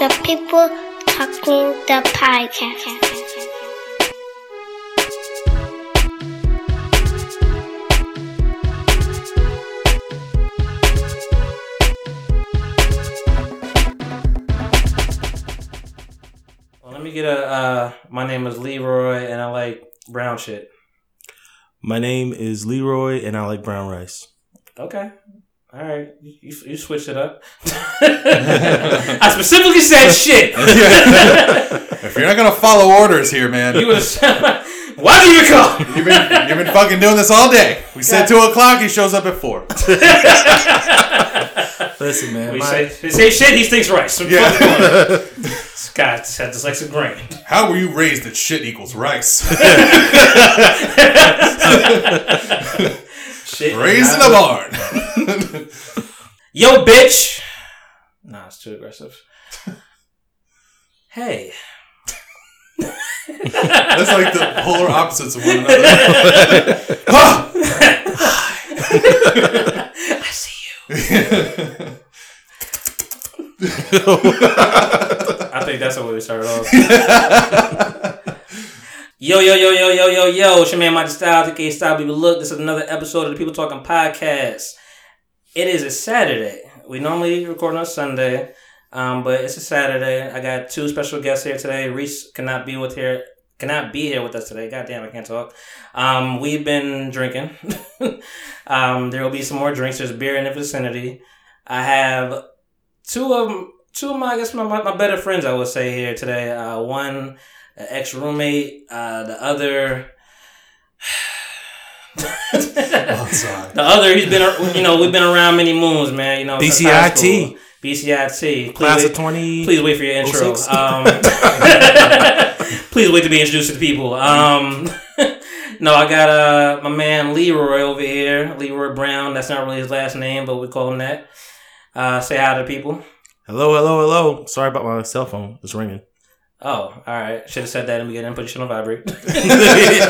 the people talking the podcast. Well, let me get a. Uh, my name is Leroy, and I like brown shit. My name is Leroy, and I like brown rice. Okay. All right, you, you, you switched it up. I specifically said shit. If you're not gonna follow orders here, man, you was. Why did you come? you've been you've been fucking doing this all day. We said two o'clock. He shows up at four. Listen, man. We my- say, they say shit. He thinks rice. So Yeah. this guy just had dyslexic brain. How were you raised that shit equals rice? Shit. Raised in a barn. Yo, bitch. Nah, it's too aggressive. Hey. That's like the polar opposites of one another. I see you. I think that's the way we started off. Yo, yo, yo, yo, yo, yo, yo. It's your man, Mighty Styles, aka Style People Look. This is another episode of the People Talking Podcast. It is a Saturday. We normally record on Sunday, um, but it's a Saturday. I got two special guests here today. Reese cannot be with here. Cannot be here with us today. God damn, I can't talk. Um, we've been drinking. um, there will be some more drinks. There's beer in the vicinity. I have two of two of my I guess my, my better friends I would say here today. Uh, one ex roommate, uh, the other. The other, he's been, you know, we've been around many moons, man. You know, BCIT. BCIT. Please Class wait, of 20. Please wait for your intro. Um, please wait to be introduced to the people. Um, no, I got uh, my man Leroy over here, Leroy Brown. That's not really his last name, but we call him that. Uh, say hi to the people. Hello, hello, hello. Sorry about my cell phone. It's ringing. Oh, all right. Should have said that in the beginning. Put your shit on vibrate.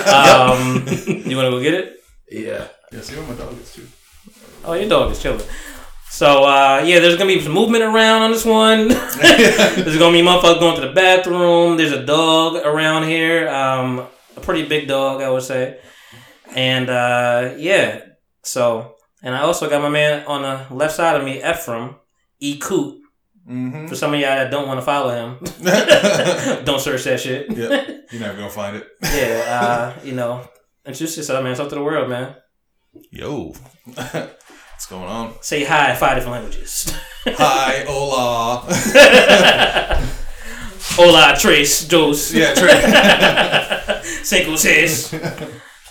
um, you want to go get it? Yeah. Yeah, see what my dog is too. Oh, your dog is chilling. So uh, yeah, there's gonna be some movement around on this one. there's gonna be motherfuckers going to the bathroom. There's a dog around here, um, a pretty big dog, I would say. And uh, yeah, so and I also got my man on the left side of me, Efraim E. Coot. Mm-hmm. For some of y'all that don't want to follow him, don't search that shit. yeah, you're never gonna find it. Yeah, uh, you know, introduce yourself, man. Talk to the world, man. Yo, what's going on? Say hi in five different languages. Hi, hola. Hola, tres, dos, Yeah, Trey. cinco, seis.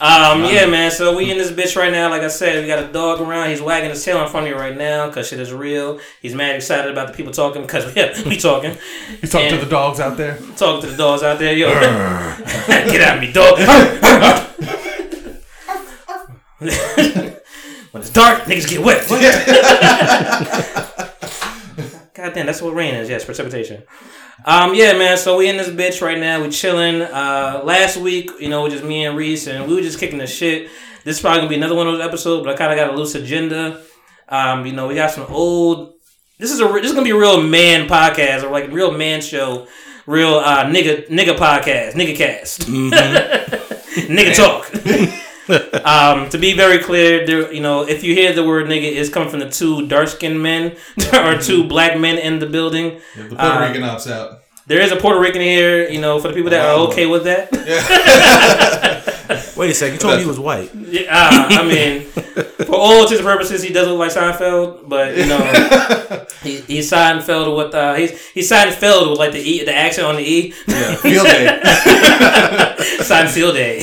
Um, yeah, man. So we in this bitch right now. Like I said, we got a dog around. He's wagging his tail in front of you right now because shit is real. He's mad excited about the people talking because we, we talking. You talk And- to the dogs out there. Talking to the dogs out there. Yo, get out of me, dog. when it's dark, niggas get wet. God damn, that's what rain is. Yes, precipitation. Um, yeah, man. So we in this bitch right now. We chilling. Uh, last week, you know, just me and Reese, and we were just kicking the shit. This is probably gonna be another one of those episodes, but I kind of got a loose agenda. Um, you know, we got some old. This is a this is gonna be a real man podcast or like a real man show, real uh, nigga nigga podcast, nigga cast, nigga talk. um, to be very clear, there, you know, if you hear the word nigga, it's coming from the two dark skinned men or two black men in the building. Yeah, the Puerto Uh, Rican ops out. There is a Puerto Rican here, you know, for the people that are okay with that. Wait a second. You told me he was white. Yeah, uh, I mean, for all intents and purposes, he does look like Seinfeld, but you know, he, he's Seinfeld with uh, he's he's Seinfeld with like the e, the accent on the e. Yeah, field day. Seinfeld day.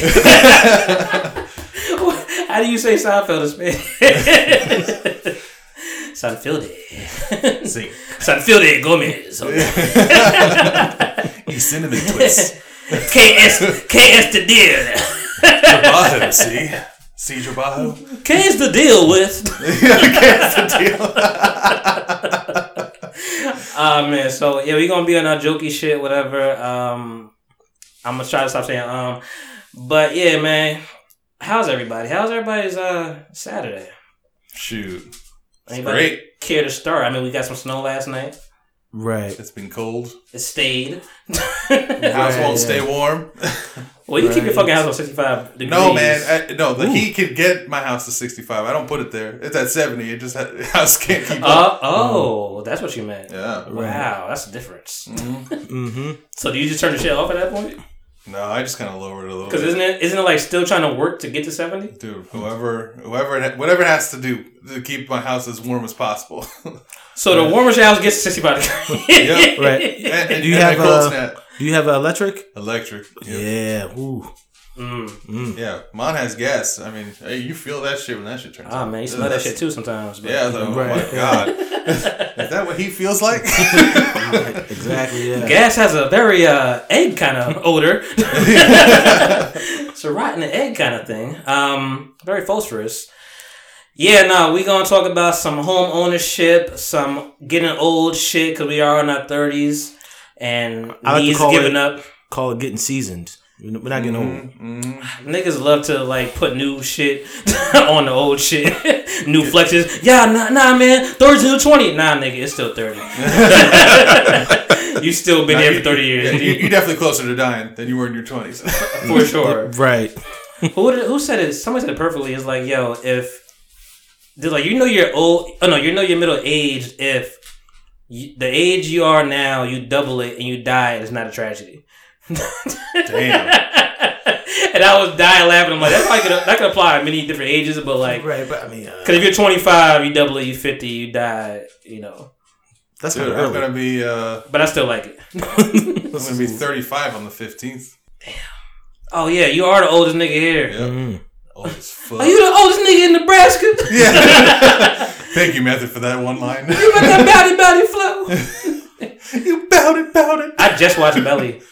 How do you say Seinfeld in Spanish? Seinfeld day. See, Seinfeld day Gomez. he's cinnamon twist. KS KS the deal. Trabajo, see, see Trabajo. KS the deal with. KS the deal. Ah man, so yeah, we gonna be on our jokey shit, whatever. Um, I'm gonna try to stop saying um, but yeah, man. How's everybody? How's everybody's uh Saturday? Shoot, Anybody great. care to start? I mean, we got some snow last night. Right. It's been cold. It stayed. The house won't stay warm. Well, you keep your fucking house on 65 degrees. no, man. I, no, the heat can get my house to 65. I don't put it there. It's at 70. It just ha- house can't keep up. Uh, oh, that's what you meant. Yeah. Wow, that's the difference. Mm-hmm. So do you just turn the shit off at that point? No, I just kind of lowered it a little Because isn't it isn't it like still trying to work to get to 70? Dude, whoever, whoever, it, whatever it has to do to keep my house as warm as possible. So the warmest your house gets to 65 degrees. Yep. Right. and, and, Do you and have a uh, snap. Do you have electric? Electric. Yep. Yeah. Ooh. Mm. Yeah, mine has gas. I mean, hey, you feel that shit when that shit turns Ah on. man, you smell that shit too sometimes. But, Yeah, I you was like, know. oh my god, is that what he feels like? Exactly. Yeah. Gas has a very uh, egg kind of odor. it's a rotten egg kind of thing. Um, very phosphorus. Yeah, no, we gonna talk about some home ownership, some getting old shit because we are in our thirties and I like to knees call giving it- up. Call it getting seasoned. We're not getting old. Mm, Niggas love to like put new shit on the old shit, new flexes. Yeah, nah, nah, man, thirty to twenty. Nah, nigga, it's still thirty. you still been Nah, here you- for thirty years. yeah, you, you're definitely closer to dying than you were in your twenties. for sure. Right. who did, who said it? Somebody said it perfectly. It's like, yo, if they're like, you know, you're old. Oh no, you know, you're middle aged. If you, the age you are now, you double it and you die, it's not a tragedy. Damn. and I was dying laughing. I'm like, that probably could that could apply at many different ages, but like, Right. But I mean, uh, because if you're 25, you double it, you 50, you die. You know, that's Dude, not I'm gonna be uh, but I still like it. I'm gonna be 35 on the 15th. Damn. Oh yeah, you are the oldest nigga here. Yep. Mm. Old as fuck. Are you the oldest nigga in Nebraska? yeah. Thank you, Method, for that one line. you got that bowdy bowdy flow. you bout it, bout it. I just watched Belly.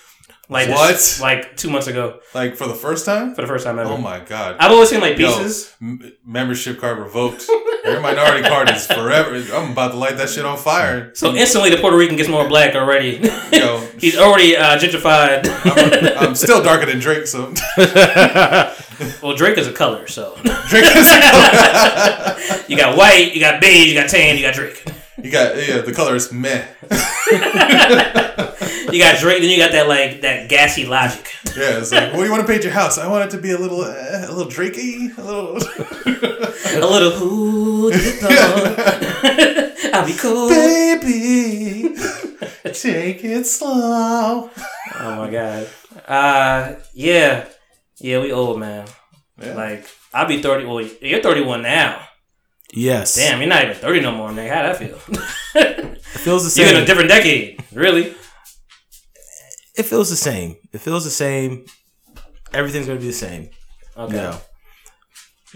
Like What? this- like two months ago Like for the first time? for the first time ever. Oh my god. I've always seen like pieces. m- membership card revoked. Your minority card is forever. I'm about to light that shit on fire. So instantly the Puerto Rican gets more black already. Yo, He's already uh, gentrified. I'm, I'm still darker than Drake, so well, Drake is a color, so Drake is. you got white, you got beige, you got tan, you got Drake. You got yeah. The color is meh. You got Drake, then you got that like that gassy logic. Yeah, it's like, what do you want to paint your house? I want it to be a little, uh, a little Drakey, a little. A little who I'll be cool. Baby, take it slow. Oh my god. Uh yeah. Yeah, we old man. Yeah. Like I'll be thirty well you're thirty one now. Yes. Damn, you're not even thirty no more, nigga. How'd that feel? It feels the you're in a different decade. Really? It feels the same. It feels the same. Everything's gonna be the same. Okay.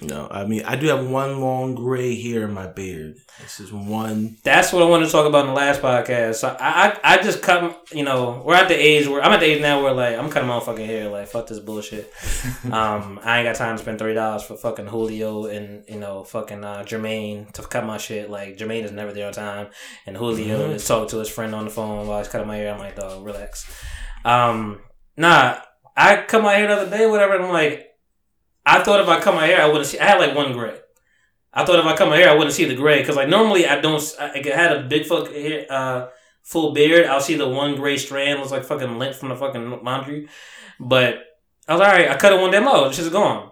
No, I mean I do have one long gray hair in my beard. This is one. That's what I wanted to talk about in the last podcast. So I, I, I just cut. You know, we're at the age where I'm at the age now where like I'm cutting my own fucking hair. Like fuck this bullshit. um, I ain't got time to spend thirty dollars for fucking Julio and you know fucking uh, Jermaine to cut my shit. Like Jermaine is never there on time, and Julio is talking to his friend on the phone while he's cutting my hair. I'm like, dog, relax. Um, nah, I cut my hair the other day, whatever. And I'm like, I thought if I cut my hair, I wouldn't see. I had like one gray. I thought if I cut my hair, I wouldn't see the gray because like normally I don't. I, I had a big fuck hair, uh, full beard. I'll see the one gray strand looks like fucking lint from the fucking laundry. But I was alright. I cut it one day. Oh, the shit's gone.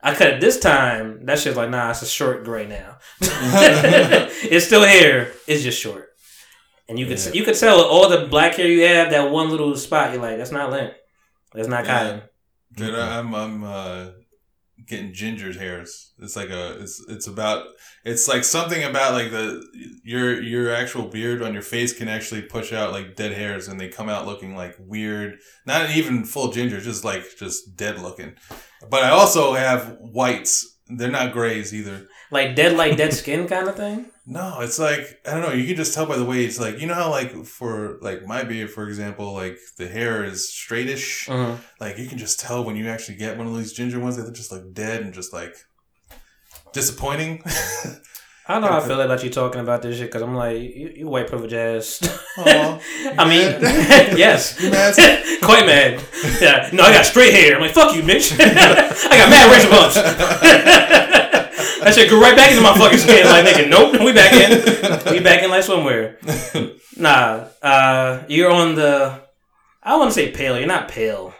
I cut it this time. That shit's like nah. It's a short gray now. it's still hair. It's just short. And you could Yeah. you could tell all the black hair you have. That one little spot. You're like that's not lint. That's not Yeah. cotton. Dude, I'm I'm uh, getting ginger's hairs. It's like a it's it's about it's like something about like the your your actual beard on your face can actually push out like dead hairs and they come out looking like weird. Not even full ginger, just like just dead looking. But I also have whites. They're not grays either. Like dead like dead skin kind of thing. No, it's like I don't know. You can just tell by the way it's like you know how like for like my beard, for example, like the hair is straightish. Mhm. Like you can just tell when you actually get one of these ginger ones that they're just like dead and just like disappointing. I don't know how I feel about you talking about this shit because I'm like, you, you white privilege ass. I mean, yes. You mad? Quite mad. Yeah. No, I got straight hair. I'm like, fuck you, bitch. I got mad razor bumps. That shit grew right back into my fucking skin. Like, nigga, nope, we back in. We back in like swimwear. Nah, uh, you're on the. I want to say pale. You're not pale.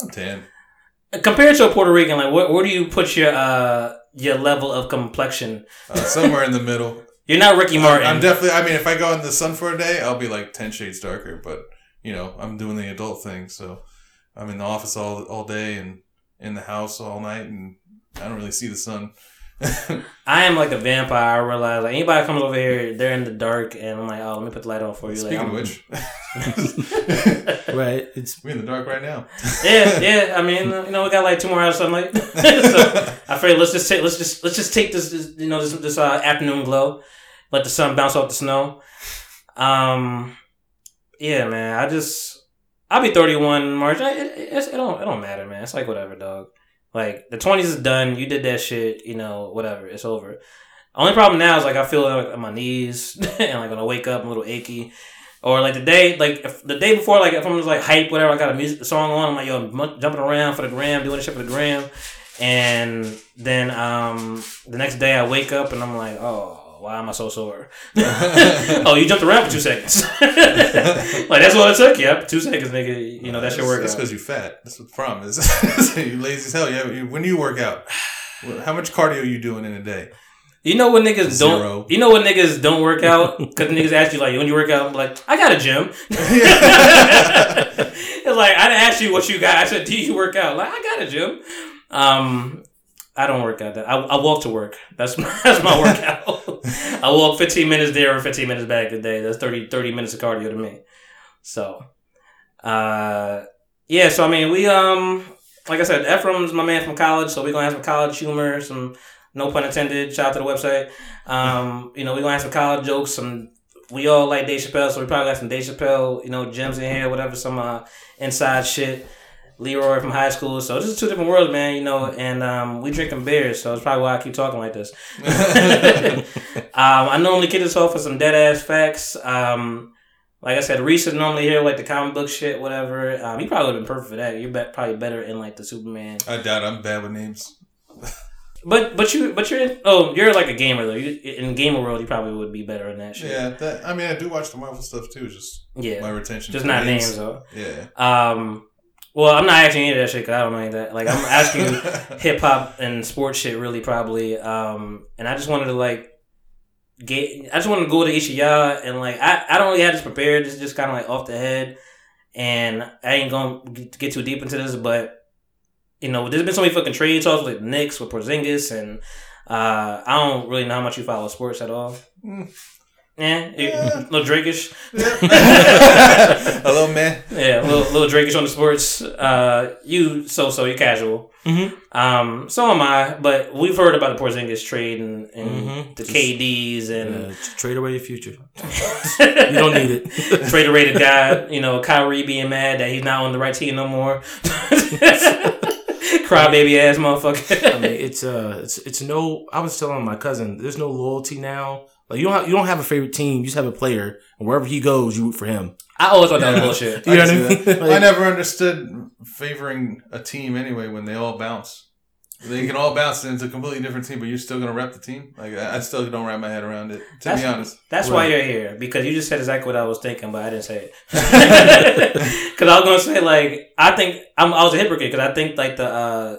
I'm tan. Compared to a Puerto Rican, like, where, where do you put your uh your level of complexion? Uh, somewhere in the middle. You're not Ricky Martin. I'm definitely. I mean, if I go in the sun for a day, I'll be like ten shades darker. But you know, I'm doing the adult thing, so I'm in the office all all day and in the house all night, and I don't really see the sun. I am like a vampire. I realize like anybody comes over here, they're in the dark, and I'm like, oh, let me put the light on for you. Speaking like, of I'm- which, Right. It's we're in the dark right now. yeah, yeah. I mean, you know, we got like two more hours of sunlight, so I figured let's just take let's just let's just take this, this you know this this uh, afternoon glow, let the sun bounce off the snow. Um, yeah, man. I just I'll be 31 March. I, it, it's, it don't it don't matter, man. It's like whatever, dog. Like the 20s is done. You did that shit. You know, whatever. It's over. Only problem now is like I feel like on my knees and like when I wake up I'm a little achy. Or like the day, like if the day before, like if I'm just like hype, whatever, I got a music song on, I'm like, yo, I'm jumping around for the gram, doing shit for the gram, and then um the next day I wake up and I'm like, oh, why am I so sore? oh, you jumped around for two seconds. like that's all it took. Yep, two seconds, nigga. You know that's your work. That's because you're fat. That's what the problem is. you lazy as hell. Yeah. You, when do you work out? How much cardio are you doing in a day? You know what niggas Zero. don't. You know what niggas don't work out because niggas ask you like when you work out. I'm like, I got a gym. it's like I didn't ask you what you got. I said, do you work out? Like I got a gym. Um, I don't work out. That I, I walk to work. That's my, that's my workout. I walk 15 minutes there or 15 minutes back a day. That's 30 30 minutes of cardio to me. So, uh, yeah. So I mean, we um, like I said, Efraim's my man from college. So we're gonna have some college humor, some no pun intended. Shout out to the website. Um, you know, we're gonna have some college jokes. Some we all like Dave Chappelle, so we probably got some Dave Chappelle, you know, gems in here, whatever, some uh, inside shit. Leroy from high school, so this is two different worlds, man. You know, and um, we drinking beers, so it's probably why I keep talking like this. um, I normally kick this off with some dead ass facts. Um, like I said, Reese is normally here like the comic book shit, whatever. Um, he probably would have been perfect for that. You're be- probably better in like the Superman. I doubt I'm bad with names. But but you but you're in, oh you're like a gamer though. You, in gamer world, you probably would be better in that shit. Yeah, that, I mean, I do watch the Marvel stuff too. Just yeah. my retention. Just not names though. Yeah. Um, well, I'm not asking any of that shit because I don't know any of that. Like I'm asking hip hop and sports shit really probably. Um, and I just wanted to like get. I just wanted to go to each of y'all and like I, I don't really have this prepared. It's just kind of like off the head, and I ain't gonna get get too deep into this, but you know, there's been so many fucking trade talks with Knicks with Porzingis, and uh, I don't really know how much you follow sports at all. Eh, you- Yeah. little Drakeish. Hello, man. Yeah, a little, little Drakeish on the sports. Uh, you so so you casual. Mhm. Um, so am I. But we've heard about the Porzingis trade and, and Mhm. the KDs and uh, trade away your future. you don't need it. trade away the guy. You know, Kyrie being mad that he's not on the right team no more. Crybaby ass motherfucker. I mean, it's uh, it's it's no. I was telling my cousin, there's no loyalty now. Like you don't have, you don't have a favorite team. You just have a player, and wherever he goes, you root for him. I always thought that was bullshit. You know I what I mean? Like- I never understood favoring a team anyway when they all bounce. They can all bounce into a completely different team, but you're still gonna rep the team. Like I I still don't wrap my head around it. To That's- be honest, That's why you're here because you just said exactly what I was thinking, but I didn't say it. Because I was gonna say like I think I'm, I was a hypocrite because I think like the uh,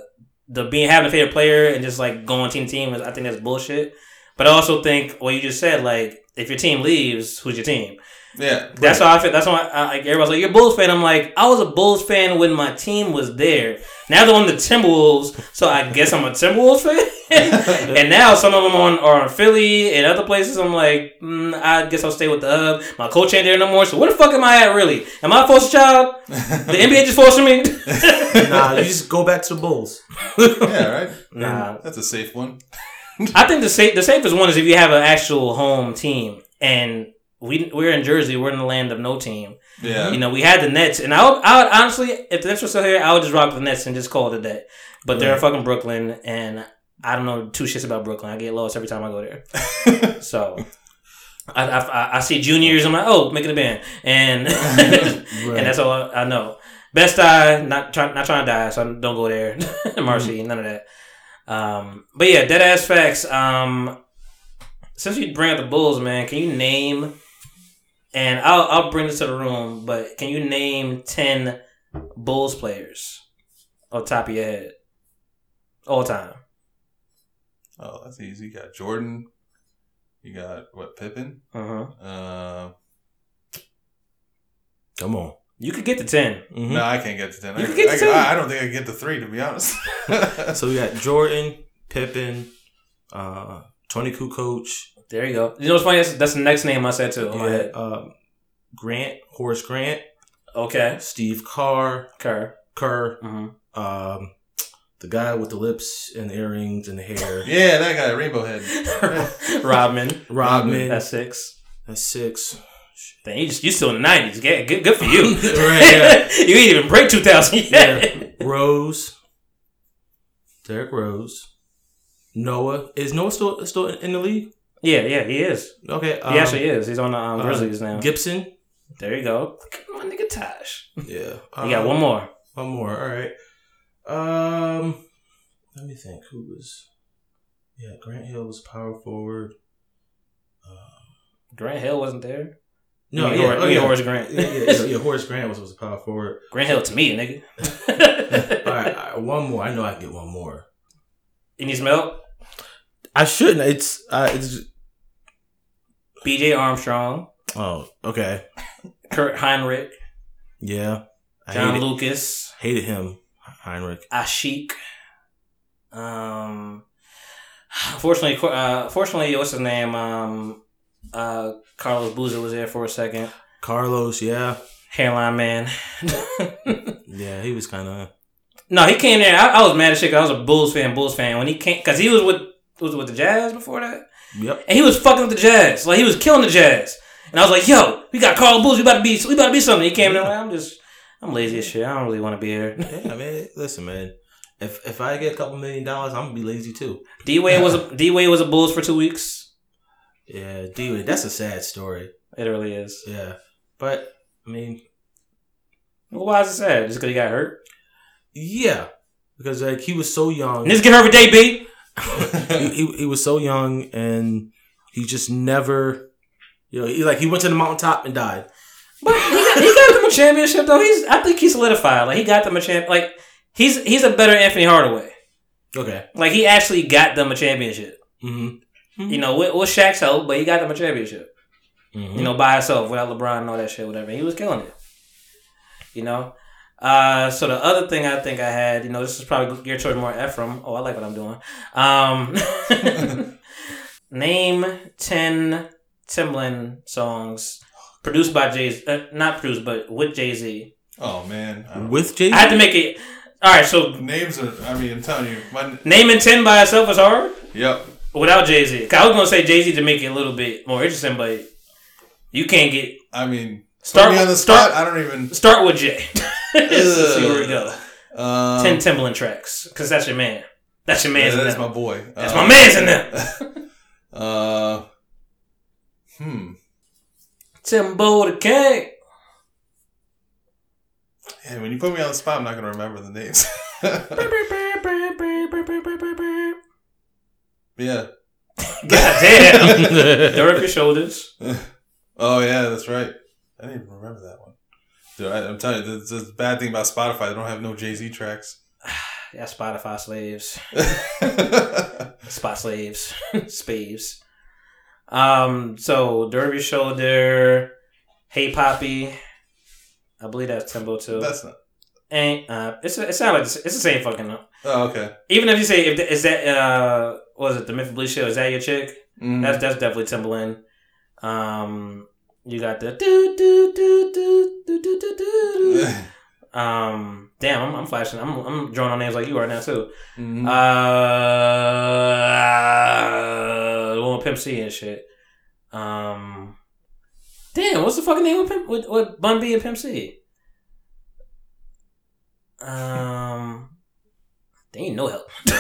the being having a favorite player and just like going team to team is I think that's bullshit. But I also think what you just said like if your team leaves, who's your team? yeah. That's how I feel. That's why I, like everybody's like you're a Bulls fan. I'm like I was a Bulls fan when my team was there. Now they're on the Timberwolves, so I guess I'm a Timberwolves fan. and now some of them on are on Philly and other places. I'm like, mm, I guess I'll stay with the hub. My coach ain't there no more. So where the fuck am I at really? Am I a foster child? The NBA just forcing me? nah, you just go back to the Bulls. yeah, right. Nah. That's a safe one. I think the safe the safest one is if you have an actual home team and. We, we're in Jersey. We're in the land of no team. Yeah. You know, we had the Nets, and I would, I would honestly, if the Nets were still here, I would just rock the Nets and just call it a day. But they're in fucking Brooklyn, and I don't know two shits about Brooklyn. I get lost every time I go there. so I, I, I- see juniors. I'm like, oh, making a band, and and that's all I, I know. Best I not trying not trying to die, so I don't go there. Marcy, none of that. Um, but yeah, dead ass facts. Um, since you bring up the Bulls, man, can you name? And I'll I'll bring this to the room, but can you name ten Bulls players off top of your head, all time? Oh, that's easy. You got Jordan. You got what Pippen. Uh huh. Uh, Come on. You could get to 10 Mhm. No, I can't get to ten. You I, can get to I, 10. I, I don't think I can get to three to be honest. So we got Jordan, Pippen, uh, Toni Kukoc, coach. There you go. You know what's funny? That's, that's the next name I said too. in my yeah, head. um, Grant, Horace Grant, Okay. Steve Carr, Kerr. Kerr, hmm um, the guy with the lips and the earrings and the hair, yeah, that guy, Rainbow Head. Rodman. Rodman. That's six. That's six. Dang, you just you still in the nineties. Good, good, good for you. Right, yeah. you ain't even break two thousand yet. Yeah. Rose, Derrick Rose, Noah. Is Noah still still in the league? Yeah, yeah, he is. Okay, He actually is. He's on the um, uh, Grizzlies now. Gibson. there you go. On, nigga, Tosh. Yeah, You got one more. One more. All right. Um, let me think. Who was? Yeah, Grant Hill was power forward. Grant Hill wasn't there. No, You mean yeah, Hor- oh, you yeah. Horace Grant. yeah, yeah, yeah, yeah, Horace Grant was was a power forward. Grant Hill to me, nigga. All right, all right, one more. I know I can get one more. You need some help? I shouldn't. It's uh, it's. B.J. Armstrong, Oh, okay. Kirk Hinrich, Yeah, I John hated, Lucas, hated him, Hinrich. Ashik. Um, fortunately, uh, fortunately, what's his name? Um, uh, Carlos Boozer was there for a second. Carlos. Yeah, Hairline man. yeah, he was kind of. no, he came there. I, I was mad as shit. I was a Bulls fan. Bulls fan when he came because he was with was with the Jazz before that, Yep. and he was fucking with the Jazz. Like he was killing the Jazz. And I was like, "Yo, we got Carl Bulls. We about to be. We about to be something." He came in. Like, I'm just. I'm lazy as shit. I don't really want to be here. Yeah, man. Listen, man. If if I get a couple million dollars, I'm gonna be lazy too. D Wade was a D Wade was a Bulls for two weeks. Yeah, dude, that's a sad story. It really is. Yeah, but I mean, Well, why is it sad? Just because he got hurt? yeah, because like he was so young. Niggas get hurt every day, B. he, he he was so young, and he just never, you know, he like he went to the mountaintop and died. But he got, he got them a championship though. He's I think he solidified. Like he got them a champ. Like he's he's a better Anthony Hardaway. Okay. Like he actually got them a championship. Mm-hmm. You know, with, with Shaq's help, but he got them a championship. mm-hmm. You know, by himself without LeBron and all that shit, whatever. He was killing it. You know. Uh, so the other thing I think I had, you know, this is probably geared toward more Efraim. Oh, I like what I'm doing. Um, name ten Timbaland songs produced by Jay. Uh, not produced, but with Jay Z. oh man, with Jay. I had to make it. All right, so names are. I mean, I'm telling you, my naming ten by itself is hard yep. Without Jay Z. I was gonna say Jay Z to make it a little bit more interesting, but you can't get I mean, Start me on the spot. start- I don't even. start with Jay. Let's see where we go. Um, Ten Timbaland tracks, because that's your man. That's your yeah, man's in that's my boy. That's Uh, my man's in there. Uh, hmm. Timbo the King. Yeah, when you put me on the spot, I'm not gonna remember the names. Yeah. God damn. Throw up your shoulders. Oh yeah, that's right. I didn't even remember that one. Dude, I, I'm telling you, the, the bad thing about Spotify, they don't have no Jay Z tracks. Yeah, Spotify slaves. Spot slaves. Spaves. Um, so Derby Shoulder, Hey Papi. I believe that's Timbo too. That's not. Ain't uh it's it sounds like it's, it's the same fucking note. Oh, okay. Even if you say if is that uh what was it the Memphis Bleek show, is that your chick? Mm. That's that's definitely Timbaland. Um you got the do do do do do do do do. Um, damn, I'm, I'm flashing. I'm I'm drawing on names like you right now too. Mhm. Uh, the one with Pimp C and shit. Um, damn, what's the fucking name with Pimp with, with Bun B and Pimp C? Um, they ain't no help.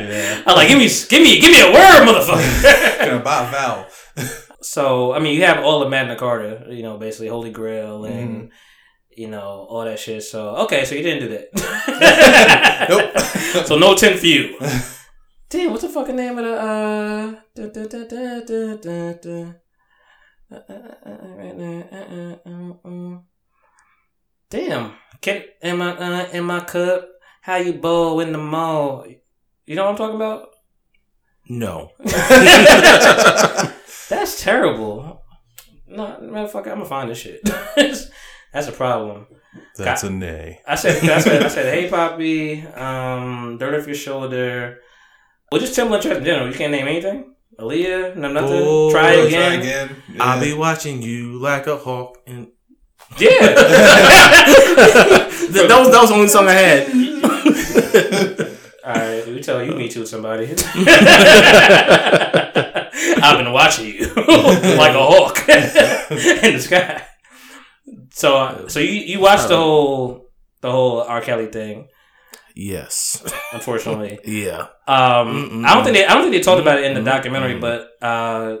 Yeah. I'm like, give me, give me, give me a word, motherfucker. Gonna buy a vowel. so, I mean, you have all of Magna Carta, you know, basically Holy Grail and you know, all that shit. So okay, so you didn't do that. Nope. so no ten for you. Damn, what's the fucking name of the uh? da- da- da- da- da- da- da. Uh, uh, uh, uh, uh, uh. Damn, can in my uh, in my cup? How you bowl in the mall? You know what I'm talking about? No. That's terrible. No, motherfucker, I'm gonna find this shit. That's a problem. That's a nay. I said, I said, I said, hey, Papi, um, dirt off your shoulder. Well, just Timbaland tracks in general. You can't name anything. Aaliyah, no nothing. Oh, try again. Try again. Yeah. I'll be watching you like a hawk. And Yeah. that, that was that was the only song I had. All right, we tell you me too somebody. I've been watching you like a hawk in the sky. So, uh, so you you watched the whole the whole R. Kelly thing, Yes. unfortunately. Yeah. Um, Mm-mm. I don't think they I don't think they talked about it in the documentary, Mm-mm. but uh,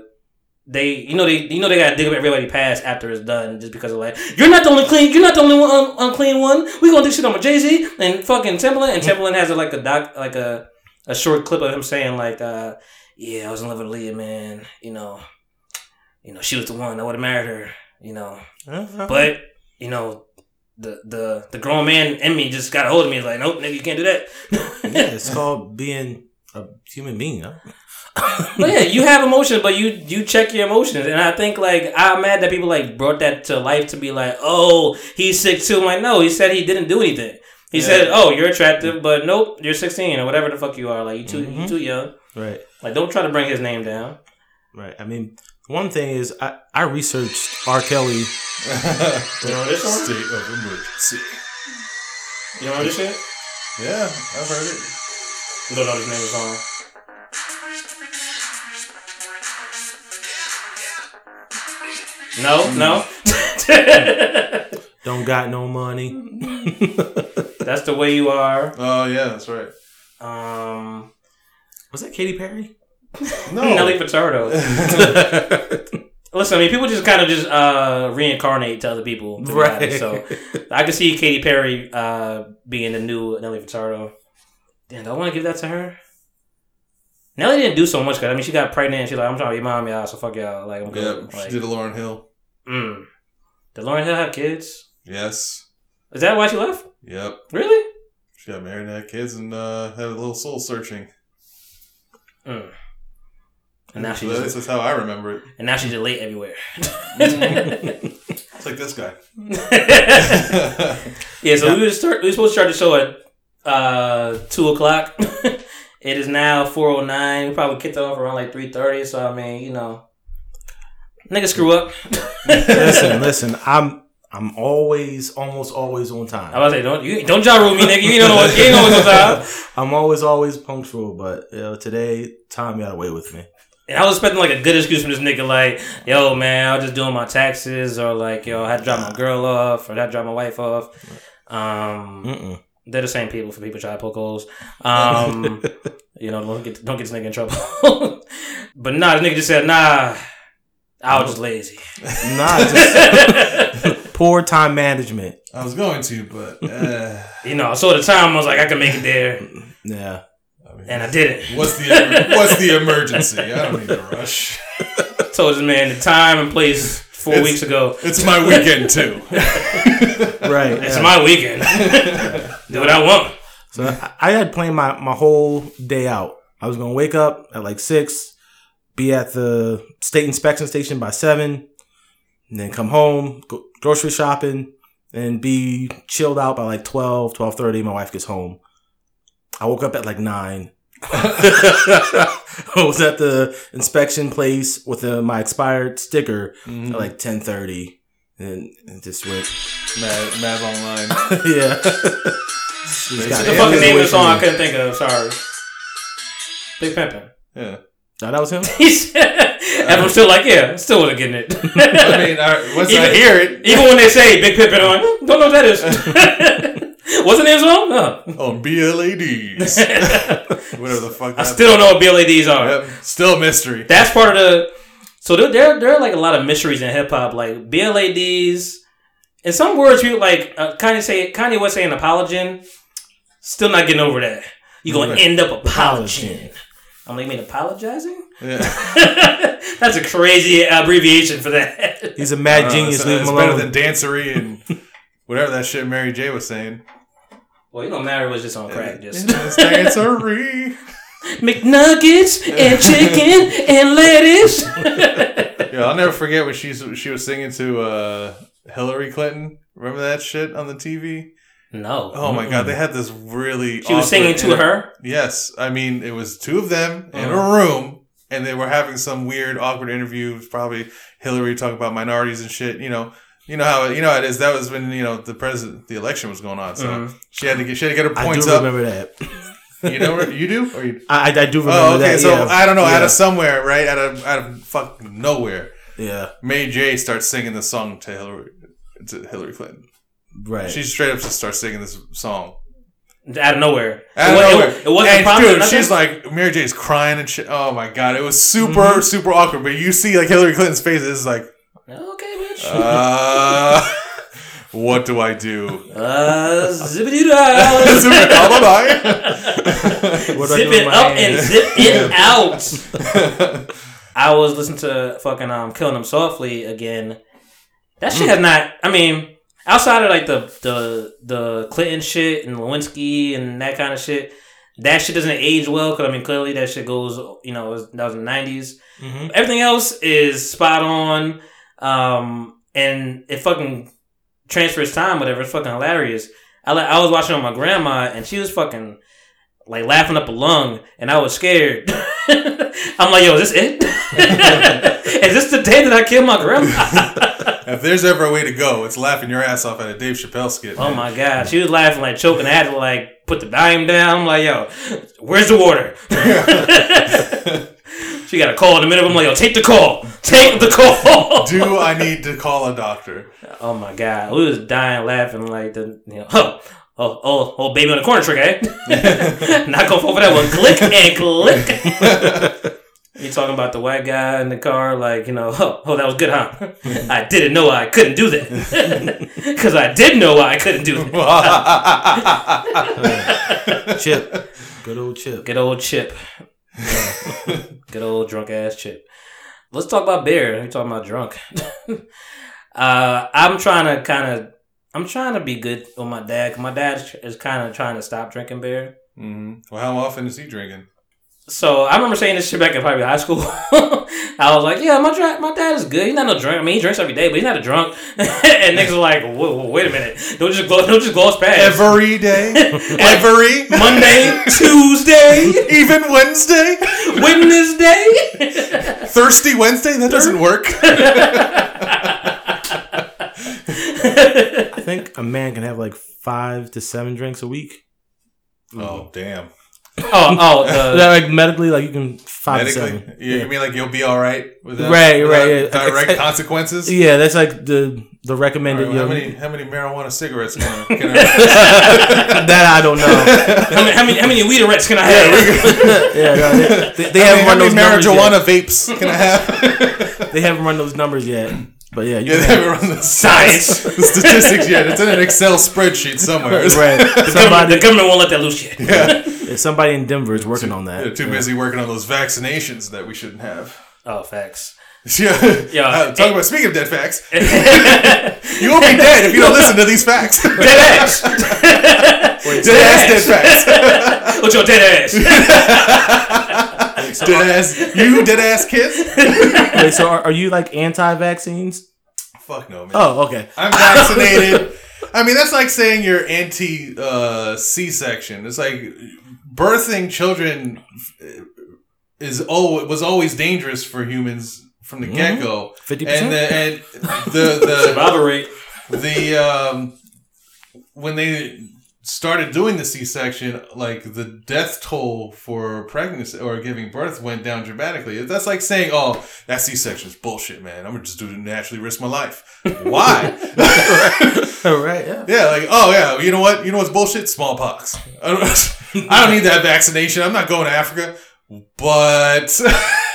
they you know they you know they gotta dig up everybody past after it's done just because of like you're not the only clean you're not the only one un- unclean one. We gonna do shit on my Jay Z and fucking Timbaland and Timbaland has a, like a doc like a a short clip of him saying like uh yeah I was in love with Leah man you know you know she was the one I would have married her you know Uh-huh. but you know. The, the the grown man in me just got a hold of me. He's like, nope, nigga, you can't do that. yeah, it's called being a human being. Huh? But yeah, you have emotions, but you you check your emotions, and I think like I'm mad that people like brought that to life to be like, oh, he's sick too. I'm like, no, he said he didn't do anything. He Yeah. said, oh, you're attractive, but nope, you're 16 or whatever the fuck you are. Like you too you Mhm. too young. Right. Like don't try to bring his name down. Right. I mean, one thing is I, I researched R. Kelly. You know this song? State of emergency. You know this shit? Yeah, I've heard it. You don't know this name of the song. No, no. Don't got no money. That's the way you are. Oh yeah, that's right. Um, Was that Katy Perry? No. Nelly Furtado. Listen, I mean, people just kind of just uh, reincarnate to other people, to Right. honest. So I can see Katy Perry uh, being the new Nelly Furtado. Damn, do I want to give that to her? Nelly didn't do so much because I mean, she got pregnant. and She's like, I'm trying to be mom, y'all. So fuck y'all. Like, I'm good. Yep, Like, she did a Lauryn Hill. Mm. Did Lauryn Hill have kids? Yes. Is that why she left? Yep. Really? She got married and had kids and uh, had a little soul searching. Mm. And now she's this is how I remember it. and now she's late everywhere. It's like this guy. Yeah, so we were start. We were supposed to start the show at uh, two o'clock. it is now four o nine. We probably kicked it off around like three thirty. So I mean, you know, nigga, screw up. listen, listen. I'm I'm always, almost always on time. I was like, don't you don't rule me, nigga. You ain't know what you ain't know what's time. I'm always, always punctual, but you know, today time got away with me. And I was expecting like a good excuse from this nigga, like, yo, man, I was just doing my taxes, or like, yo, I had to drop my girl off, or I had to drop my wife off. Um, Mm-mm. they're the same people for people try to poke holes. Um, you know, don't get don't get this nigga in trouble. but nah, this nigga just said, nah, I was just lazy. Nah, just poor time management. I was going to, but uh, you know, so at the time I was like, I can make it there, Yeah. I mean, and I didn't. what's the what's the emergency? I don't need to rush. Told this man the time and place four It's- weeks ago. It's my weekend too. Right. It's yeah. my weekend. Do what I want. So I, I had planned my, my whole day out. I was gonna wake up at like six, be at the state inspection station by seven, and then come home, go grocery shopping, and be chilled out by like 12, 12.30. My wife gets home. I woke up at like nine. I was at the inspection place with uh, my expired sticker Mhm. at like ten thirty, and it just went. Mad, Mad online. yeah. The fucking name of the song I couldn't think of. Sorry. Big Pimpin'. Yeah. Oh, that was him. He said, and I'm still like, yeah, still wasn't getting it. I mean, I, once Even I hear it, even when they say Big Pimpin', I'm like, "Hmm, don't know what that is. Wasn't his song? No. on BLADs, whatever the fuck. I still don't know what BLADs are. Yep. Still a mystery. That's part of the. So there, there, there are like a lot of mysteries in hip hop. Like BLADs in some words, people like uh, Kanye say Kanye was saying apologizing. Still not getting over that. You're gonna end up apologizing. Apologizing. I'm like, you mean apologizing? Yeah. That's a crazy abbreviation for that. He's a I mad don't know, genius. it's, Leave it's him better alone. than dancery and whatever that shit Mary J was saying. well, you know, Mary was just on crack, just It's dancery. McNuggets and chicken and lettuce. Yeah, I'll never forget when she she was singing to uh, Hillary Clinton. Remember that shit on the TV? No, Oh my god, they had this really. she was singing to her. Yes, I mean it was two of them in Uh-huh. a room, and they were having some weird, awkward interview. Probably Hillary talking about minorities and shit. You know, you know how you know how it is. That was when you know the president, the election was going on, so Mhm. she had to get she had to get her I points do up. remember that. You know, you do or you? I, I do remember Oh, okay. that. So yeah. I don't know, out of somewhere, right? Out of out of fucking nowhere, yeah, May J starts singing the song to Hillary to Hillary Clinton. Right. She straight up just starts singing this song. Out of nowhere. Out it, of wa- nowhere. It, it wasn't and prompted, dude, she's like Mary J's crying and shit. Oh my god, it was super Mm-hmm. super awkward. But you see like Hillary Clinton's face is like, okay, bitch. uh, what do I do? Uh, zippity doo. Super alibi. What do Zip it up and zip it out. I was listening to fucking um Killing Them Softly again. That shit has not. I mean, outside of like the the the Clinton shit and Lewinsky and that kind of shit, that shit doesn't age well. Because I mean, clearly that shit goes. You know, it was, that was in the nineties. Mhm. Everything else is spot on, um, and it fucking transfers time. Whatever, it's fucking hilarious. I like. I was watching on my grandma, and she was fucking like laughing up a lung, and I was scared. I'm like, yo, is this it? is this the day that I killed my grandma? if there's ever a way to go, it's laughing your ass off at a Dave Chappelle skit. oh man. my god, she was laughing like choking. I had to like put the volume down. I'm like, yo, where's the water? she got a call in the middle. I'm like, yo, take the call, take the call. Do I need to call a doctor? Oh my god, we was dying laughing like the you know, oh oh oh, oh baby on the corner trick, eh? Not gonna fall for that one. Click and click. you talking about the white guy in the car, like you know, oh, oh that was good, huh? I didn't know I couldn't do that because I did know I couldn't do that. Chip, good old Chip. Good old Chip. Good old drunk ass Chip. Let's talk about beer. We talking about drunk. uh, I'm trying to kind of, I'm trying to be good with my dad. 'cause my dad is- kind of trying to stop drinking beer. hmm Well, how often is he drinking? So I remember saying this shit back in probably high school. I was like, "Yeah, my dra- my dad is good. He's not no drunk. I mean, he drinks every day, but he's not a drunk." and niggas were like, whoa, whoa, "Wait a minute! Don't just go, don't just gloss past Every day, every Monday, Tuesday, even Wednesday, Wednesday." thirsty Wednesday. That doesn't work. I think a man can have like five to seven drinks a week. oh, oh. damn! Oh, oh, Is the, that like medically, like you can five to Medically, seven. you, you mean like you'll be all right with that? Right, without right, yeah. Direct Ex- consequences. Yeah, that's like the the recommended. All right, well, you how know, many how many marijuana cigarettes can I? Can I that I don't know. how many how many how many weederettes can I have? yeah, no, they, they, they haven't many, run many those numbers marijuana vapes can I have? They haven't run those numbers yet. But yeah, you yeah, they can haven't run the Science. the statistics yet. It's in an Excel spreadsheet somewhere. right. The government, Somebody, the government won't let that loose yet. Yeah. somebody in Denver is working on that. They're that. too busy working on those vaccinations that we shouldn't have. Oh, facts. Yeah. Yeah. Uh, talk about speaking of dead facts. you won't be dead if you don't listen to these facts. dead ass. Dead ass. ass, dead facts. What's your dead ass? Dead ass. You dead ass kids. Wait, so are, are you like anti-vaccines? Fuck no, man. Oh, okay. I'm vaccinated. I mean, that's like saying you're anti uh, C-section. It's like birthing children is oh was always dangerous for humans from the get go. 50%? And the and the the Survival rate. the um when they started doing the C-section, like the death toll for pregnancy or giving birth went down dramatically. That's like saying, "Oh, that C-section is bullshit, man. I'm gonna just do it naturally risk my life." Why? All right, yeah. yeah, like, oh yeah, you know what? You know what's bullshit? Smallpox. I don't, I don't need that vaccination. I'm not going to Africa, but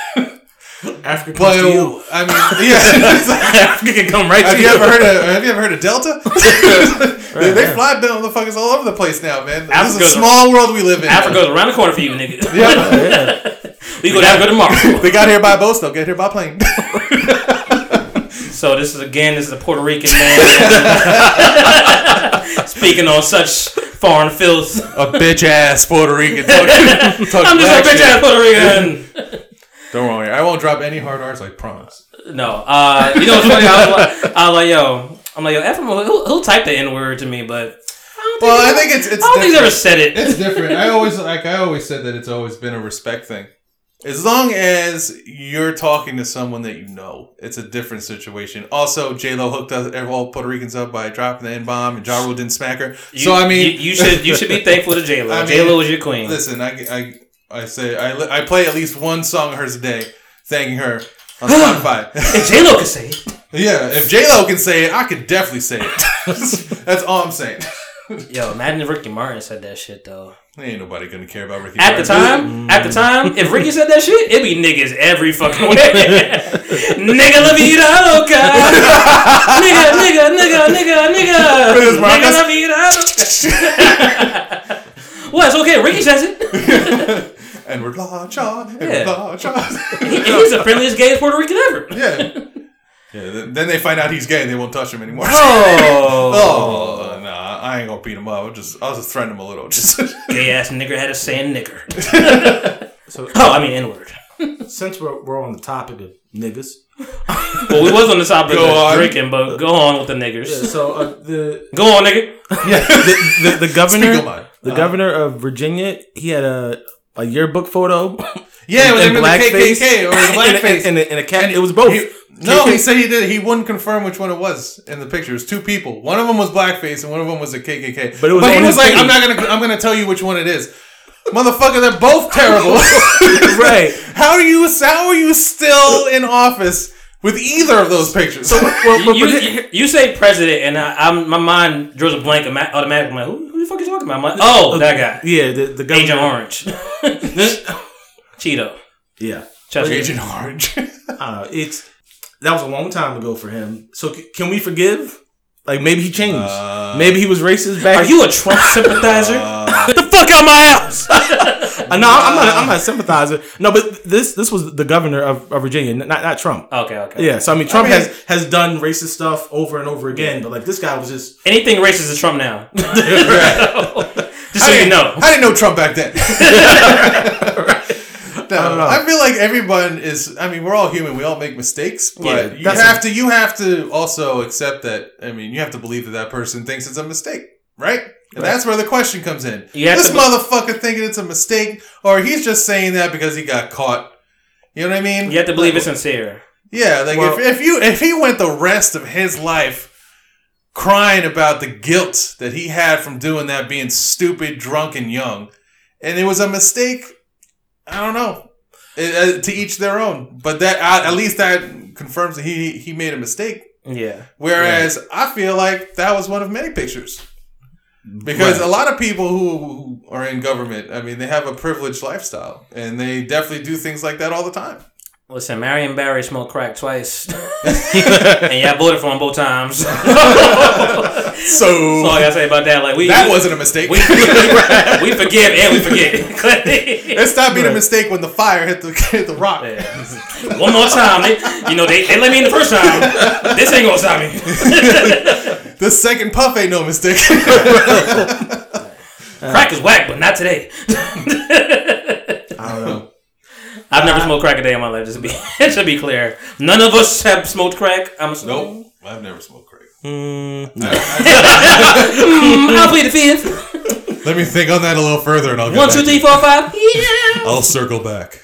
Africa But you. I mean, yeah. Africa can come right have to you you. ever heard of Have you ever heard of Delta? they, they yeah. fly motherfuckers all over the place now, man. This is a small world we live in. Africa's around the corner for you, nigga. Yeah. we go to Africa tomorrow. they got here by boat, they'll get here by plane. So this is again, this is a Puerto Rican man speaking on such foreign filth. a bitch ass Puerto Rican. Talking, talking I'm just a bitch shit. ass Puerto Rican. Don't worry, I won't drop any hard R's. I promise. No, uh, you know what's funny? I was like, I was like yo, I'm like yo, Efraim, he'll, he'll type the N word to me, but I don't Well, I think it's it's. I don't think he's ever different. said it. It's different. I always like I always said that it's always been a respect thing. As long as you're talking to someone that you know, it's a different situation. Also, J Lo hooked us, all Puerto Ricans up by dropping the N bomb, and Ja Rule didn't smack her. You- so I mean, you, you should you should be thankful to J I Lo. mean, J Lo is your queen. Listen, I, I, I say I, li- I play at least one song of hers a day, thanking her on Spotify. If J Lo can say it. yeah, if J Lo can say it, I can definitely say it. That's all I'm saying. Yo, imagine if Ricky Martin said that shit though. Ain't nobody gonna care about Ricky. At the Martin. time, mm. at the time, if Ricky said that shit, it'd be niggas every fucking way. nigga la vida loca. nigga, nigga, nigga, nigga, nigga. Chris Nigga Marcus. la vida loca. well, it's okay. Ricky says it. and we're La Cha, and Yeah. we're La Cha. He- he's the friendliest, gayest Puerto Rican ever. yeah. Yeah, th- then they find out he's gay and they won't touch him anymore. Oh. Oh, nah, I ain't gonna beat him up. I'll just, I'll just threaten him a little. Just Gay ass nigger had a saying nigger. So Oh, I mean N word. since we're, we're on the topic of niggas, Well, we was on the topic Go of on. drinking, but go on with the niggers. so uh, the, Go on, nigga. the the the governor Speak on mine. the Uh, governor of Virginia he had a a yearbook photo yeah, with in him in the blackface KKK or the blackface. and, and, and a cat. It was both. He- no, he said he did. He wouldn't confirm which one it was in the picture. It was two people. One of them was blackface, and one of them was a KKK. But it was he was like, page. "I'm not gonna. I'm gonna tell you which one it is." Motherfucker, they're both terrible. right. How are you? How are you still in office with either of those pictures? Well, but- you, but- you, you say president, and I, I'm my mind draws a blank ama- automatically. I'm like, who, who the fuck you talking about? Like, oh, that guy, yeah, the the governor. Agent Orange, Cheeto, Yeah. Chester. Agent Orange. Uh, it's that was a long time ago for him. So c- can we forgive? Like maybe he changed. Uh, maybe he was racist back. Are you a Trump sympathizer? Uh, Get the fuck out my house! Uh, no, I'm not. I'm not sympathizing. No, but this this was the governor of, of Virginia, not not Trump. okay, okay. Yeah, so I mean, Trump mean- has has done racist stuff over and over again, but like this guy was just Anything racist is Trump now. Just so I you didn't- know. I didn't know Trump back then. No, don't know. I feel like everyone is. I mean, we're all human. We all make mistakes, but Yeah, you that's have to. You have to also accept that. I mean, you have to believe that that person thinks it's a mistake, right? And that's where the question comes in. This to motherfucker thinking it's a mistake, or he's just saying that because he got caught. You know what I mean? You have to believe it's sincere. Yeah, like Well- if, if you if he went the rest of his life crying about the guilt that he had from doing that, being stupid, drunk, and young, and it was a mistake, I don't know. It, uh, to each their own, but that uh, at least that confirms that he he made a mistake. Yeah. Whereas I feel like that was one of many pictures. Because Right. a lot of people who, who are in government, I mean, they have a privileged lifestyle, and they definitely do things like that all the time. Listen, Marion Barry smoked crack twice, and y'all voted for him both times. That's So all I gotta say about that. Like we, that wasn't a mistake. we, we forgive and we forget. It stopped being a mistake when the fire hit the hit the rock. Yeah. One more time, they, you know, they, they let me in the first time. This ain't gonna stop me. The second puff ain't no mistake. Crack is whack, but not today. I don't know. I've never smoked crack a day in my life. Just to be, it should be clear. None of us have smoked crack. I'm assuming. nope, I've never smoked crack. Mm. I'll plead the fifth. Let me think on that a little further, and I'll get One, two, you. four. Yeah. I'll circle back.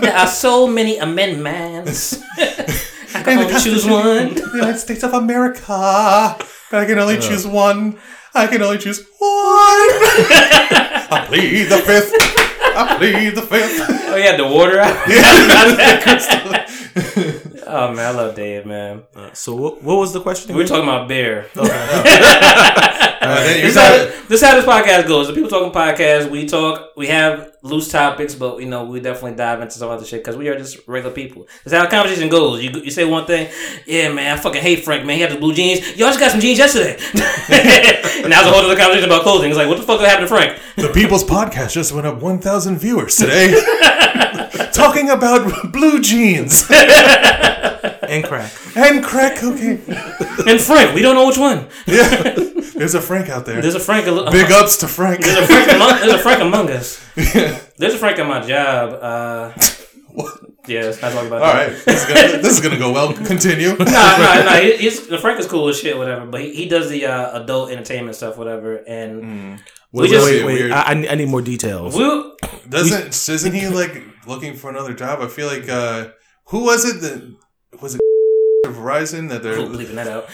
There are so many amendments. I can only choose one. The United States of America. But I can only choose one. I can only choose one. I plead the fifth. I plead the fifth. Oh, yeah, the water out. Oh man, I love Dave, man. Uh, so what, what was the question? We were talking about beer. Uh, this, is how, this is how this podcast goes. The people talking podcast, we talk, we have loose topics, but you know we definitely dive into some other shit because we are just regular people. That's how the conversation goes. You you say one thing, yeah, man, I fucking hate Frank, man. He had the blue jeans. Yo, I just got some jeans yesterday, and that was a whole other conversation about clothing. It's like, what the fuck happened to Frank? The People's Podcast just went up 1,000 viewers today. Talking about blue jeans and crack. and crack cocaine. And Frank, we don't know which one. Yeah. There's a Frank out there. There's a Frank. Big ups to Frank. There's a Frank among, there's a Frank among us. There's a Frank at my job. Uh, yeah, let's not talk about All that. right. This is gonna, this is gonna go well. Continue. Nah, nah, nah. He, he's, the Frank is cool as shit, whatever. But he, he does the uh, adult entertainment stuff, whatever. And Wait, just- wait, wait. Weird. I, I need- more details. we, Doesn't isn't he like looking for another job? I feel like uh who was it that was it Verizon that they're Cool, bleeping that out.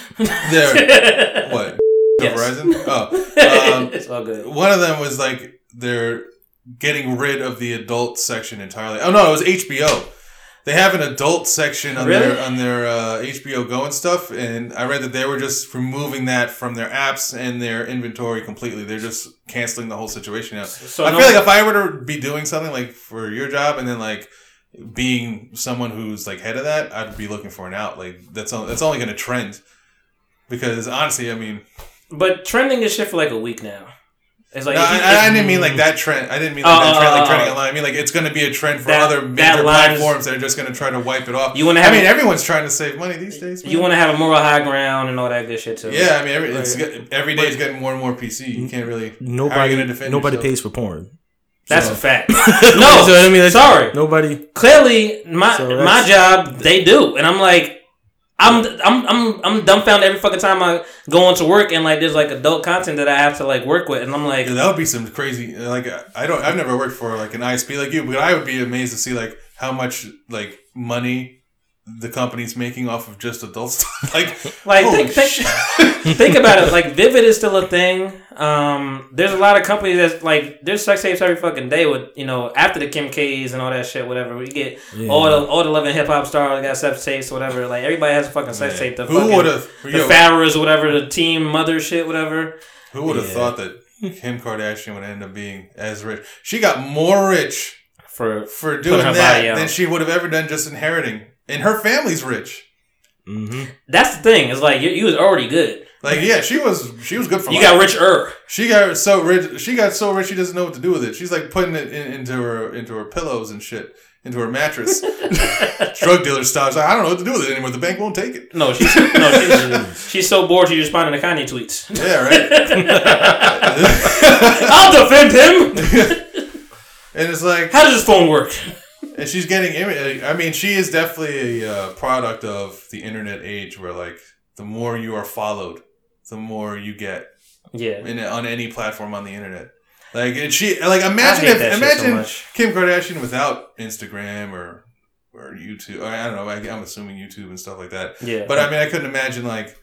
they're what Yes. Verizon? Oh, um, it's all good. one of them was like they're getting rid of the adult section entirely. Oh no, it was HBO. They have an adult section on Really? their on their uh, HBO Go and stuff, and I read that they were just removing that from their apps and their inventory completely. They're just canceling the whole situation out. So I no- feel like if I were to be doing something like for your job, and then like being someone who's like head of that, I'd be looking for an out. Like that's only, that's only going to trend because honestly, I mean, But trending is shit for like a week now. It's like no, if you- I, I didn't mean like that trend. I didn't mean like Oh, that trend, like oh, trending oh. online. I mean like it's going to be a trend for That- other that major line is- platforms that are just going to try to wipe it off. You wanna I have- mean, everyone's trying to save money these days. man. you want to have a moral high ground and all that good shit too. Yeah, I mean, every, Right. get- every day is getting more and more PC. You can't really. how are you Nobody, gonna defend nobody yourself? pays for porn. that's So- a fact. no, No, I mean, sorry. Nobody. Clearly, my So my job they do, and I'm like. I'm I'm I'm I'm dumbfounded every fucking time I go into work and like there's like adult content that I have to like work with and I'm like Yeah, that would be some crazy. Like I don't, I've never worked for like an ISP like you, but I would be amazed to see like how much like money the company's making off of just adult stuff. like, Like, think- think- think about it. Like Vivid is still a thing. Um, there's a lot of companies that's like there's sex tapes every fucking day with you know after the Kim K's and all that shit. Whatever we get Yeah. all the all the love and hip hop stars got sex tapes. Whatever. Like everybody has a fucking sex tape. The Who would have? the Farrahs whatever the team mother shit whatever. Who would have Yeah. thought that Kim Kardashian would end up being as rich? She got more rich For for doing that body than she would have ever done just inheriting. And her family's rich. Mm-hmm. that's the thing. It's like you, you was already good. Like, yeah, she was she was good for You life. got richer. She got so rich. She got so rich. She doesn't know what to do with it. She's like putting it in, into her into her pillows and shit, into her mattress. Drug dealer style. Like, I don't know what to do with it anymore. The bank won't take it. No, she's no, she's, she's so bored she's responding to Kanye tweets. Yeah, right. I'll defend him. and it's like, How does this phone work? And she's getting. I mean, she is definitely a uh, product of the internet age, where like the more you are followed, the more you get Yeah. in on any platform on the internet. Like and she like imagine if shit so imagine. Kim Kardashian without Instagram or or YouTube. I, I don't know. I, I'm assuming YouTube and stuff like that. Yeah. But I mean, I couldn't imagine like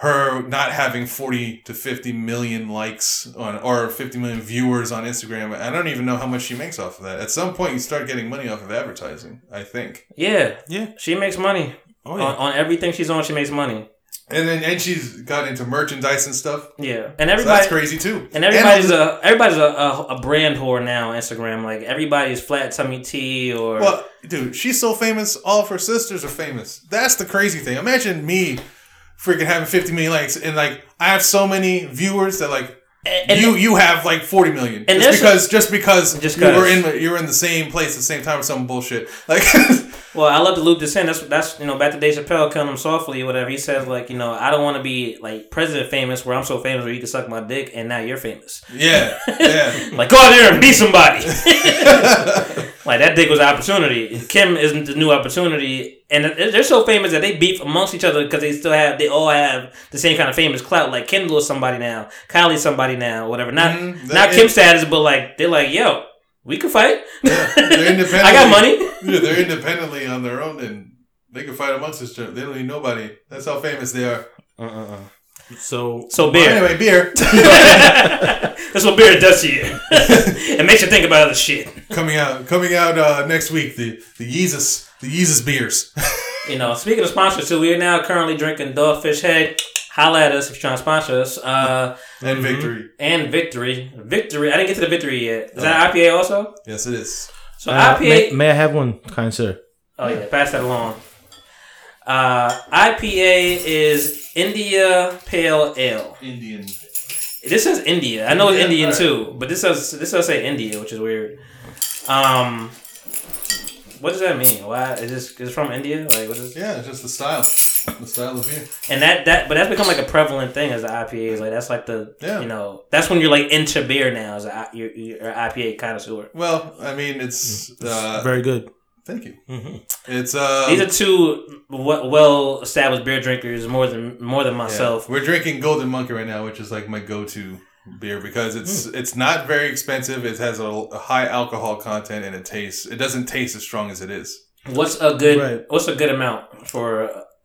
her not having 40 to 50 million likes on or 50 million viewers on Instagram. I don't even know how much she makes off of that. At some point, you start getting money off of advertising. I think. yeah. Yeah. She makes money. Oh On, yeah. on everything she's on, she makes money. And then and she's got into merchandise and stuff. Yeah. And So that's crazy too. And everybody's a everybody's a, a, a brand whore now on Instagram. Like everybody's flat tummy tea or Well, dude, she's so famous. All of her sisters are famous. That's the crazy thing. Imagine me freaking having 50 million likes and like I have so many viewers that like And- you you have like 40 million And just because just because Just you were in you were in the same place at the same time with some bullshit. Like Well, I love to loop this in. That's that's you know back to Dave Chappelle killing him softly or whatever. He says like you know I don't want to be like president famous where I'm so famous where you can suck my dick and now you're famous. yeah. Yeah. Like go out there and be somebody. like that dick was an opportunity. Kim isn't the new opportunity, and they're so famous that they beef amongst each other because they still have they all have the same kind of famous clout. Like Kendall is somebody now, Kylie's somebody now, whatever. Not Mhm. not Kim status, but like they're like yo, we can fight. Yeah, they're independent. I got money. Yeah, they're independently on their own and they can fight amongst each other. They don't need nobody. That's how famous they are. Uh-uh. So So beer. Anyway, beer That's what beer does to you. it makes you think about other shit. coming out coming out uh, next week. The the Yeezus the Yeezus beers. you know, speaking of sponsors too, we are now currently drinking Dogfish Head. Holla at us if you're trying to sponsor us. Uh, And Mhm. victory. and Victory. Victory. I didn't get to the Victory yet. Is that IPA also? Yes, it is. So Uh, IPA. may, may I have one, kind sir? Oh yeah, pass that along. Uh, IPA is India Pale Ale. Indian. This says India. I know it's Indian alright. too, but this does this does say India, which is weird. Um, what does that mean? Why is this is it from India? Like what is? Yeah, it's just the style. The style of beer. And that that but that's become like a prevalent thing as the IPAs. Like that's like the Yeah. you know that's when you're like into beer now as a I- you're, you're an IPA connoisseur. Well, I mean, it's. Uh, Very good. Thank you. hmm It's. Uh, These are two well established beer drinkers more than more than yeah. myself. We're drinking Golden Monkey right now, which is like my go-to beer because it's Hmm. it's not very expensive. It has a, a high alcohol content and it tastes. It doesn't taste as strong as it is. What's a good Right. What's a good amount for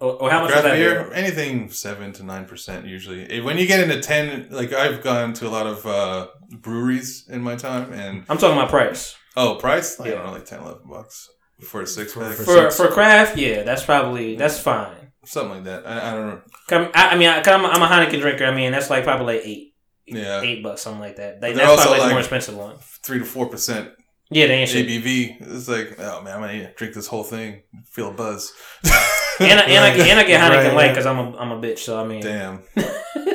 or, or how much is that beer, beer? anything seven to nine percent usually. When you get into ten, like I've gone to a lot of uh, breweries in my time, and I'm talking about price. oh, price, I Yeah. don't know, like 10, 11 bucks for a six pack, For For for craft, yeah, that's probably that's fine. something like that. I, I don't know. Come, I, I mean, I, am I'm a Heineken drinker. I mean, that's like probably like eight, Yeah, eight bucks, something like that. Like, they're that's also probably like the more expensive one. three to four percent Yeah, they ain't shit. ABV. It's like, oh man, I'm gonna drink this whole thing, feel a buzz. And I, and, I, and I get Heineken Right, light because I'm a I'm a bitch. So I mean, Damn,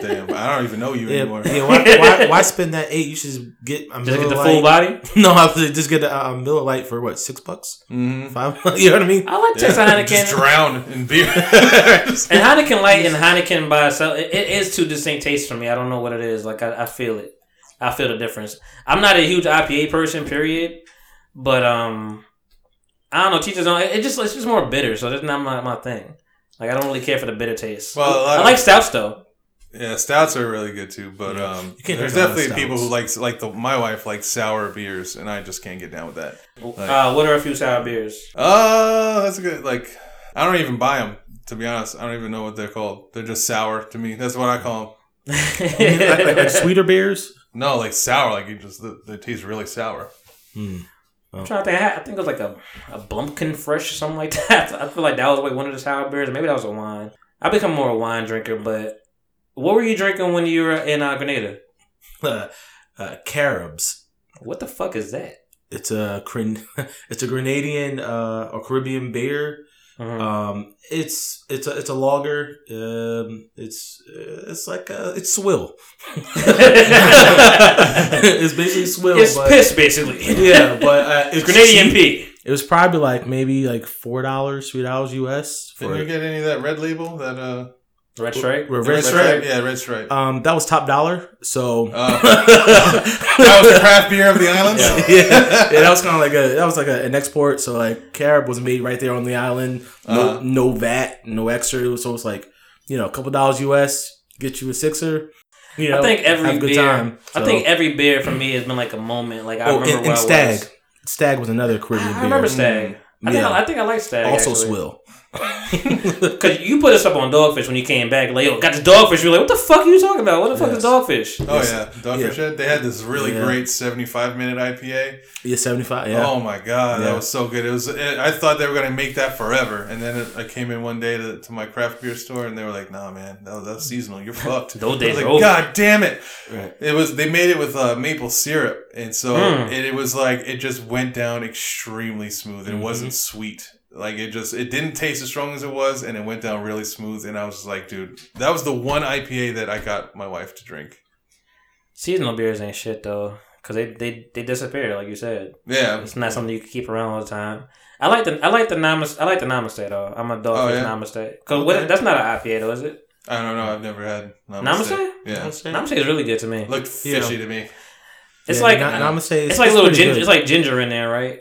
damn. I don't even know you Yeah, anymore. yeah. Why, why, why spend that eight? You should just get a just Miller get the Lite. full body. No, I would just get a, a Miller Lite for what six bucks, hmm five. you know what I mean? I like Yeah, taste of Heineken. just drown in beer. And Heineken Light and Heineken by itself, it, it is two distinct tastes for me. I don't know what it is. Like I, I feel it. I feel the difference. I'm not a huge IPA person, period. But um, I don't know. Teachers don't. It just it's just more bitter, so that's not my, my thing. Like I don't really care for the bitter taste. Well, a I like stouts though. Yeah, stouts are really good too, but Yeah. um, there's drink a lot of definitely people who like like the my wife likes sour beers, and I just can't get down with that. Uh, what are a few sour beers? Uh, that's a good. Like, I don't even buy them to be honest. I don't even know what they're called. They're just sour to me. That's what I call them. like, like, like sweeter beers. No, like sour. Like you just they, they taste really sour. Hmm. I'm trying to think. I I think it was like a, a Blumpkin Fresh or something like that. I feel like that was like one of the sour beers. Maybe that was a wine. I become more a wine drinker, but what were you drinking when you were in uh, Grenada? Uh, uh, Caribs. What the fuck is that? It's a Gren- it's a Grenadian uh, or Caribbean beer. Mhm. Um, it's it's a it's a lager. Um, it's uh, it's like a, it's swill. it's basically swill. it's but, piss, basically. Yeah, but uh, it's It's Grenadian cheap. pee. It was probably like maybe like four dollars, three dollars US Didn't you for get any of that red label? That uh, Red stripe. Red red Stripe? Yeah, red stripe. Um, that was top dollar. So Uh, that was the craft beer of the islands. yeah, yeah, yeah, that was kind of like a that was like a, an export. So like Carib was made right there on the island. No, Uh-huh. no VAT, no extra. So it's like you know a couple dollars US get you a sixer. You know, I think every have a good beer. time. I think every beer for me has been like a moment. Like I oh, remember and, where and I Stag, was. Stag was another Caribbean I, I beer. remember Stag. I think Yeah. I, I think I like Stag. also actually. swill. Cause you put us up on Dogfish when you came back. Like, yo, got this Dogfish. You're like, what the fuck are you talking about? What the fuck Yes. is Dogfish? Oh yeah, Dogfish Head. They had this really Yeah. great seventy-five minute IPA. yeah, seventy five. Yeah. Oh my god, Yeah. that was so good. It was. It, I thought they were gonna make that forever, and then it, I came in one day to, to my craft beer store, and they were like, "Nah, man, that was, that's seasonal. You're fucked." Those I days was like, over. God damn it! Right. It was. They made it with uh, maple syrup, and so Mm. it, it was like it just went down extremely smooth. It Mhm. wasn't sweet. Like it just it didn't taste as strong as it was, and it went down really smooth. And I was just like, dude, that was the one IPA that I got my wife to drink. Seasonal beers ain't shit though, cause they they they disappear. Like you said, Yeah, it's not something you can keep around all the time. I like the I like the namaste. I like the namaste though. I'm a Dogfish Oh, yeah? namaste. Cause what, Okay. that's not an IPA though, is it? I don't know. I've never had namaste. Namaste? Yeah, Namaste is really good to me. looked Yeah. fishy to me. It's Yeah, like Na- Namaste. it's like little ginger. good. It's like ginger in there, right?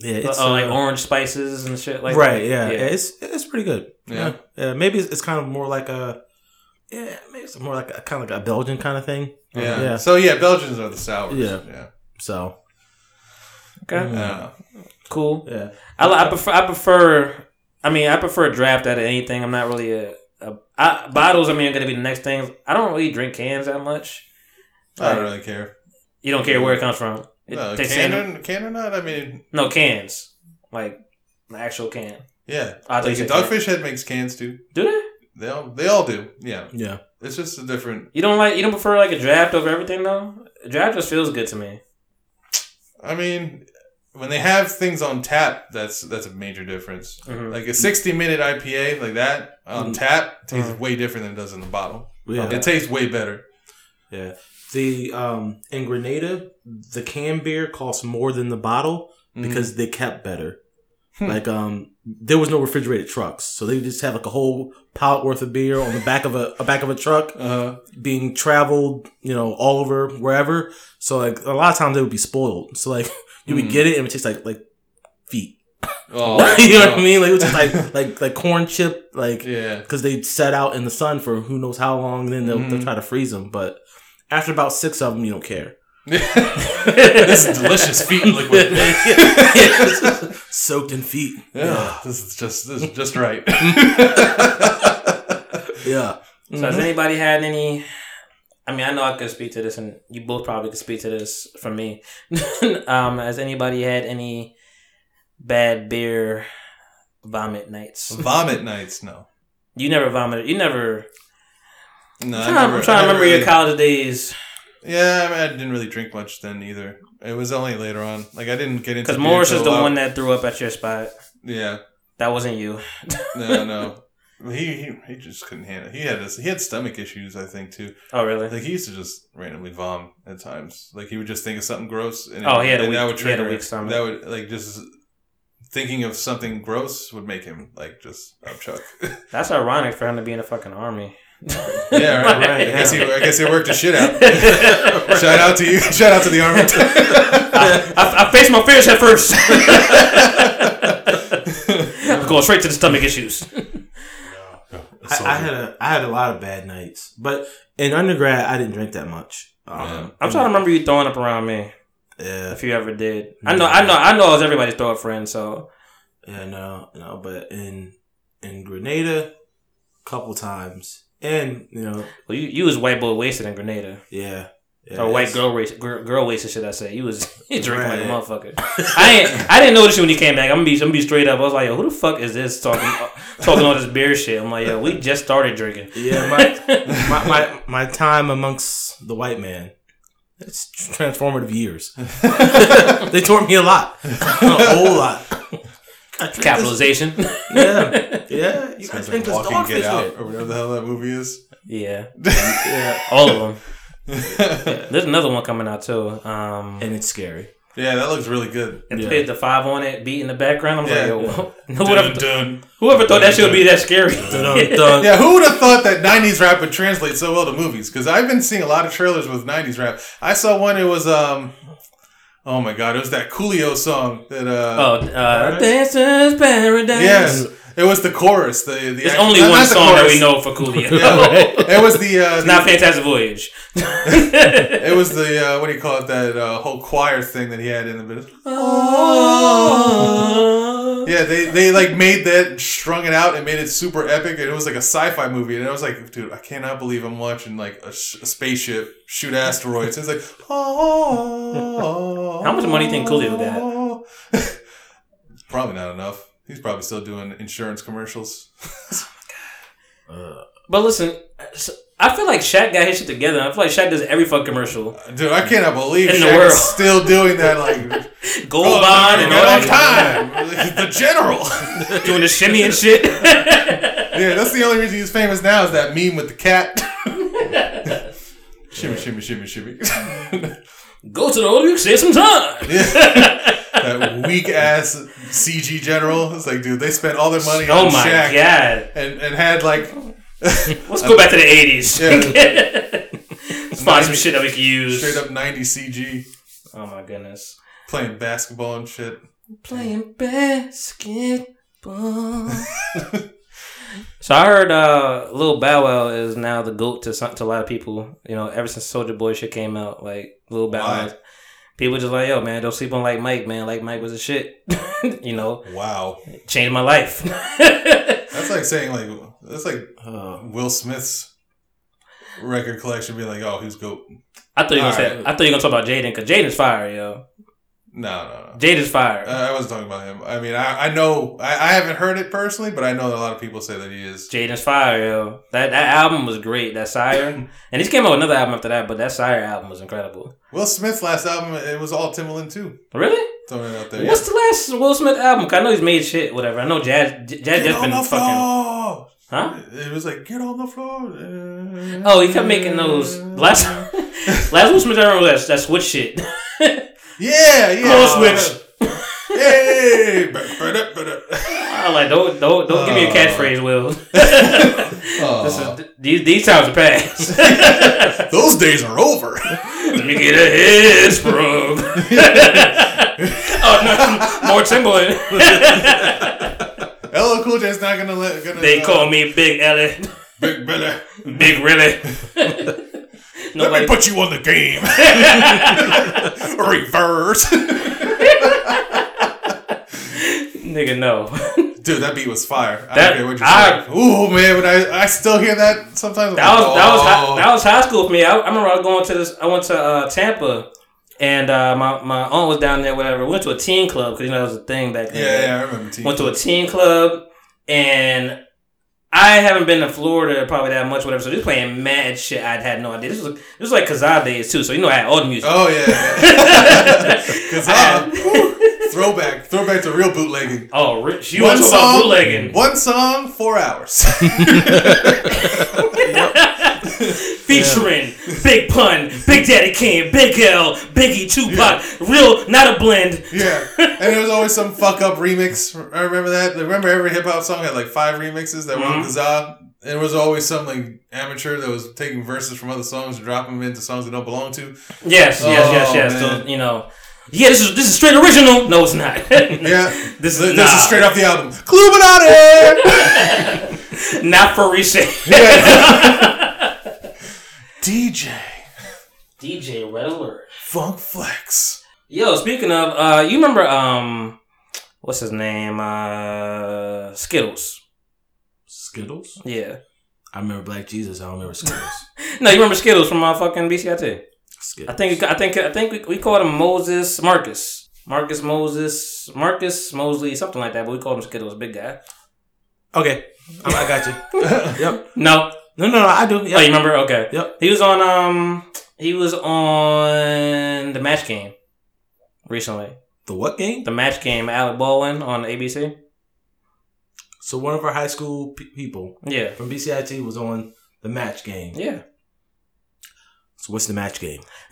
Yeah, it's uh, like uh, orange spices and shit like right. that. Yeah. yeah, it's it's pretty good. Yeah. Yeah, yeah. Maybe it's, it's kind of more like a yeah, maybe it's more like a kind of like a Belgian kind of thing. Yeah. Yeah. So yeah, Belgians are the sours. Yeah. Yeah. So Okay, I cool. yeah, I, I prefer. I prefer. I mean, I prefer draft out of anything. I'm not really a. a I, bottles. I mean, are gonna be the next thing. I don't really drink cans that much. I don't really care. You don't care where it comes from. It No, tastes can or, can or not? I mean, no cans, like the actual can. Yeah, I thought you like said Dogfish Head makes cans too. Do they? They all they all do. Yeah, Yeah. it's just a different. You don't like you don't prefer like a draft over everything though. A draft just feels good to me. I mean, when they have things on tap, that's that's a major difference. Mhm. Like a sixty minute IPA like that on Mm. tap tastes Mhm. way different than it does in the bottle. Yeah. It tastes way better. Yeah. The um in Grenada, the can beer costs more than the bottle because they kept better. Hmm. Like um there was no refrigerated trucks. So they just have like a whole pallet worth of beer on the back of a, a back of a truck uh, being traveled, you know, all over wherever. So like a lot of times they would be spoiled. So like you would Mm. get it and it tastes like like feet. oh, you know what I mean? Like it was just like like like corn chip like Yeah. because they set out in the sun for who knows how long, and then they'll, they'll Mhm. try to freeze them. But after about six of them, you don't care. this is delicious feet liquid. Soaked in feet. Yeah, this is just this is just right. Yeah. So has anybody had any? I mean, I know I could speak to this, and you both probably could speak to this from me. um, has anybody had any bad beer vomit nights? Vomit nights, no. You never vomited. You never. No, I'm I trying, never- I'm trying to remember your college days Yeah, I, mean, I didn't really drink much then either. It was only later on. Like I didn't get into because Morris is the one that threw up at your spot. Yeah, That wasn't you. no, no. He, he he just couldn't handle. It. He had he had stomach issues, I think too. Oh really? Like he used to just randomly vom at times. Like he would just think of something gross, and, Oh, he had a and that weak- would he had a weak stomach. That would like just thinking of something gross would make him like just upchuck. That's ironic for him to be in the fucking army. Yeah, right. Right, I guess he. I guess he worked his shit out. Shout out to you. Shout out to the army. I, I, I faced my fears head first. Going straight to the stomach issues. I, I had a I had a lot of bad nights, but in undergrad I didn't drink that much. Um, Yeah. I'm trying to remember you throwing up around me, Yeah, if you ever did. I know, I know, I know. I was everybody's throw up friend, so yeah, no, no. But in in Grenada, a couple times, and you know, well, you you was white boy wasted in Grenada, yeah, yeah or white girl race, girl, girl wasted, should I say? You was drinking like a motherfucker. I ain't, I didn't notice you when you came back. I'm gonna be, I'm gonna be straight up. I was like, who the fuck is this talking, uh, talking all this beer shit? I'm like, yeah, we just started drinking. Yeah, my, my my my time amongst the white man. It's transformative years. they taught me a lot, a whole lot. I drink this- Capitalization. Yeah, yeah. You can Sounds drink like this walking dogfish get out here. or whatever the hell that movie is. yeah, Yeah, all of them. There's another one coming out too. Um, and it's scary. yeah, that looks really good. and Yeah. played the five on it beat in the background. I'm Yeah. like, yo, whoever, Dun, dun. whoever thought that shit would be that scary? Dun, dun. Yeah, who would have thought that '90s rap would translate so well to movies? Because I've been seeing a lot of trailers with '90s rap. I saw one. It was um, oh my god, it was that Coolio song that uh, Oh, uh, this is paradise. yes, it was the chorus. The the There's only not- one the song that we know for Coolio. Yeah, it was the uh, it's not Fantastic Voyage. it was the uh, what do you call it? That uh, whole choir thing that he had in the bit. Yeah, they, they like made that, strung it out, and made it super epic, and it was like a sci-fi movie, and I was like, dude, I cannot believe I'm watching like a, sh- a spaceship shoot asteroids. It's like, oh, How much money do you think Coolio got? probably not enough. He's probably still doing insurance commercials. But listen, I feel like Shaq got his shit together. I feel like Shaq does every fuck commercial. Dude, I cannot believe In the Shaq world. is still doing that. Like Gold oh, bond and all that time. the general. doing the shimmy and shit. yeah, that's the only reason he's famous now is that meme with the cat. shimmy, shimmy, shimmy, shimmy. Go to the Olympics, save some time. That weak ass CG general. It's like, dude, they spent all their money Oh on my Shaq god. and and had like Let's go back to the eighties. Let's find some shit that we can use. straight up 90 CG Oh my goodness. playing basketball and shit. Playing basketball. so I heard uh Lil Bow Wow is now the goat to some, to a lot of people. You know, ever since Soulja Boy shit came out, like Lil Bow Wow. People just like, yo, man, don't sleep on like Mike, man. Like Mike was a shit. you know, Wow, changed my life. that's like saying like that's like Uh, Will Smith's record collection being like, oh, he's goat. I thought you were gonna say, I thought you were gonna talk about Jaden because Jaden's fire, yo. No, no, no. Jade is fire. Uh, I wasn't talking about him. I mean, I, I know I, I haven't heard it personally, but I know that a lot of people say that he is. Jaden's fire, yo. That that album was great. That SYRE, and he's came out with another album after that, but that SYRE album was incredible. Will Smith's last album it was all Timbaland too. Really? Throwing it out there. What's the last Will Smith album? I know he's made shit, whatever. I know Jazz Jazz Get just been the fucking. floor. Huh? It was like get on the floor. Oh, he kept making those last last Will Smith album was that, that switch shit. Yeah, yeah. Close switch. Hey, ba-da, ba-da. I like don't don't don't give me a Oh. catchphrase, Will. Aw. This is, these these times are past. Those days are over. Let me get a head sprung. oh no, more Timbaland. LL Cool J's not gonna let. Gonna, they uh, call me Big Ellie, Big Billy. Big Really. Let me put you on the game. Reverse. Nigga, no. Dude, that beat was fire. I That- don't care what you I- say. Ooh man, but I, I still hear that sometimes. I'm That was like, that was oh. high, that was high school for me. I, I remember I was going to this. I went to uh, Tampa, and uh, my my aunt was down there. Whatever. We went to a teen club because you know that was a thing back then. Yeah, yeah, I remember. Team Went to a teen club, and I haven't been to Florida probably that much. Whatever. So they was playing mad shit. I had no idea. This was this was like Kazaa days too. So you know I had all the music. Oh yeah, yeah. Cause whew, throwback, throwback to real bootlegging. Oh, Rich, you want to talk about bootlegging? one song, four hours. Featuring Big Pun, Big Daddy Kane, Big L, Biggie, Tupac, real, not a blend. yeah, and there was always some fuck up remix. I remember that. Remember every hip hop song had like five remixes that were on Mhm. Kazaa. And there was always some like amateur that was taking verses from other songs and dropping them into songs that don't belong to. Yes, yes, yes, Oh, yes. man. So you know, yeah, this is this is straight original. No, it's not. Yeah, this this, is this nah, is straight off the album. Clubinati! not for resale. DJ DJ Red Alert. Funk Flex. Yo, speaking of, uh, you remember um, what's his name? Uh, Skittles. Skittles. Yeah. I remember Black Jesus. I don't remember Skittles. No, you remember Skittles from uh, fucking BCIT? Skittles. I think I think I think we, we called him Moses Marcus. Marcus Moses Marcus Mosley something like that, but we called him Skittles, big guy. Okay, I, I got you. yep. No, No, no, no. I do. oh, you remember? Okay, Yep. he was on um he was on the Match Game recently. The what game? The Match Game, Alec Baldwin on ABC. So one of our high school pe- people Yeah, from BCIT was on the match game. yeah. So what's the match game?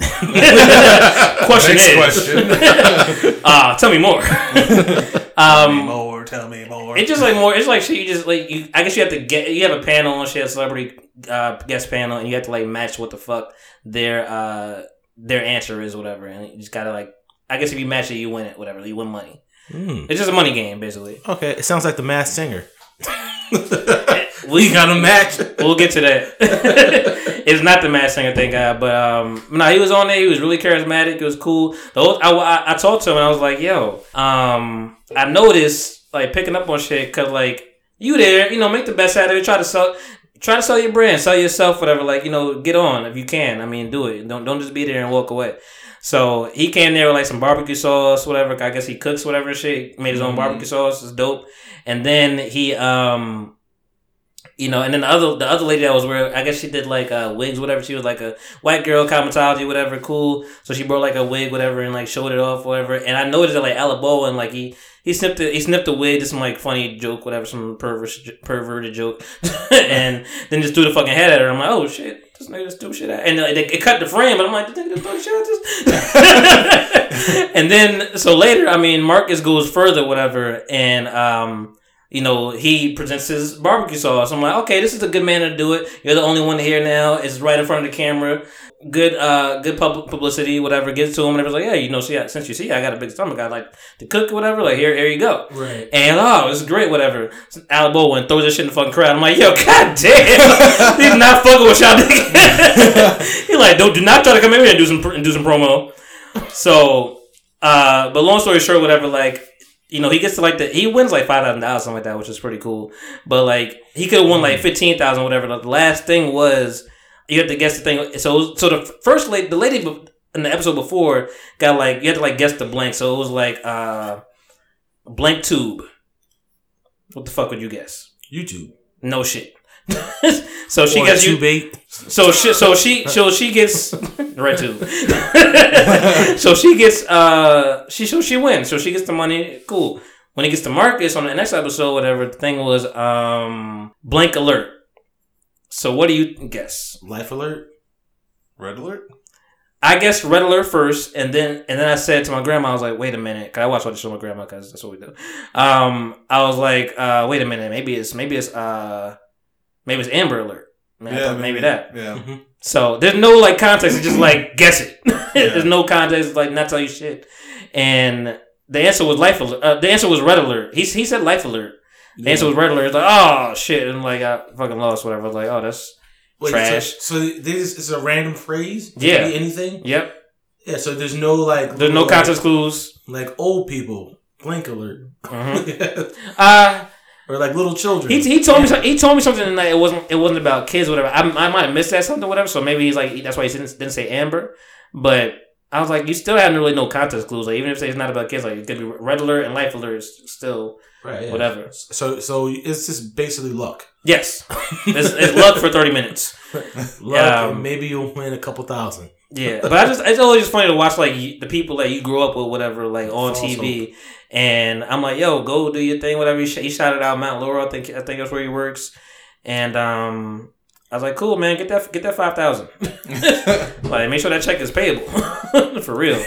question Next is, question. uh, tell me more. tell me um, more. Tell me more. It's just like more. It's like shit. You just like you. I guess you have to get. You have a panel and shit, a celebrity uh, guest panel, and you have to like match what the fuck their uh their answer is, whatever. And you just gotta like. I guess if you match it, you win it, whatever. You win money. Hmm. It's just a money game, basically. Okay, it sounds like the Masked Singer. We got a match. We'll get to that. it's not the match Singer, thank God. But um, no, he was on there. He was really charismatic. It was cool. The whole, I, I, I talked to him and I was like, "Yo, um, I noticed like picking up on shit because like you there, you know, make the best out of it. Try to sell, try to sell your brand, sell yourself, whatever. Like you know, get on if you can. I mean, do it. Don't don't just be there and walk away." So he came there with like some barbecue sauce, whatever. I guess he cooks whatever shit. Made his own Mhm. barbecue sauce. It's dope. And then he um you know, and then the other the other lady that was wearing, I guess she did like uh, wigs, whatever. She was like a white girl cosmetology, whatever. Cool. So she brought like a wig, whatever, and like showed it off, whatever. And I noticed that like Alec Baldwin, like he he snipped it, he snipped the wig, did some like funny joke, whatever, some perverse perverted joke, and then just threw the fucking head at her. I'm like, oh shit, this nigga just threw shit and like, it cut the frame, but I'm like, this nigga just threw shit and then so later, I mean, Marcus goes further, whatever, and um you know, he presents his barbecue sauce. I'm like, okay, this is a good man to do it. You're the only one here now. It's right in front of the camera. Good, uh, good pub- publicity, whatever. Gives to him, and everyone's like, yeah, you know, see, I- since you see, I got a big stomach. I like to cook, whatever. Like, here, here you go. Right. And oh, it's great, whatever. So Alec Baldwin throws this shit in the fucking crowd. I'm like, yo, god damn, he's not fucking with y'all. he like, don't do not try to come in here and do some and do some promo. So, uh, but long story short, whatever. Like, you know, he gets to like the he wins like five thousand dollars, something like that, which is pretty cool. But like, he could have won like fifteen thousand, whatever. The last thing was you have to guess the thing. So, so the first lady, the lady in the episode before got like you had to like guess the blank. So it was like uh blank tube. What the fuck would you guess? YouTube. No shit. so she Or gets you. tube eight. So she, so she, so she gets red tube. so she gets, uh, she, so she wins. So she gets the money. Cool. When it gets to Marcus on the next episode, whatever the thing was, um, blank alert. So what do you guess? Life alert. Red alert. I guessed red alert first, and then and then I said to my grandma, I was like, "Wait a minute," cause I watch all the show with my grandma, cause that's what we do. Um, I was like, uh, "Wait a minute, maybe it's maybe it's uh, maybe it's Amber Alert, Man, I thought maybe that." Yeah. So there's no like context. It's just like guess it. yeah. there's no context. It's like not tell you shit. And the answer was life alert. Uh, the answer was red alert. He he said life alert. The answer was red alert. It's like oh shit, and like I fucking lost whatever. Like oh that's Wait, Trash. So, so this is a random phrase. It Yeah. be anything. yep. Yeah. So there's no like. There's no little, context clues. Like, like old people. Blank alert. Mhm. Uh or like little children. he, he told me some- he told me something that it wasn't it wasn't about kids or whatever. I, I might have missed that something or whatever. So maybe he's like that's why he didn't, didn't say Amber. But I was like, you still haven't really no context clues. Like even if it's not about kids, like it could be red alert and life alert is still right. yeah. whatever. So so it's just basically luck. Yes, it's, it's luck for thirty minutes. Luck, Um, maybe you'll win a couple thousand. Yeah, but I just it's always just funny to watch like the people that you grew up with, whatever, like on False TV, and I'm like, yo, go do your thing, whatever. He, sh- he shouted out Mount Laurel, I think I think that's where he works, and um, I was like, cool, man, get that get that five thousand, like make sure that check is payable for real.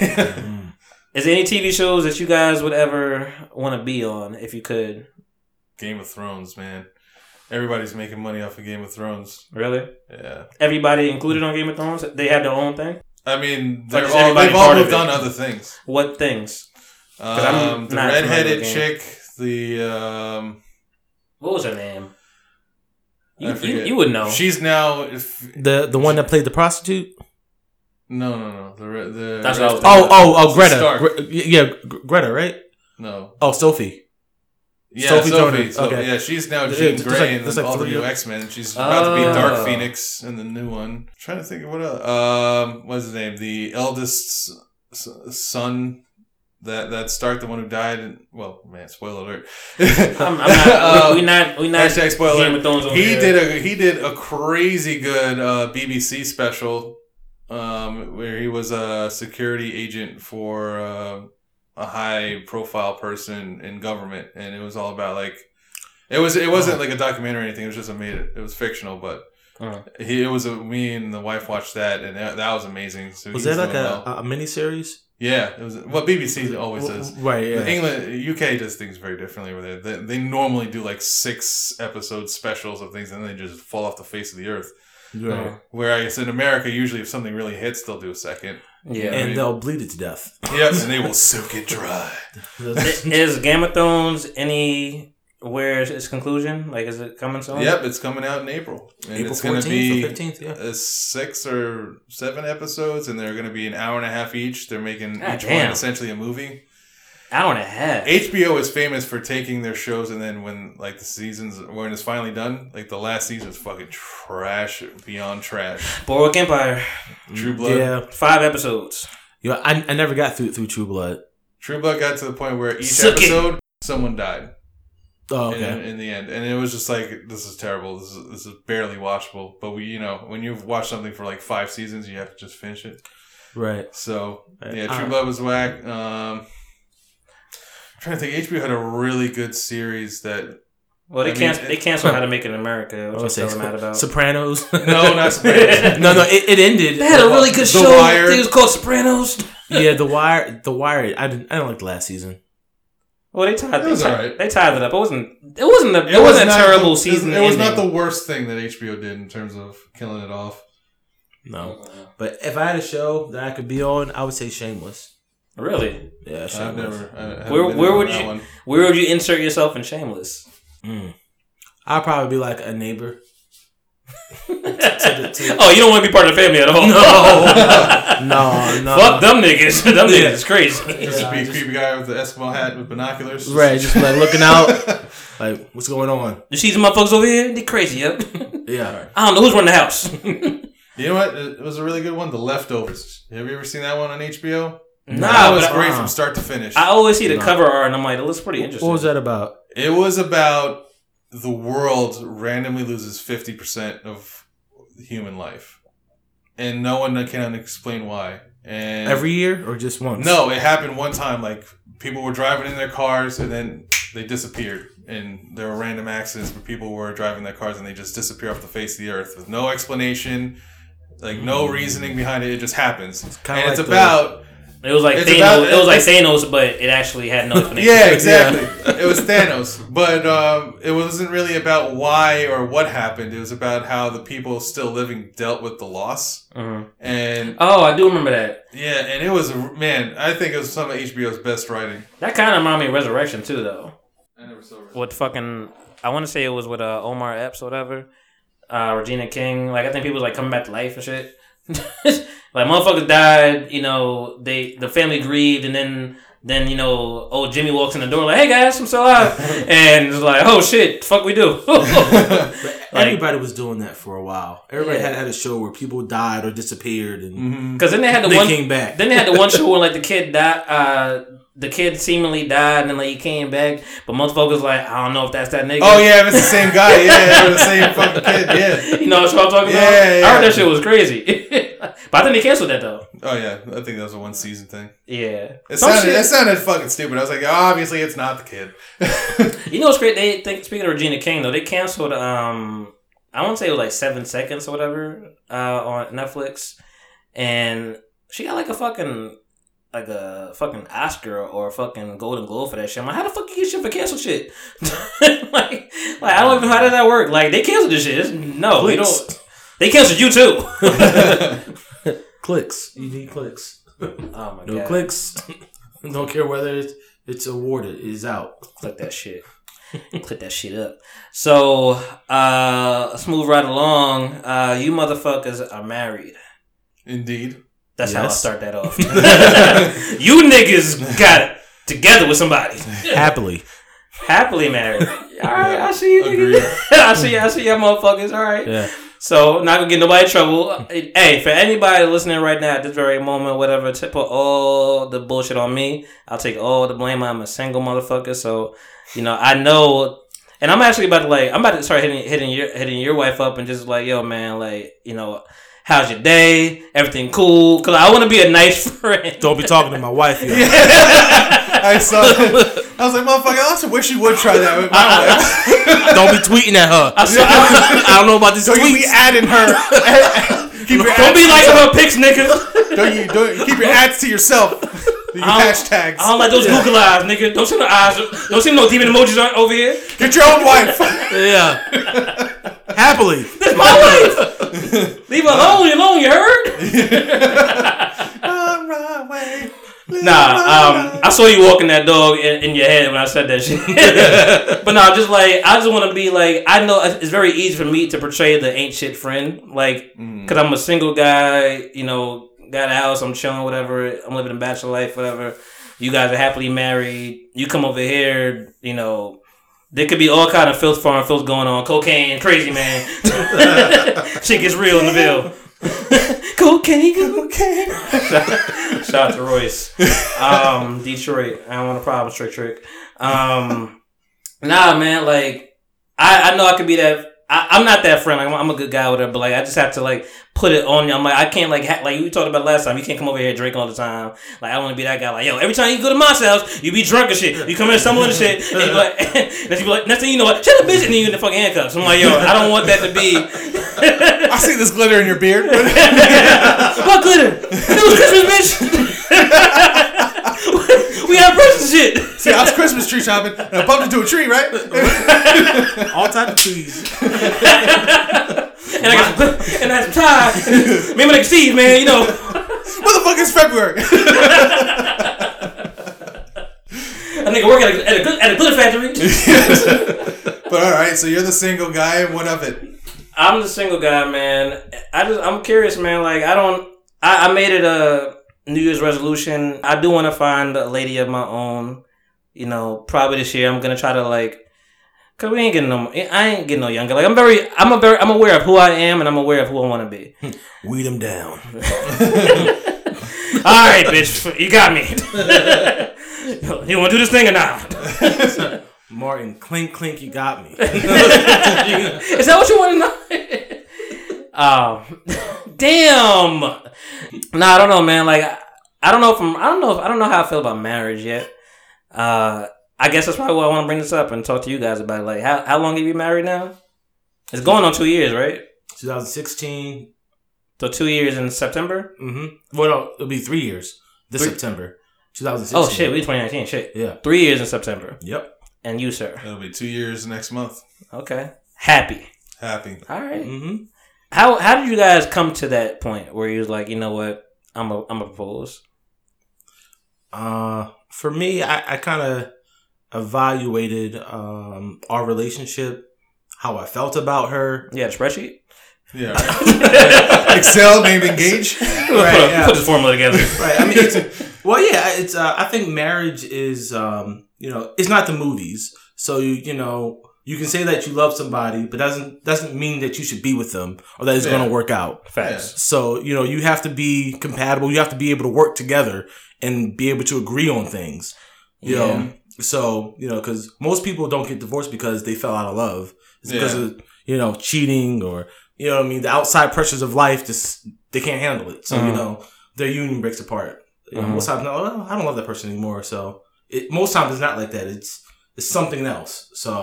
Is there any TV shows that you guys would ever want to be on if you could? Game of Thrones, man. Everybody's making money off of Game of Thrones. Really, Yeah. everybody included on Game of Thrones, they have their own thing. I mean, they're all, they've all part moved on other things. What things? Um, the not familiar redheaded chick, the um, What was her name? You, you, you would know. She's now. If, The the one that played the prostitute. No, no, no. The re- the That's what I was Oh oh oh Greta. Gre- yeah, Greta, right? no. Oh Sophie. Yeah, Sophie Sophie. Turner. So, Okay. Yeah, she's now Yeah, Jean there's Grey like- in the- like all the new X Men. She's about to be Oh. Dark Phoenix in the new one. trying to think of what else. Um, what's his name? The eldest son. That that Stark, the one who died. In, well, man, spoiler alert. I'm, I'm not. Uh, we, we not. We not. Hashtag spoiler. Game of Thrones over he here. did a he did a crazy good uh, BBC special, um, where he was a security agent for uh, a high profile person in government, and it was all about like it was it wasn't like a documentary or anything. It was just a made it. It was fictional, but. Uh. He, it was a, me and the wife watched that, and that, that was amazing. So Was that like a, well. a mini series? yeah? It was what BBC always does. Right. Yeah. England, UK does things very differently it. They, they normally do like six episode specials of things, and then they just fall off the face of the earth. Right. Whereas in America, usually if something really hits, they'll do a second. Yeah. And they'll bleed it to death. Yep, and they will soak it dry. is Game of Thrones any? Where is its conclusion? Like, is it coming soon? Yep, it's coming out in April, and April it's going to fourteenth be fifteenth. Yeah. uh, six or seven episodes, and they're going to be an hour and a half each. They're making God each damn. one essentially a movie. Hour and a half. HBO is famous for taking their shows and then when like the seasons when it's finally done, like the last season is fucking trash beyond trash. Boardwalk Empire. True Blood. Yeah. Five episodes. You know, I, I never got through through True Blood. True Blood got to the point where each Suck it. episode someone died Oh, in, okay. in the end, and it was just like this is terrible. This is this is barely watchable. But we, you know, when you've watched something for like five seasons, you have to just finish it. Right. So yeah, True Uh, Blood was whack. Um, I'm trying to think. HBO had a really good series that Well, they I mean, can't. They canceled How to Make It in America, which I I'm was still saying mad about. Sopranos. no, not Sopranos. no, no, it, it ended. They had a really good The show. Wire. It was called Sopranos. yeah, the wire. The wire. I didn't. I don't like the last season. Well, they tied. It They tied, alright. they tied it up. It wasn't. It wasn't. A, it, was wasn't a terrible the- season. It was not the worst thing that HBO did in terms of killing it off. No, but if I had a show that I could be on, I would say Shameless. Really. Yeah, I've Shameless. never. I Where- been where would you- One. Where would you insert yourself in Shameless? Mm. I'd probably be like a neighbor. To the- to the- Oh, you don't want to be part of the family at all. no, no. No. Fuck them niggas. them niggas is crazy. Just Yeah, be a just- creepy guy with the Eskimo hat with binoculars. Right, just like looking out, like what's going on? You see these motherfuckers over here? They crazy, yep. Yeah, I don't know who's running the house. You know what? It was a really good one. The Leftovers. Have you ever seen that one on HBO? Mm-hmm. Nah, that was but great uh-uh. from start to finish. I always see the Nah. cover art and I'm like, it looks pretty interesting. What was that about? It was about the world randomly loses 50% of human life. And no one can explain why. And Every year or just once? No, it happened one time. Like people were driving in their cars and then they disappeared. And there were random accidents where people were driving their cars and they just disappear off the face of the earth with no explanation, like no mm. reasoning behind it. It just happens. kinda and it's like the- about It was like It's Thanos. about- it was like Thanos, but it actually had no explanation. yeah, exactly. it was Thanos, but um, it wasn't really about why or what happened. It was about how the people still living dealt with the loss. Mhm. And Oh, I do remember that. yeah, and it was man. I think it was some of HBO's best writing. That kind of reminded me of Resurrection too, though. I never saw it. With fucking, I want to say it was with uh, Omar Epps or whatever, uh, Regina King. Like I think people was like coming back to life and shit. like motherfuckers died, you know. They the family grieved, and then then you know, old Jimmy walks in the door like, "Hey guys, I'm still alive," and it's like, "Oh shit, fuck we do." like, Everybody was doing that for a while. Everybody Yeah. had, had a show where people died or disappeared and because then they had the they one. came back. Then they had the one show where like the kid died. Uh, the kid seemingly died, and then like he came back, but motherfuckers like, I don't know if that's that nigga. Oh yeah, if it's the same guy. Yeah, the same fucking kid. Yeah. you know what I'm talking about? Yeah, I heard that shit was crazy. but I think they canceled that though. Oh yeah, I think that was a one season thing. Yeah. It Some sounded shit- it sounded fucking stupid. I was like, obviously it's not the kid. You know what's great? They think speaking of Regina King though, they canceled um I want to say it was like seven seconds or whatever uh, on Netflix, and she got like a fucking like a fucking Oscar or a fucking Golden Globe for that shit. I'm like, how the fuck you get shit for cancel shit? like, like I don't even know how does that work. Like they canceled this shit. It's, no, they don't. They canceled you too. Clicks. You need clicks. oh my No god! clicks. Don't care whether it's, it's awarded. It is out. click that shit. click that shit up. So, uh, let's move right along. Uh, you motherfuckers are married. Indeed. That's how I Yes. start that off. you niggas got it together with somebody. Happily. Happily married. All right, I see you Agreed. niggas. I see, you. I see y'all motherfuckers. All right. Yeah. So not gonna get nobody in trouble. Hey, for anybody listening right now at this very moment, whatever, to put all the bullshit on me, I'll take all the blame. I'm a single motherfucker, so you know I know. And I'm actually about to like I'm about to start hitting hitting your hitting your wife up and just like yo man like you know how's your day everything cool because I want to be a nice friend. Don't be talking to my wife. Yo. I saw. I was like, motherfucker, I also wish you would try that with my wife. Don't be tweeting at her. I, saw, I, don't know about this Don't you be adding her. keep your don't be like her pics, nigga. Don't you don't you keep your ads to yourself. Your I don't- hashtags. I don't like those Google eyes, nigga. Don't see no eyes. Don't see no demon emojis on- over here. Get your own wife. Yeah. Happily. That's my wife. Leave her alone. You alone. You heard? On way. Nah. Um, I saw you walking that dog in, in your head when I said that shit. but no, just like I just want to be like I know it's very easy for me to portray the ain't shit friend, like because I'm a single guy. You know, got a house. I'm chilling. Whatever. I'm living a bachelor life. Whatever. You guys are happily married. You come over here. You know. There could be all kind of filth farm filth going on, cocaine, crazy man. Shit gets real in the Ville. cocaine, cocaine. Shout out to Royce. Um, Detroit. I don't want a problem, Trick Trick. Um, nah, man. Like, I, I know I could be that. I, I'm not that friend. I'm, I'm a good guy with her, but like, I just have to like put it on you. I'm like, I can't like ha- like we talked about last time. You can't come over here drinking all the time. Like, I don't want to be that guy. Like, yo, every time you go to my house, you be drunk and shit. You come in stumbling and shit. And you be like, and then you be like, next thing you know, what? Shut up, bitch, and then you in the fucking handcuffs. I'm like, yo, I don't want that to be. I see this glitter in your beard. What glitter? It was Christmas, bitch. We have presents shit. See, I was Christmas tree shopping and I bumped into a tree, right? All type of trees. And I got some, and I had some tie. Me and my nigga Steve, man, you know. what the fuck is February? A nigga work at a, at a, gl- at a glitter factory. but all right, so you're the single guy, and what of it? I'm the single guy, man. I just I'm curious, man. Like I don't. I, I made it a New Year's resolution. I do want to find a lady of my own. You know, probably this year I'm gonna try to like Cause we ain't getting no. I ain't getting no younger. Like I'm very, I'm a very, I'm aware of who I am, and I'm aware of who I want to be. Weed them down. All right, bitch, you got me. you want to do this thing or not? Martin, clink clink, you got me. Is that what you want to know? um, damn. Nah, I don't know, man. Like, I, I don't know if I'm, I don't know if I don't know how I feel about marriage yet. Uh, I guess that's probably why I want to bring this up and talk to you guys about. It. Like, how how long have you been married now? It's going on two years, right? 2016. So two years in September. Mm-hmm. Well, no, it'll be three years this Three- September. 2016. Oh shit, we 2019. Shit, Yeah. three years in September. Yep. And you, sir? It'll be two years next month. Okay, happy. Happy. All right. Mm-hmm. How how did you guys come to that point where you was like, you know what, I'm a I'm a propose? Uh, for me, I, I kind of evaluated um our relationship, how I felt about her. Yeah, spreadsheet. Yeah. Excel named engage. Right, put, yeah. put this formula together. right. I mean, it's well, yeah. It's. Uh, I think marriage is. Um, you know, it's not the movies. So you, you know, you can say that you love somebody, but doesn't doesn't mean that you should be with them or that it's Yeah. going to work out. Facts. So you know, you have to be compatible. You have to be able to work together and be able to agree on things. You Yeah. know, so you know, because most people don't get divorced because they fell out of love. It's because of you know cheating or you know what I mean the outside pressures of life. Just they can't handle it. So you Mhm. know their union breaks apart. You know, Mhm. most times, no, I don't love that person anymore. So it, most times it's not like that. It's it's something else. So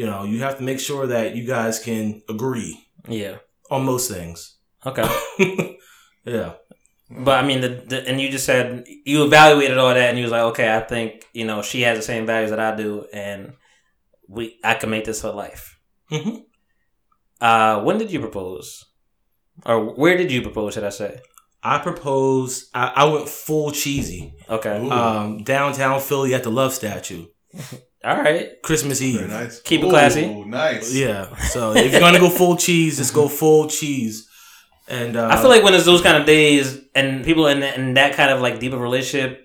you know you have to make sure that you guys can agree Yeah. on most things. Okay. yeah. But I mean, the, the and you just said you evaluated all that, and you was like, okay, I think you know she has the same values that I do, and we I can make this her life. Mhm. Uh, when did you propose, or where did you propose? Should I say? I proposed. I, I went full cheesy. Okay. Um, downtown Philly at the Love Statue, All right. Christmas Eve. Very nice. Keep it classy. Nice. Yeah. So if you're gonna go full cheese, just go full cheese. And uh, I feel like when it's those kind of days and people in that, in that kind of like deeper relationship,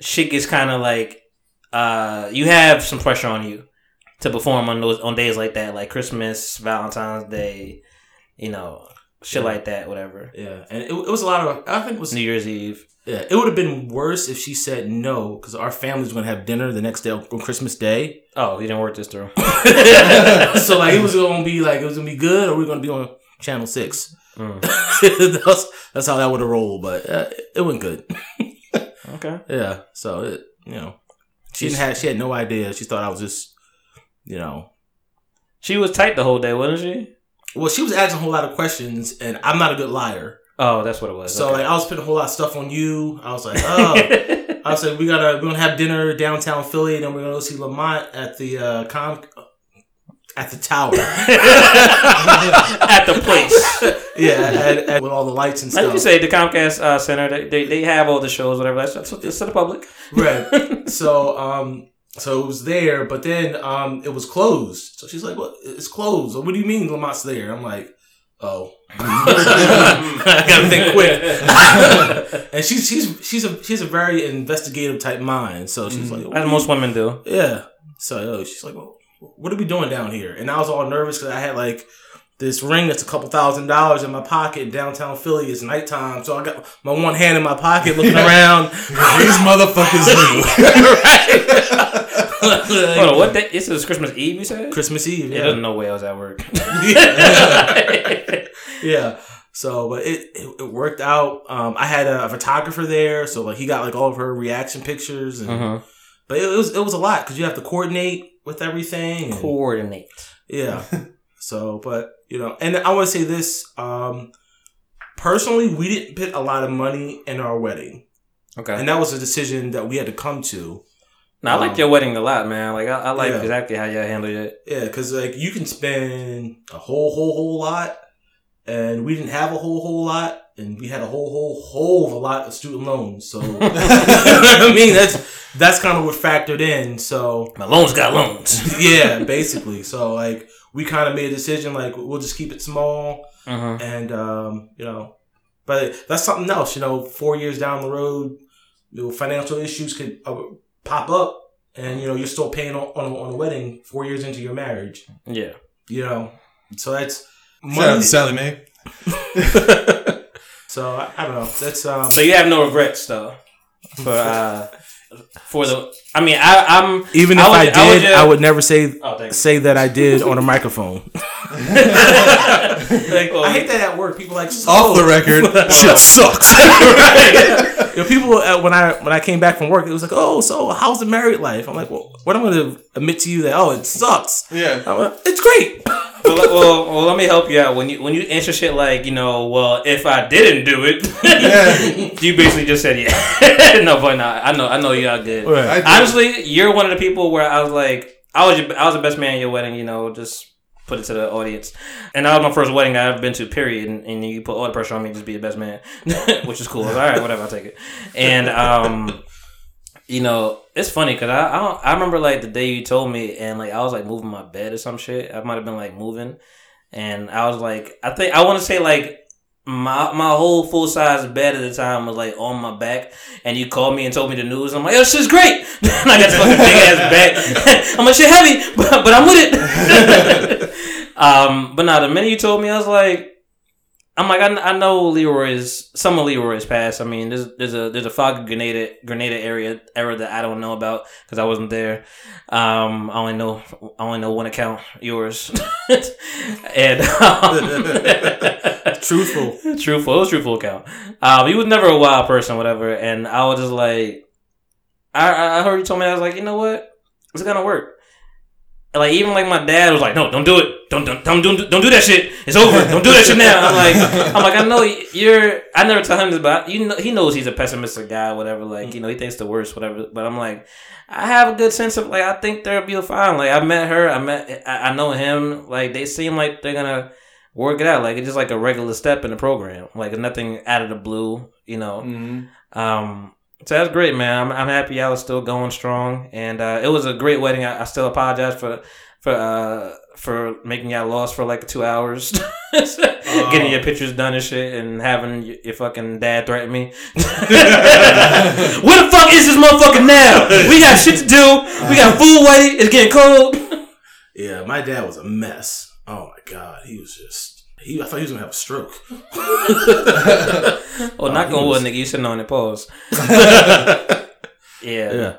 shit gets kind of like uh you have some pressure on you to perform on those on days like that, like Christmas, Valentine's Day, you know, shit Yeah. like that, whatever. yeah, and it, it was a lot of. I think it was New Year's Eve. Yeah, it would have been worse if she said no because our family's gonna have dinner the next day on Christmas Day. Oh, you didn't work this through. so like it was gonna be like it was gonna be good, or we are gonna be on Channel Six. Mm. that's, that's how that would have rolled, but uh, it went good. Okay. Yeah, so it you know she didn't have she had no idea. She thought I was just you know. She was tight the whole day, wasn't she? Well, she was asking a whole lot of questions, and I'm not a good liar. Oh, that's what it was. So okay. like I was putting a whole lot of stuff on you. I was like, oh. I was like, we gotta we're gonna have dinner downtown Philly, and then we're gonna go see Lamont at the uh, com at the tower. At the place. yeah, and, and with all the lights and stuff. Like you say, the Comcast uh, Center, they, they, they have all the shows, whatever. That's, that's it's to the public. right. So um, so it was there, but then um, it was closed. So she's like, "What? It's closed." What do you mean Lamont's there? I'm like, "Oh, I gotta think quick." and she's she's she's a she's a very investigative type mind. So she's mm-hmm. like, As most women do. Yeah. So yo, she's like, well, what are we doing down here? And I was all nervous because I had like this ring that's a couple thousand dollars in my pocket downtown Philly. It's nighttime, so I got my one hand in my pocket looking around. These motherfuckers knew. Hold on, what day? This is Christmas Eve, you said? Christmas Eve, Yeah, there's yeah, no way I was at work. yeah. So, but it, it, it worked out. Um, I had a, photographer there, so like he got like all of her reaction pictures, and Mhm. but it, was it was a lot because you have to coordinate with everything. and- Coordinate. Yeah. so, but you know, and I want to say this. Um, personally, we didn't put a lot of money in our wedding, Okay. and that was a decision that we had to come to. Now, I like Um, your wedding a lot, man. Like, I, I like Yeah. exactly how y'all handled it. Yeah, because like you can spend a whole, whole, whole lot, and we didn't have a whole, whole lot, and we had a whole, whole, whole of a lot of student loans. So, I mean, that's that's kind of what factored in. So, My loans got loans. yeah, basically. So, like, we kind of made a decision, like, we'll just keep it small. Mhm. and um, you know, but that's something else. You know, four years down the road, you know, financial issues could uh, pop up, and you know you're still paying on on, on a wedding four years into your marriage. Yeah. You know, so that's money. out to Sallie Mae. so I, I don't know. That's um. So you have no regrets though for uh for the. I mean, I, I'm Even if I I, would- I would did, just- I would never say Oh, say that I did on a microphone. like, I hate that at work. People like so, Off the record, shit sucks. You know, people uh, when I when I came back from work, it was like, oh, so how's the married life? I'm like, well, what I'm going to admit to you that oh, it sucks. yeah. I'm like, it's great. Well, let- well, well, let me help you out. When you when you answer shit like you know, well, if I didn't do it, you basically just said yeah. no, but nah, I know, I know you are good. I did. Honestly, you're one of the people where I was like, I was your, I was the best man at your wedding. You know, just put it to the audience. And that was my first wedding I've ever been to. Period. And, and you put all the pressure on me to just be the best man, which is cool. I was, all right, whatever, I'll take it. And um, you know, it's funny because I I, don't, I remember like the day you told me, and like I was like moving my bed or some shit. I might have been like moving, and I was like, I think I want to say like. My my whole full size bed at the time was like on my back, and you called me and told me the news. I'm like, "Yo, shit's great." and I got this fucking big ass bag. I'm like, "Shit heavy," but, but I'm with it. um, but now the minute you told me, I was like, I'm like, I, I know is some of Leroy's past. I mean, there's there's a there's a fog Grenada Grenada area era that I don't know about because I wasn't there. Um, I only know I only know one account, yours, and um, Truthful. truthful, it was truthful account. Um, he was never a wild person, whatever. And I was just like, I I I heard you told me I was like, you know what, it's gonna work. Like even like my dad was like, no, don't do it, don't don't don't don't, don't do that shit. It's over. Don't do that shit now. I'm like, I'm like, I know you're. I never tell him this, but you know, he knows he's a pessimistic guy, whatever. Like you know, he thinks the worst, whatever. But I'm like, I have a good sense of like, I think they'll be fine. Like I met her, I met, I, I know him. Like they seem like they're gonna work it out. Like it's just like a regular step in the program. Like nothing out of the blue, you know. Mhm. Um, so that's great, man. I'm, I'm happy y'all are still going strong, and uh, it was a great wedding. I, I still apologize for for uh, for making y'all lost for like two hours, getting your pictures done and shit, and having your, your fucking dad threaten me. Where the fuck is this motherfucker now? We got shit to do. We got food waiting. It's getting cold. Yeah, my dad was a mess. Oh my god, he was just. He, I thought he was gonna have a stroke. Oh, knock on wood, nigga. You sitting on it. Pause. yeah. Yeah.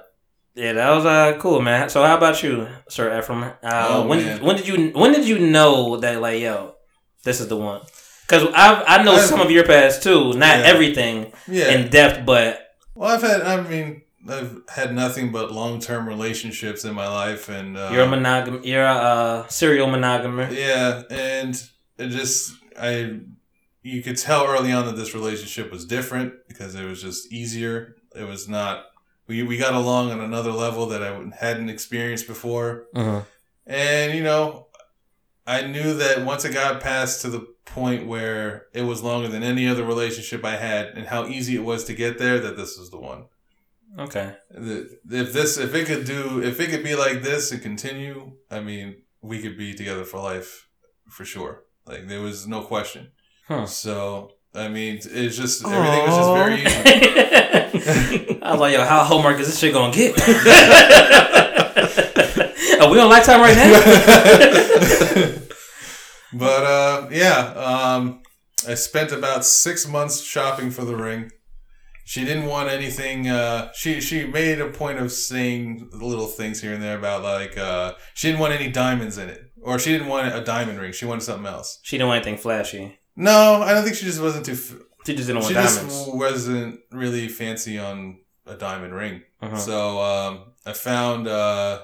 Yeah, that was uh cool, man. So how about you, Sir Efraim? Uh, Oh, when man. when did you when did you know that like yo, this is the one? Because I I know I've- some of your past too, not Yeah. everything Yeah. in depth, but well, I've had. I mean, I've had nothing but long term relationships in my life, and uh, you're a monogam, you're a uh, serial monogamer. Yeah, and it just I you could tell early on that this relationship was different because it was just easier. It was not we we got along on another level that I hadn't experienced before. Mhm. And you know, I knew that once it got past to the point where it was longer than any other relationship I had and how easy it was to get there that this was the one. Okay. If this if it could do if it could be like this and continue, I mean, we could be together for life for sure. Like there was no question. Huh. So I mean, it's just everything was just very easy. I was like, yo, how Hallmark is this shit gonna get? Are we on lifetime right now? but uh, yeah, um, I spent about six months shopping for the ring. She didn't want anything. Uh, she she made a point of saying little things here and there about like uh, she didn't want any diamonds in it, or she didn't want a diamond ring. She wanted something else. she didn't want anything flashy. No, I don't think she just wasn't too. F- She just didn't want she diamonds. just wasn't really fancy on a diamond ring. Uh-huh. So um, I found uh,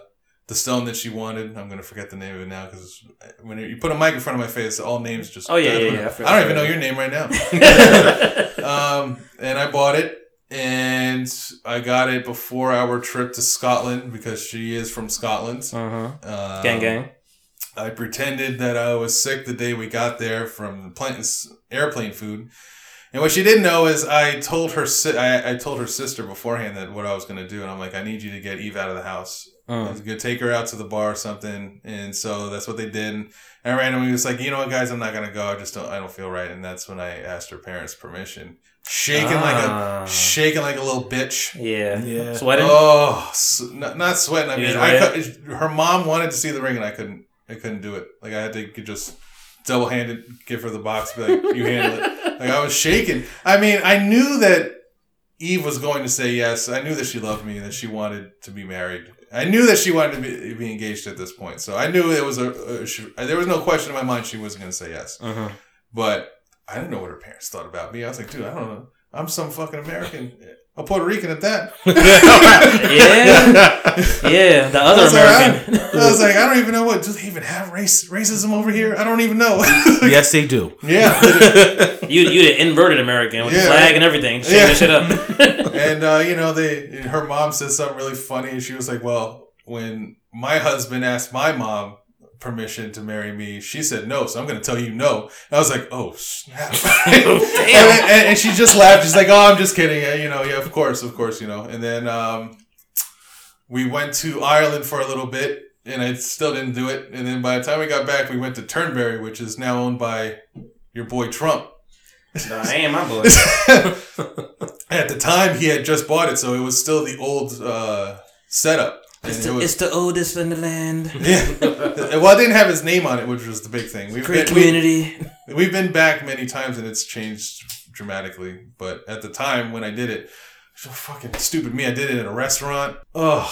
the stone that she wanted. I'm gonna forget the name of it now because when you put a mic in front of my face, all names just. Oh, yeah, yeah, yeah, I I don't even know your name right now. um, and I bought it, and I got it before our trip to Scotland because she is from Scotland. uh-huh. Um, Gang gang. I pretended that I was sick the day we got there from the plane, airplane food. And what she didn't know is I told her si- I, I told her sister beforehand that what I was gonna do, and I'm like, I need you to get Eve out of the house. I was gonna take her out to the bar or something, and so that's what they did. And I randomly was like, you know what, guys, I'm not gonna go. I just don't. I don't feel right. And that's when I asked her parents' permission, shaking like Ah. a shaking like a little bitch. Yeah. Yeah. Sweating. Oh, s- not, not sweating. I You mean, I her mom wanted to see the ring, and I couldn't. I couldn't do it. Like I had to just double handed give her the box, be like, "You handle it." Like I was shaking. I mean, I knew that Eve was going to say yes. I knew that she loved me and that she wanted to be married. I knew that she wanted to be, be engaged at this point. So I knew it was a, a she, there was no question in my mind she wasn't going to say yes. Mhm. But I didn't know what her parents thought about me. I was like, dude, I don't know. I'm some fucking American, a Puerto Rican at that. Yeah. Yeah. The other I was like, American. I was like, I don't even know what. Do they even have race racism over here? I don't even know. yes, they do. yeah. you you the inverted American with Yeah. the flag and everything. Shaking Yeah. shit up. And uh, you know, they her mom said something really funny, and she was like, "Well, when my husband asked my mom permission to marry me, she said no, so I'm going to tell you no." And I was like, "Oh snap!" and, and, and she just laughed. She's like, "Oh, I'm just kidding. Yeah, you know, yeah, of course, of course, you know." And then um, we went to Ireland for a little bit. And I still didn't do it. And then by the time we got back, we went to Turnberry, which is now owned by your boy Trump. no, I ain't my boy. At the time, he had just bought it, so it was still the old uh, setup. And It's it the, was, it's the oldest in the land. yeah. well, I didn't have his name on it, which was the big thing. We've Great been, community. we've been back many times, and it's changed dramatically. But at the time when I did it, so fucking stupid me. I did it in a restaurant. Ugh.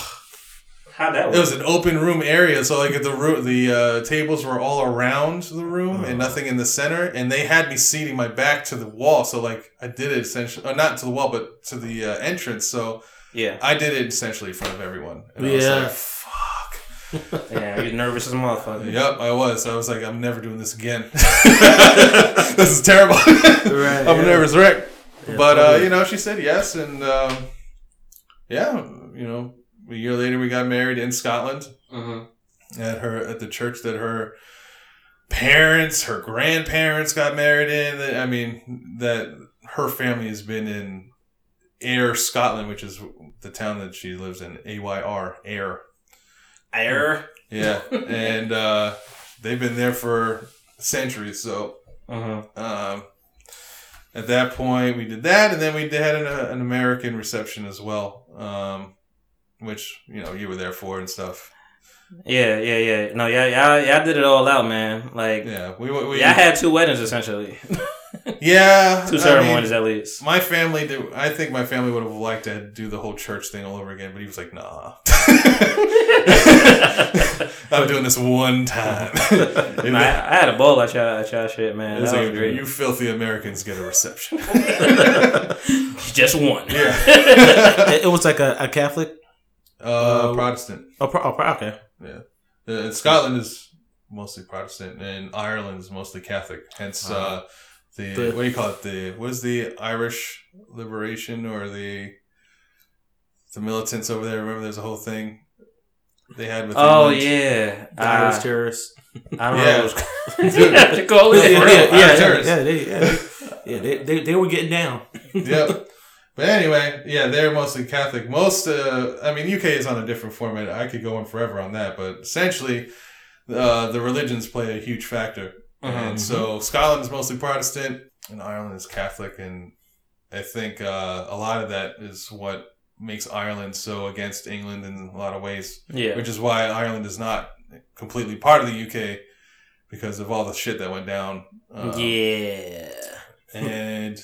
How'd that It was an open room area, so like the room, the uh, tables were all around the room Uh-huh. and nothing in the center. And they had me seating my back to the wall, so like I did it essentially, or not to the wall, but to the uh, entrance. So yeah. I did it essentially in front of everyone. And I was Yeah. like, fuck. Yeah. You're nervous as a motherfucker. Yep, I was. I was like, I'm never doing this again. this is terrible. Right, I'm a nervous wreck. Yeah, but uh, you know, she said yes, and um, yeah, you know, a year later we got married in Scotland Mm-hmm. at her at the church that her parents, her grandparents got married in. I mean, that her family has been in Ayr Scotland, which is the town that she lives in. A Y R, Ayr. Air. Yeah, and uh, they've been there for centuries. So Mm-hmm. um, at that point, we did that, and then we had an, uh, an American reception as well, um, which you know you were there for and stuff. Yeah, yeah, yeah. No, yeah, yeah, yeah. I did it all out, man. Like, Yeah, we we had two weddings essentially, yeah two I ceremonies mean, at least. my family, did, I think my family would have liked to do the whole church thing all over again, but he was like, "Nah, I'm doing this one time." Nah, I, I had a ball at y'all, at y'all shit, man. It was That like, was great. you filthy Americans get a reception. Just one. yeah, it, it was like a, a Catholic. uh, Uh, Protestant. Oh, pro, oh, pro- okay. Uh, Scotland is mostly Protestant, and Ireland is mostly Catholic. Hence, uh, the, The- what do you call it? The was the Irish Liberation or the the militants over there? Remember, there's a whole thing they had with. Oh England? yeah, The Irish uh, terrorists. I don't Yeah. know. What it was. you call it? yeah, yeah, yeah, yeah, terrorists. yeah, they, yeah, they, yeah, they, they, they were getting down. yep. But anyway, yeah, they're mostly Catholic. Most, uh, I mean, UK is on a different format. I could go on forever on that, but essentially, uh, the religions play a huge factor. And so Scotland is mostly Protestant, and Ireland is Catholic, and I think uh, a lot of that is what makes Ireland so against England in a lot of ways, Yeah. which is why Ireland is not completely part of the UK because of all the shit that went down. Uh, yeah. and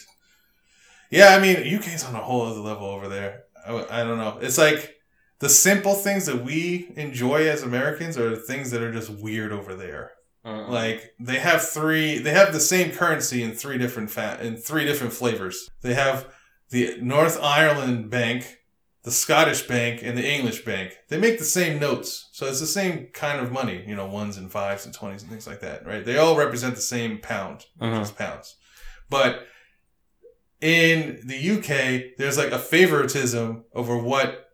yeah, I mean, UK's on a whole other level over there. I, I don't know. It's like the simple things that we enjoy as Americans are the things that are just weird over there. Uh-uh. Like they have three, they have the same currency in three different fat in three different flavors. They have the North Ireland Bank, the Scottish Bank, and the English Bank. They make the same notes, so it's the same kind of money. You know, ones and fives and twenties and things like that, right? They all represent the same pound, which is pounds. But in the UK, there's like a favoritism over what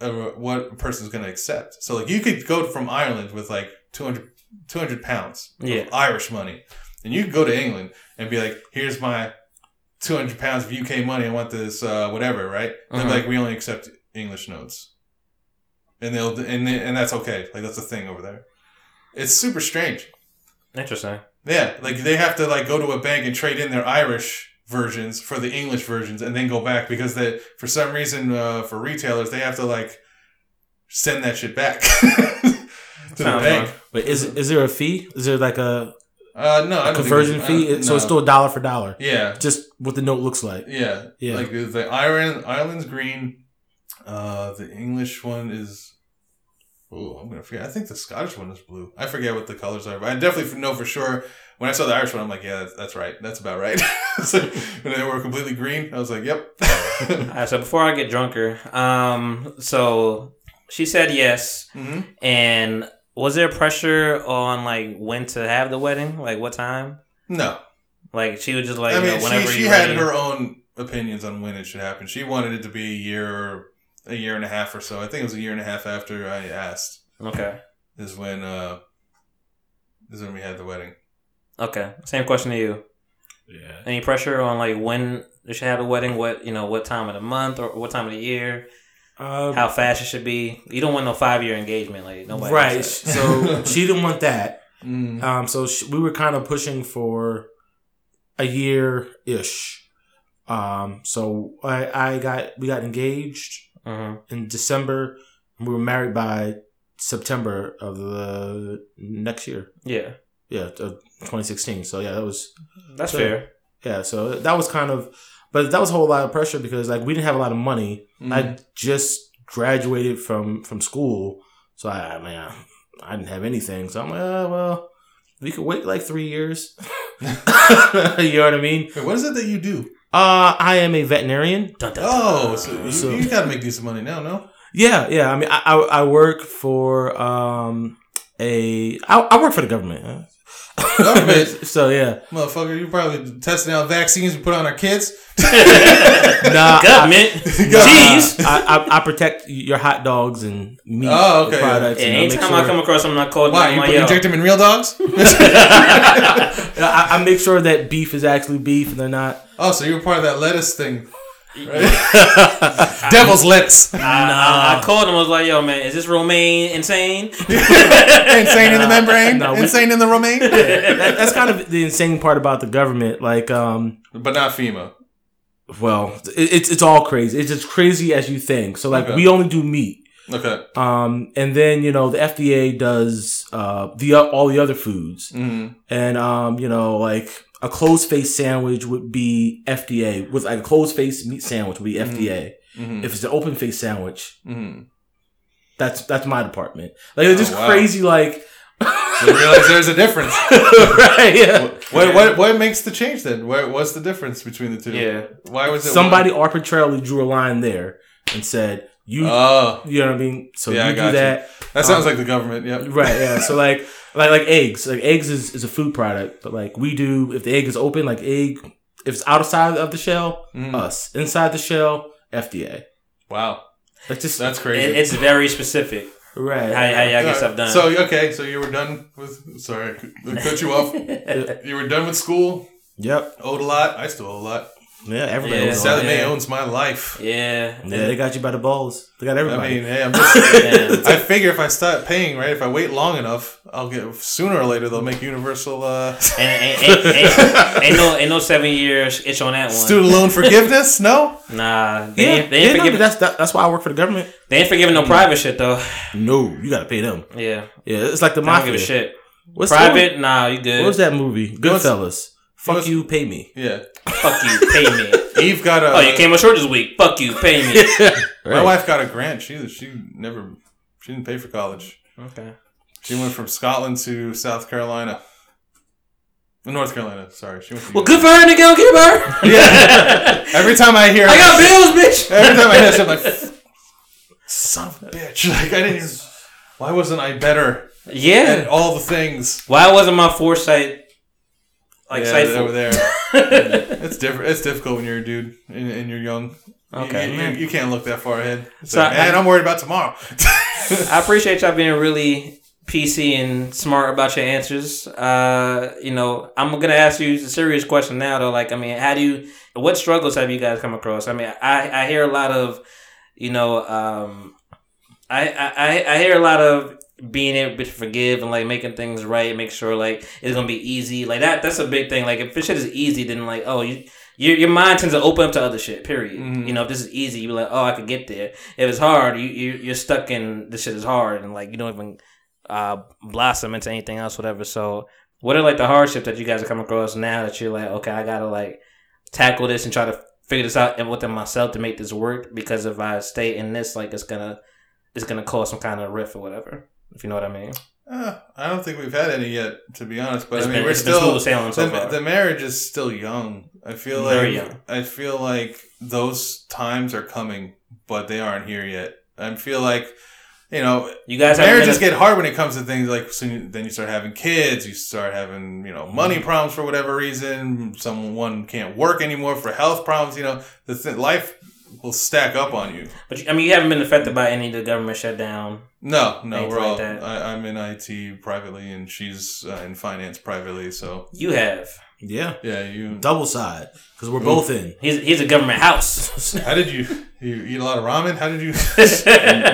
uh, what a person's going to accept. So like you could go from Ireland with like 200, 200 pounds Yeah. of Irish money, and you go to England and be like, "Here's my two hundred pounds of UK money. I want this uh, whatever, right? They're Mhm. like, we only accept English notes, and they'll and they, and that's okay. Like that's a thing over there. It's super strange. Interesting. Yeah, like they have to like go to a bank and trade in their Irish versions for the English versions, and then go back because they for some reason uh, for retailers they have to like send that shit back to the bank. But is is there a fee? Is there like a, Uh, no, I a conversion fee? uh, So it's no. still dollar for dollar. yeah, Just what the note looks like. yeah, Yeah. Like the, the Ireland island's green. Uh, the English one is. Oh, I'm gonna forget. I think the Scottish one is blue. I forget what the colors are, but I definitely know for sure. When I saw the Irish one, I'm like, yeah, that's, that's right. That's about right. so when they were completely green, I was like, yep. All right, so before I get drunker, um, so she said yes, hmm and was there pressure on like when to have the wedding? Like what time? No, Like she was just like, I you know, mean, whenever she, she had ready. her own opinions on when it should happen. She wanted it to be a year, a year and a half or so. I think it was a year and a half after I asked Okay, is when uh is when we had the wedding. okay. Same question to you. Yeah. Any pressure on like when they should have the wedding? What you know, what time of the month or what time of the year? Uh, How fast it should be? You don't want no five year engagement, like nobody. right. So she didn't want that. Mm. Um, so sh we were kind of pushing for a year ish. Um, so I, I got we got engaged Mhm. in December. and We were married by September of the next year. Yeah, Yeah, 2016. So yeah, that was that's So- fair. yeah. So that was kind of, but that was a whole lot of pressure because like we didn't have a lot of money. Mm. I just graduated from from school, so I, I mean I, I didn't have anything. So I'm like, oh, well, we could wait like three years. you know what I mean? Wait, what is it that you do? Uh, I am a veterinarian. Dun, dun, Oh, dun. so you, So- you gotta make decent money now, no? Yeah, yeah. I mean, I I, I work for um a I, I work for the government. Huh? Government? so yeah, Motherfucker, you probably testing out vaccines we put on our kids. nah, I- government. Jeez. I, I, I protect your hot dogs and meat Oh, okay, products. Yeah, and I make anytime sure, I come across something I call Why? You my put, yo. inject them in real dogs? I, I make sure that beef is actually beef and they're not. oh, so you were part of that lettuce thing. Devil's lettuce. I, I, I called him. I was like, "Yo, man, is this romaine insane?" Insane in the membrane. No, we- Insane in the romaine. That, that's kind of the insane part about the government. Like, um, but not FEMA. well, it, it's it's all crazy. It's as crazy as you think. So like, Okay. we only do meat. Okay. Um, and then you know the FDA does uh the all the other foods, Mm. and um, you know like a closed face sandwich would be FDA with like a closed face meat sandwich would be FDA. Mm-hmm. If it's an open face sandwich, Mm-hmm. that's that's my department. Like it's Oh, just wow. crazy. Like So you realize there's a difference. right? Yeah. What, what what makes the change then? What, what's the difference between the two? Yeah. Why was it Somebody arbitrarily drew a line there and said you. One? Oh, you know what I mean? So Yeah, I you do got you. that, that sounds Um, like the government. Yeah. right? Yeah. So like, like, like eggs. Like eggs is, is a food product, but like we do, if the egg is open, like egg, if it's outside of the shell, Mhm. us inside the shell, FDA. Wow, That's just that's crazy. It, it's very specific. right. How, how y'all get Uh, stuff done. So okay, so you were done with. Sorry, I cut you off. You were done with school. yep. Owed a lot. I still owe a lot. Yeah. Everybody. Yeah. knows all Sallie. Mae yeah. owns my life. yeah. Yeah, they got you by the balls. They got I everybody. mean, hey, I'm just. I figure if I start paying, right, if I wait long enough, I'll get sooner or later they'll make universal uh, And, and, and, and, ain't no ain't no seven years itch on that one. student loan forgiveness. No, Nah, they yeah, ain't, they yeah, ain't no, that's that, that's why I work for the government. they ain't forgiving no private shit though. No, you got to pay them. Yeah, Yeah, it's like the I don't mafia. give a shit. What's Private, nah, you good. What was that movie? was- Goodfellas. Fuck was- you, pay me. yeah. Fuck you, pay me. Eve got a. Oh, you came up short this week. Fuck you, pay me. My wife got a grant. She she never she didn't pay for college. Okay. She went from Scotland to South Carolina. North Carolina, sorry. She went Well, good for her, nigga. Don't care her. Yeah. Every time I hear I got bills, bitch. Every time I hear something like son of a bitch. Like I didn't why wasn't I better at Yeah. all the things? Why wasn't my foresight like yeah, over there. it's different. It's difficult when you're a dude and, and you're young. Okay. you, you, you can't look that far ahead. It's So like, I, I'm worried about tomorrow. I appreciate y'all being really PC and smart about your answers. Uh, you know, I'm gonna ask you a serious question now though. Like, I mean, how do you? What struggles have you guys come across? I mean, I I hear a lot of, you know, um, I I I hear a lot of being able to forgive and like making things right, make sure like it's gonna be easy. Like that that's a big thing. Like if this shit is easy, then like oh you your your mind tends to open up to other shit. Period. Mhm. You know if this is easy, you're like oh I could get there. If it's hard, you you you're stuck in this shit is hard and like you don't even uh blossom into anything else, whatever. So what are like the hardships that you guys have come across now that you're like okay I gotta like tackle this and try to figure this out and within myself to make this work because if I stay in this like it's gonna it's gonna cause some kind of rift or whatever. If you know what I mean. Uh, I don't think we've had any yet, to be honest. But It's I mean, been- we're still smooth so the, the marriage is still young. I feel like Very young. I feel like those times are coming, but they aren't here yet. I feel like you know You guys have marriages get hard when it comes to things like so you, then you start having kids you start having you know money Mm-hmm. problems for whatever reason someone can't work anymore for health problems you know the th- life will stack up on you But I mean, you haven't been affected by any of the government shutdown. no no Things we're like all that. I, i'm in it privately and she's uh, in finance privately so You have. Yeah, yeah you double side because we're both in. He's he's a government house. how did you you eat a lot of ramen how did you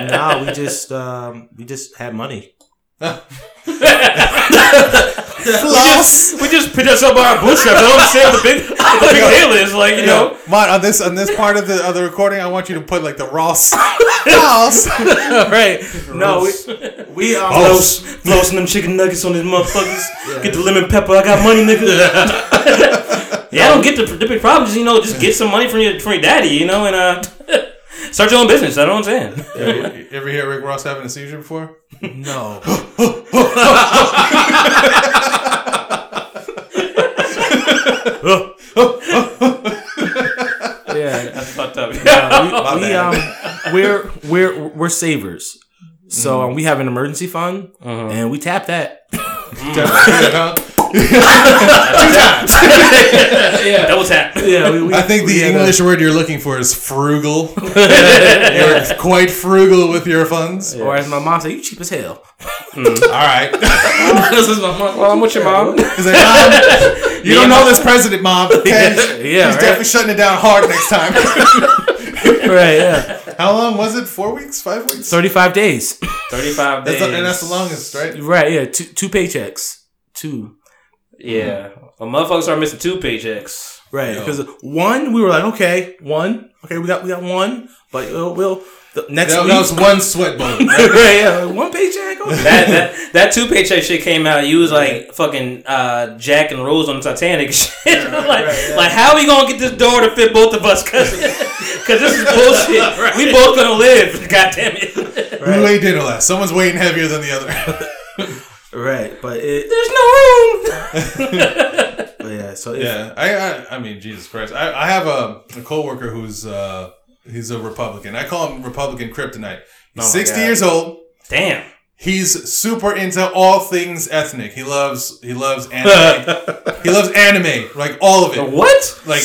nah, we just um, we just had money. we just we just picked us up by our bootstraps. I don't understand what the big what the big deal is. Like you know, Mon, on this on this part of the of the recording, I want you to put like the Ross. Ross. right? No, we we um, floss flossing them chicken nuggets on these motherfuckers. Get the lemon pepper. I got money, nigga. yeah, I don't get the, the big problems. You know, just get some money from your from your daddy. You know, and uh, start your own business. I know what I'm saying. you ever hear Rick Ross having a seizure before? no. Yeah, That's fucked up. Uh, we, we um, we're we're we're savers. So um, we have an emergency fund, and we tap that. Double tap. Yeah, we, we, I think the had a- English word you're looking for is frugal. you're quite frugal with your funds. or as my mom said, "You cheap as hell." Hmm. All right. this is my mom. Well, I'm with your mom. He's like, Mom, you don't know this president, Mom. Okay? Yeah, He's right. definitely shutting it down hard next time. right. Yeah, How long was it? Four weeks? Five weeks? thirty-five days. Thirty-five days. That's the, and that's the longest, right? right. Yeah, two two paychecks. Two. Yeah. Well, motherfuckers start missing two paychecks. Right, Yo. because one we were like, okay, one, okay, we got we got one, but we'll, we'll the next That, week, that was one sweat bullet. right, yeah, one paycheck. Okay. That, that that two paycheck shit came out. You was like fucking uh, Jack and Rose on the Titanic and shit. like, right, yeah. like how we gonna get this door to fit both of us? Cause, cause this is bullshit. We both gonna live. God damn it. Who ate dinner last? Someone's weighing heavier than the other. Right, but it, There's no room. but yeah, so if, Yeah, I, I, I mean, Jesus Christ, I, I have a, a coworker who's, uh, he's a Republican. I call him Republican Kryptonite. He's Oh sixty God. years old. Damn. He's super into all things ethnic. He loves, he loves anime. he loves anime, like all of it, What? like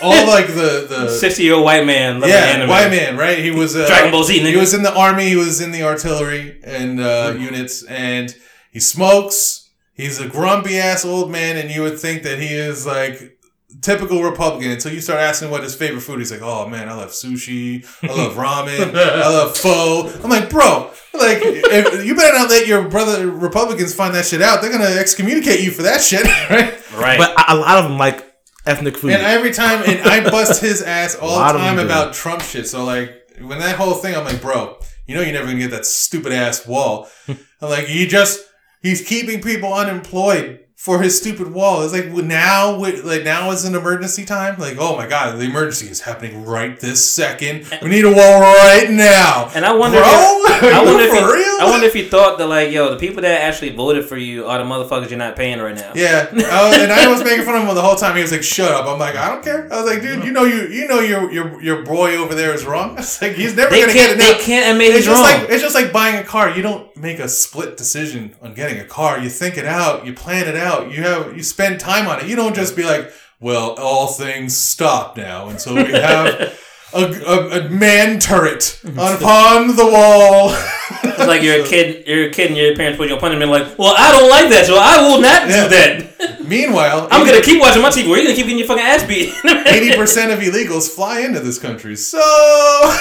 all like the the Sixty year old white man. loving yeah, anime. white man, right? He was uh, Dragon Ball Z, nigga. He was in the army. He was in the artillery and uh, units, and he smokes. He's a grumpy ass old man, and you would think that he is like typical Republican until you start asking what his favorite food. He's like, "Oh man, I love sushi. I love ramen. I love pho." I'm like, bro, like if, you better not let your brother Republicans find that shit out. They're gonna excommunicate you for that shit, right? Right. but a a lot of them like ethnic food. And every time, and I bust his ass all the of them time do. about Trump shit. So like, when that whole thing, I'm like, bro, you know, you're never gonna get that stupid ass wall. I'm like, "You just, he's keeping people unemployed for his stupid wall. It's like now, like now is an emergency time. Like, oh my god, the emergency is happening right this second. We need a wall right now. And I wonder, bro, if, I wonder if he, real? I wonder if he thought that like, yo, the people that actually voted for you are the motherfuckers you're not paying right now. Yeah, uh, and I was making fun of him the whole time. He was like, "Shut up!" I'm like, "I don't care." I was like, "Dude, you know you you know your your your boy over there is wrong." It's like he's never They gonna get it. They now. can't admit It's he's just wrong. like it's just like buying a car. You don't make a split decision on getting a car. You think it out. You plan it out. You have you spend time on it. You don't just be like, "Well, all things stop now," and so we have a, a, a man turret mhm. upon the wall. It's like you're a kid, you're a kid, and your parents put you on punishment. Like, well, I don't like that, so I will not Yeah. do that. Meanwhile, I'm gonna keep watching my TV. Or you're gonna keep getting your fucking ass beat. eighty percent of illegals fly into this country. So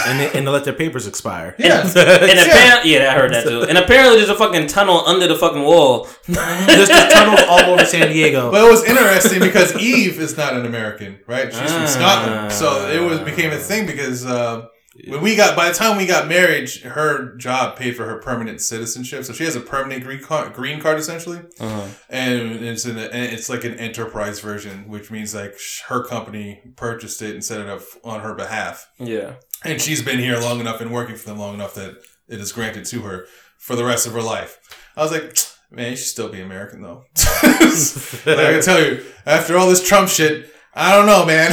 and they, and they let their papers expire. yeah, And apparently, yeah, I heard that too. And apparently, there's a fucking tunnel under the fucking wall. There's just tunnels all over San Diego. But it was interesting because Eve is not an American, right? She's Ah. from Scotland, so it was became a thing because uh, when we got by the time we got married, her job paid for her permanent citizenship, so she has a permanent green card, green card essentially, Uh-huh. and it's it's like an enterprise version, which means like her company purchased it and set it up on her behalf, Yeah. and she's been here long enough and working for them long enough that it is granted to her for the rest of her life. I was like. Man, you should still be American though. like I can tell you, after all this Trump shit, I don't know, man.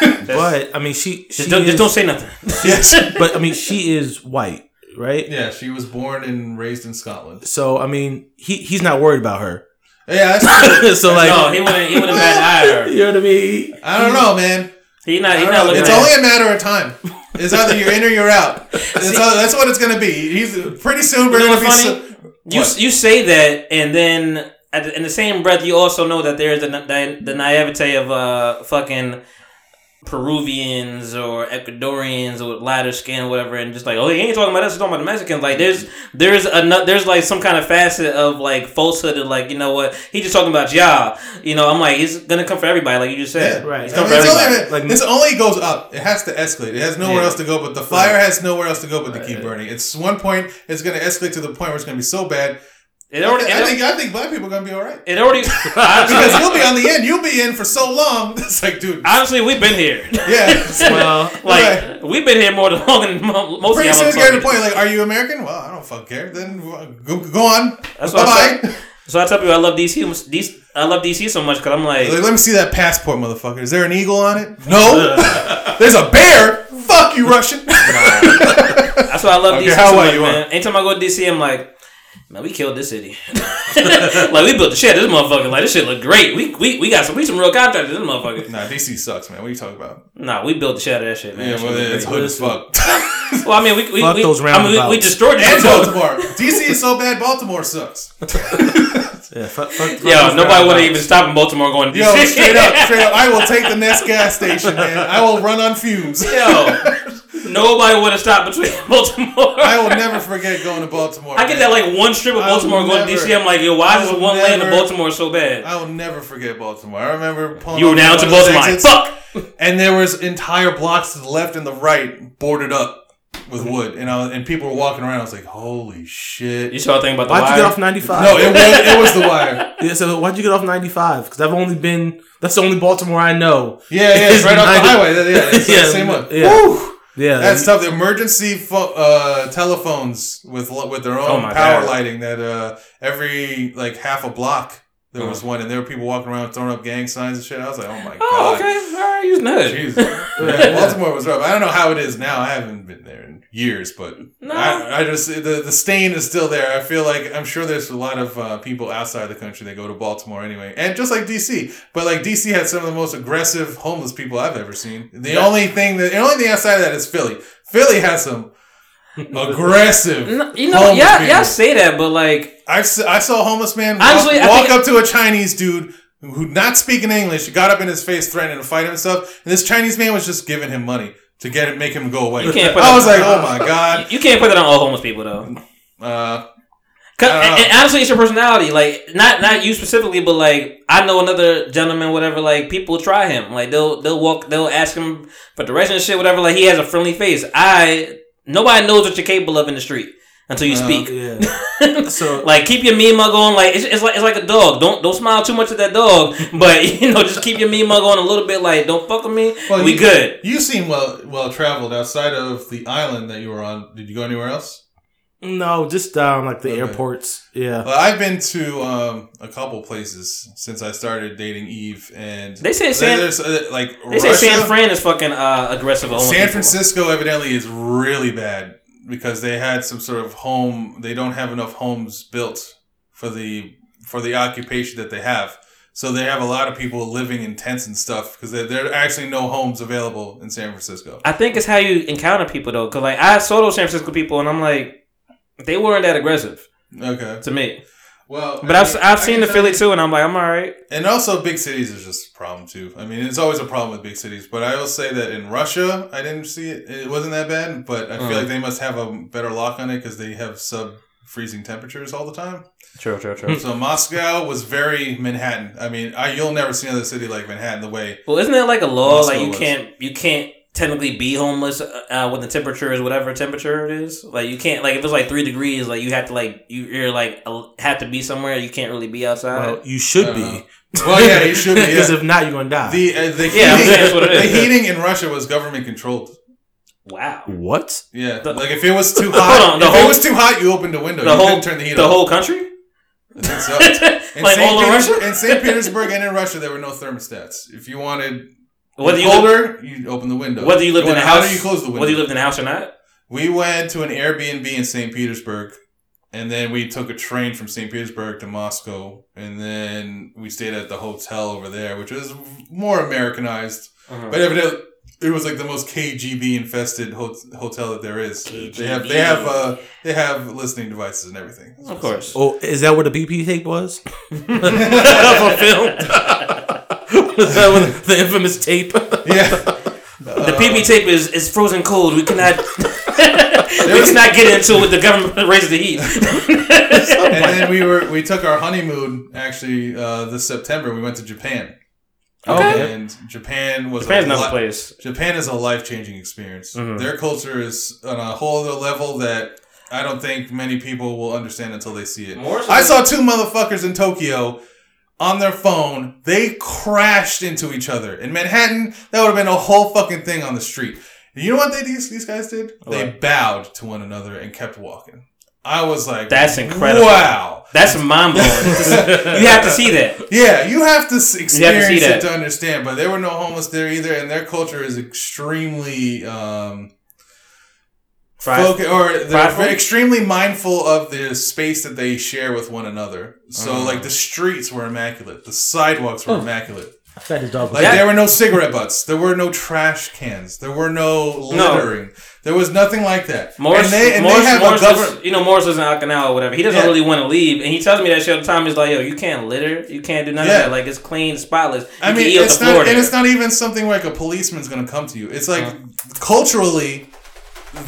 But I mean, she she Just don't, is, just don't say nothing. yes. but I mean, she is white, right? Yeah, she was born and raised in Scotland. So I mean, he he's not worried about her. Yeah, that's true. so like, no, he wouldn't. He wouldn't bat an eye at her. you know what I mean? I don't know, man. He not. I He don't not know. looking. It's at only a matter of time. It's either you're in or you're out. That's, all, that's what it's gonna be. He's pretty soon. We're You know gonna be. what's So, funny? You you say that, and then the, in the same breath, you also know that there's the the, the naivete of uh fucking Peruvians or Ecuadorians or lighter skin, whatever, and just like, oh, he ain't talking about us, he's talking about the Mexicans. Like, there's there's a there's like some kind of facet of like falsehood of like, you know what, he just talking about y'all. You know, I'm like, he's gonna come for everybody, like you just said. Yeah. Right. He's I mean, for it's only, Like- this only goes up. It has to escalate. It has nowhere Yeah. else to go. But the fire has nowhere else to go but to keep burning. It's one point. It's going to escalate to the point where it's going to be so bad. It already, I it, think I think black people are going to be all right it already. because you'll be on the end. You'll be in for so long. It's like, dude, Honestly, we've been here. yeah. Well, Like Right. we've been here more than long than mo- most Pretty of soon y'all. it's getting to the point like, are you American? Well, I don't fucking care. Then uh, go, go on. That's bye bye. So I tell people I love DC. DC I love DC so much because I'm like, Like, let me see that passport, motherfucker. Is there an eagle on it? No. There's a bear. Fuck you, Russian. that's why I love Okay, DC how so much, you man. Anytime I go to DC, I'm like, man, we killed this city. like we built the shit. This motherfucker, like this shit look great. We we, we got some we some real contractors. This motherfucker. nah, DC sucks, man. What are you talking about? Nah, we built the shit out of that shit, man. Yeah, well, shit it's great. hood as fuck. well, I mean, we we, Fuck we, those I mean, we, we destroyed it. and Baltimore. DC is so bad, Baltimore sucks. yeah, fuck, fuck, fuck yo, nobody would have even stopped in Baltimore going to Yo, straight up, straight up. I will take the next gas station, man. I will run on fumes. Yo, nobody would have stopped between Baltimore. I will never forget going to Baltimore. I get that like one strip of Baltimore going to DC. I'm like, yo, why is will one lane of Baltimore so bad? I will never forget Baltimore. I remember pulling You were up down one to Baltimore. Like, exits, fuck. and there was entire blocks to the left and the right boarded up with wood, and I was, and people were walking around. I was like, "Holy shit!" You saw a thing about the Why'd you get off 95? No, it was it was the wire. Yeah, so why'd you get off 95? Because I've only been, that's the only Baltimore I know. Yeah, yeah, it's It's right off the highway. Yeah, it's Yeah, the same one. yeah. Woo! Yeah. That's tough. The emergency pho- uh, telephones with with their Oh own my power God. lighting. That uh, every like half a block there was one, and there were people walking around throwing up gang signs and shit. I was like, oh my god. Oh, god. okay. All right, the hood. Jeez. Baltimore was rough. I don't know how it is now. I haven't been there in years, but No. I, I just the the stain is still there. I feel like I'm sure there's a lot of uh, people outside the country that go to Baltimore anyway, and just like DC. But like DC had some of the most aggressive homeless people I've ever seen. The Yeah. only thing that the only thing outside of that is Philly. Philly has some aggressive. No, you know, yeah, yeah, say that, but like, I saw a homeless man walk, Honestly, walk think- up to a Chinese dude who not speaking English, got up in his face threatening to fight himself, and stuff. And this Chinese man was just giving him money to get it, make him go away. You can't put I was like, oh my god. you can't put that on all homeless people though. Uh, and, and honestly, it's your personality. Like, not not you specifically, but like, I know another gentleman, whatever. Like, people try him. Like, they'll they'll walk, they'll ask him for directions shit, whatever. Like, he has a friendly face. I nobody knows what you're capable of in the street until you Uh, speak. Yeah. So, like keep your mean mug on. Like it's, it's like it's like a dog. Don't don't smile too much at that dog. But you know, just keep your mean mug on a little bit. Like don't fuck with me. Well, we you- good. you seem well well traveled outside of the island that you were on. Did you go anywhere else? No, just um, like the Okay. airports. Yeah. Well, I've been to um, a couple places since I started dating Eve, and They say San- there's uh, like They say San Fran is fucking uh, aggressive. with homeless San people. Francisco evidently is really bad because they had some sort of home. They don't have enough homes built for the for the occupation that they have. So they have a lot of people living in tents and stuff because there, there are actually no homes available in San Francisco. I think it's how you encounter people though, because like I saw those San Francisco people, and I'm like, they weren't that aggressive Okay. to me. Well, But I I've mean, I've seen the Philly too, and I'm like, I'm all right. And also, big cities is just a problem too. I mean, it's always a problem with big cities. But I will say that in Russia, I didn't see it. It wasn't that bad. But I feel Mm. like they must have a better lock on it because they have sub freezing temperatures all the time. True, true, true. So Moscow was very Manhattan. I mean, I, you'll never see another city like Manhattan the way. well, isn't there like a law Moscow like you was. can't you can't technically be homeless uh, when the temperature is whatever temperature it is? Like you can't like if it's like three degrees, like you have to like you, you're like uh, have to be somewhere. You can't really be outside. Well, you should Uh, be. Well, yeah, you should be, Because yeah. if not, you're gonna die. The uh, the Yeah, heating, saying that's what it the heating in Russia was government controlled. wow. what? Yeah, The- like if it was too Hold hot, on, the if whole- it was too hot, you opened the window. The you whole couldn't turn the heat the off. whole country. I so. In like St. all of Peters- Russia. In St. Petersburg and in Russia, there were no thermostats. If you wanted Whether you live, colder, you open the window. whether you lived in a wanted house, hotter, you close the window. whether you lived in a house or not. we went to an Airbnb in St. Petersburg, and then we took a train from St. Petersburg to Moscow, and then we stayed at the hotel over there, which was more Americanized. Uh-huh. But evidently, it was like the most KGB infested ho- hotel that there is. They have they have uh, they have listening devices and everything. Of course. Oh, is that what the BP tape was? For film. is that what the infamous tape? Yeah. The PB tape is, is frozen cold. We cannot we cannot get into it with the government raises the heat. and then we were we took our honeymoon actually uh, this September. We went to Japan. Okay. And Japan was Japan's a another li- place. Japan is a life changing experience. Mhm. Their culture is on a whole other level that I don't think many people will understand until they see it. More so I saw two motherfuckers in Tokyo on their phone. They crashed into each other. In Manhattan, that would have been a whole fucking thing on the street. And you know what they these, these guys did? They bowed to one another and kept walking. I was like, That's incredible. Wow. That's mind blowing. you have to see that. Yeah, you have to experience that. it to understand. But there were no homeless there either, and their culture is extremely um, Fried- foc- or they're Prideful? extremely mindful of the space that they share with one another. So, Mm. like the streets were immaculate, the sidewalks were Oh. immaculate. I fed his dog. Like That- there were no cigarette butts, there were no trash cans, there were no No. littering, there was nothing like that. Morris, and they, and Morris, they have Morris a government. is, you know, Morris is in Okinawa or whatever. He doesn't Yeah. really want to leave, and he tells me that shit all the time. He's like, "Yo, you can't litter. You can't do none Yeah. of that. Like it's clean, spotless. You I can mean, eat it's the not, and there." it's not even something like a policeman's going to come to you. It's like Uh. culturally,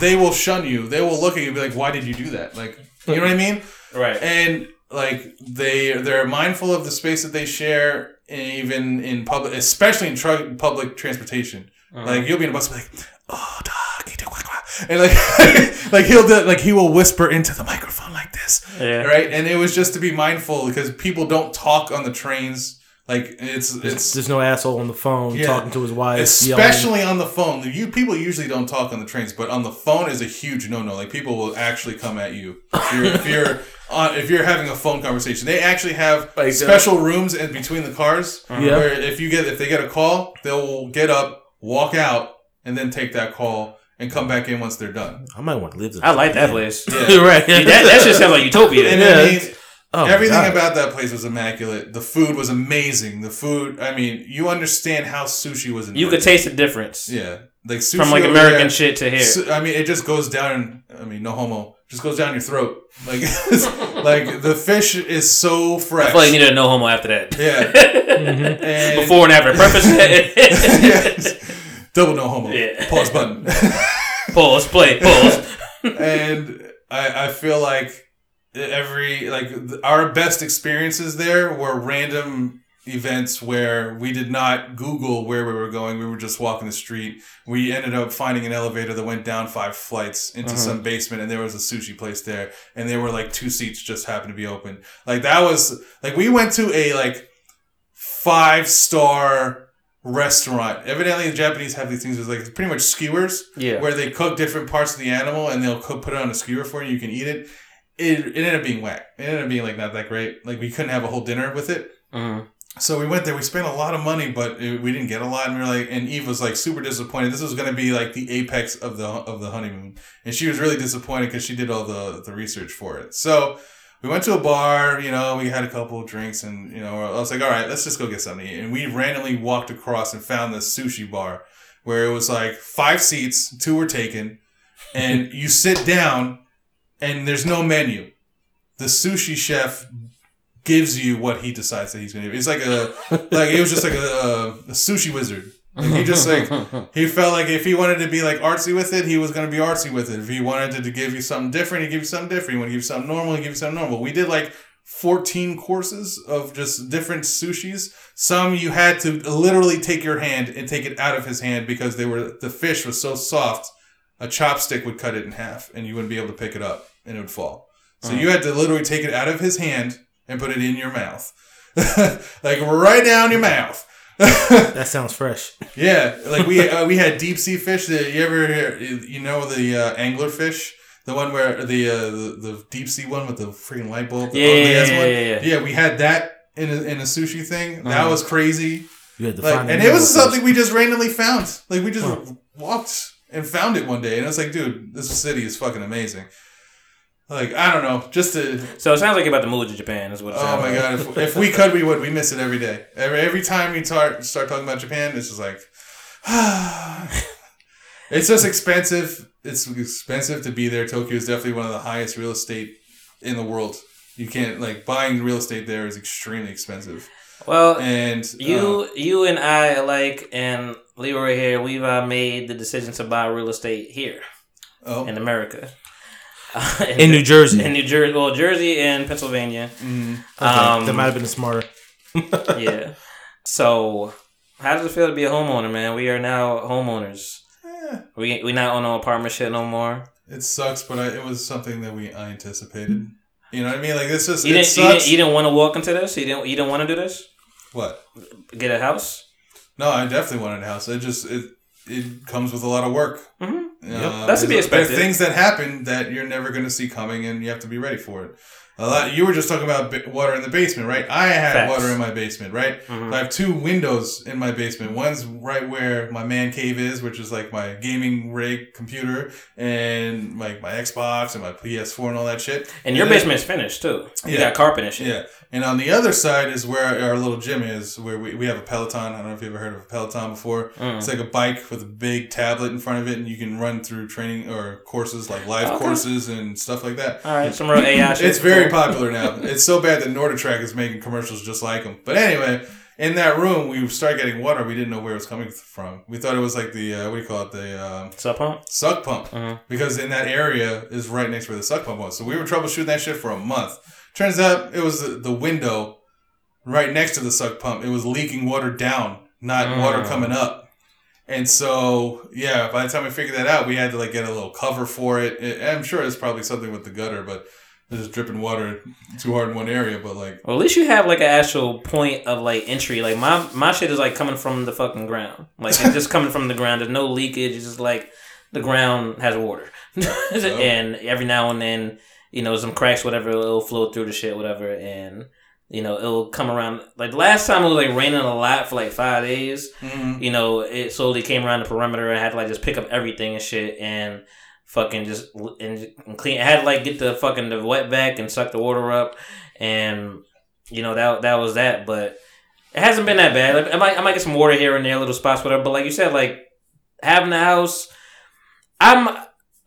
they will shun you. They will look at you and be like, "Why did you do that?" Like, you know what I mean? right. And like they they're mindful of the space that they share, even in public, especially in tru- public transportation. Uh-huh. Like you'll be in a bus, and be like, "Oh, dog," you do quack, quack." and like like he'll do, like he will whisper into the microphone like this yeah. right? And it was just to be mindful because people don't talk on the trains. Like it's it's There's no asshole on the phone Yeah. talking to his wife. yelling. especially on the phone. You people usually don't talk on the trains, but on the phone is a huge no no. Like people will actually come at you if you're if you're on if you're having a phone conversation. They actually have Like, uh, special rooms in between the cars Yeah. where if you get if they get a call, they'll get up, walk out, and then take that call and come back in once they're done. I might want to live there. I like that place. Yeah. right. that, that shit sounds like utopia. And Yeah, I mean, Oh, Everything about that place was immaculate. The food was amazing. The food, I mean, you understand how sushi was invented. you could taste the difference yeah, like sushi from like American there, shit to here. su- I mean, it just goes down. I mean, no homo, just goes down your throat. Like, like the fish is so fresh. I feel like you needed a no homo after that. yeah, and mm-hmm. Before and after. Purpose. yes. double no homo. Yeah. Pause button. pause. Play. Pause. and I, I feel like every like th- our best experiences there were random events where we did not google where we were going we were just walking the street we ended up finding an elevator that went down five flights into Uh-huh. some basement and there was a sushi place there and there were like two seats just happened to be open like that was like we went to a like five star restaurant evidently the japanese have these things with like pretty much skewers Yeah. where they cook different parts of the animal and they'll cook, put it on a skewer for you. You can eat it. It, it ended up being whack. It ended up being like not that great. Like we couldn't have a whole dinner with it. Mhm. So we went there. We spent a lot of money, but we didn't get a lot. And we were like, and Eve was like super disappointed. This was going to be like the apex of the of the honeymoon, and she was really disappointed because she did all the the research for it. So we went to a bar. You know, we had a couple of drinks, and you know, I was like, all right, let's just go get something. And we randomly walked across and found this sushi bar where it was like five seats, two were taken, and you sit down, and there's no menu. The sushi chef gives you what he decides that he's gonna. do. It's like a like it was just like a, a, a sushi wizard. Like he just like he felt like if he wanted to be like artsy with it, he was gonna be artsy with it. If he wanted to, to give you something different, he give you something different. He want to give you something normal, he give you something normal. We did like fourteen courses of just different sushis. Some you had to literally take your hand and take it out of his hand because they were the fish was so soft, a chopstick would cut it in half and you wouldn't be able to pick it up and it would fall. So uh-huh. you had to literally take it out of his hand and put it in your mouth, like right down your mouth. That sounds fresh. Yeah, like we uh, we had deep sea fish. That you ever hear, you know the uh, angler fish, the one where the, uh, the the deep sea one with the freaking light bulb. the Yeah, yeah, yeah, one? yeah, yeah. we had that in a, in a sushi thing. That Uh-huh. was crazy. You had to Like, find and it was middle something we just randomly found. Like we just Huh. walked and found it one day, and I was like, dude, this city is fucking amazing. Like I don't know, just to So it sounds like you're about to move to Japan. Is what. Oh my god! If, if we could, we would. We miss it every day. Every every time we start start talking about Japan, it's just like, it's just expensive. It's expensive to be there. Tokyo is definitely one of the highest real estate in the world. You can't like buying real estate there is extremely expensive. Well, And you uh, you and I alike, and Leroy here, we've uh, made the decision to buy real estate here oh, in America. In New Jersey. in New Jersey, well, Jersey and Pennsylvania. mm, Okay, Um, that might have been smarter. yeah. So, how does it feel to be a homeowner, man? We are now homeowners. eh, We we not on no apartment shit no more. it sucks, but I, it was something that we I anticipated. You know what I mean? Like this is You didn't, you didn't you didn't want to walk into this. You didn't you didn't want to do this. what? Get a house. No, I definitely wanted a house. It just it it comes with a lot of work. Mhm. Uh, That's to be expected. There's things that happen that you're never going to see coming, and you have to be ready for it. A lot. You were just talking about water in the basement, right? I had Facts. water in my basement, right? Mhm. I have two windows in my basement. One's right where my man cave is, which is like my gaming rig computer and like my Xbox and my PS4 and all that shit. And your then- basement's finished too. You Yeah. got carpet and shit. yeah. And on the other side is where our little gym is, where we, we have a Peloton. I don't know if you've ever heard of a Peloton before. Mm. It's like a bike with a big tablet in front of it, and you can run through training or courses like live Okay. courses and stuff like that. All right, some real AI. It's very popular now. It's so bad that NordicTrack is making commercials just like them. But anyway, in that room, we started getting water. We didn't know where it was coming from. We thought it was like the uh, what do you call it? The um, Sump pump. suck pump Mhm. because in that area is right next where the suck pump was. So we were troubleshooting that shit for a month. Turns out it was the, window right next to the suck pump. It was leaking water down, not Mm. water coming up. And so, yeah, by the time we figured that out, we had to like get a little cover for it. it I'm sure it's probably something with the gutter, but just dripping water too hard in one area. But like, Well, at least you have like an actual point of like entry. Like my my shit is like coming from the fucking ground. Like it's just coming from the ground. There's no leakage. It's just like the ground has water, and every now and then, you know, some cracks, whatever, it'll flow through the shit, whatever, and you know, it'll come around. Like last time, it was like raining a lot for like five days. mm, You know, it slowly came around the perimeter. And I had to like just pick up everything and shit and fucking just and, and clean. I had to like get the fucking the wet vac and suck the water up, and you know that that was that. But it hasn't been that bad. Like, I might I might get some water here and there, little spots, whatever. But like you said, like having the house, I'm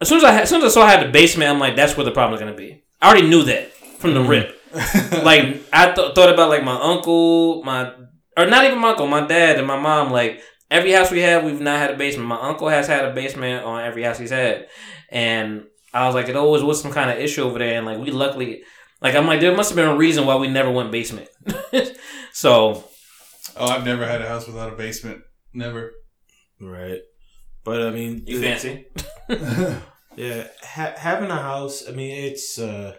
as soon as I as soon as I saw I had the basement, I'm like that's where the problem's gonna be. I already knew that from the Mhm. rip like I th- thought about like my uncle, my or not even my uncle, my dad and my mom. Like every house we have, we've not had a basement. My uncle has had a basement on every house he's had, and I was like, it always was some kind of issue over there. And like we luckily, like I'm like, there must have been a reason why we never went basement. so oh, I've never had a house without a basement. Never. Right. But I mean, you fancy? Yeah, ha- having a house. I mean, it's uh,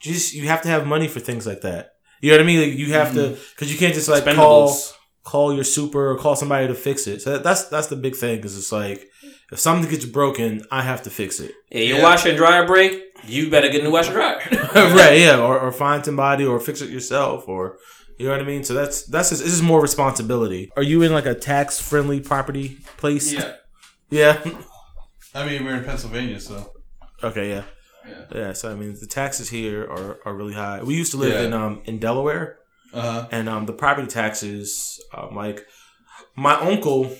just you have to have money for things like that. You know what I mean? Like, you have to because you can't just like call call your super or call somebody to fix it. So that's that's the big thing because it's like if something gets broken, I have to fix it. Yeah, your Yeah. washer and dryer break. You better get a new washer dryer. right? Yeah, or, or find somebody or fix it yourself or. You know what I mean? So that's that's just, it's just more responsibility. Are you in like a tax friendly property place? yeah. Yeah. I mean, we're in Pennsylvania, so Okay. Yeah. Yeah, so I mean, the taxes here are, are really high. We used to live Yeah. in um in Delaware, Uh huh. and um the property taxes, um, like my uncle,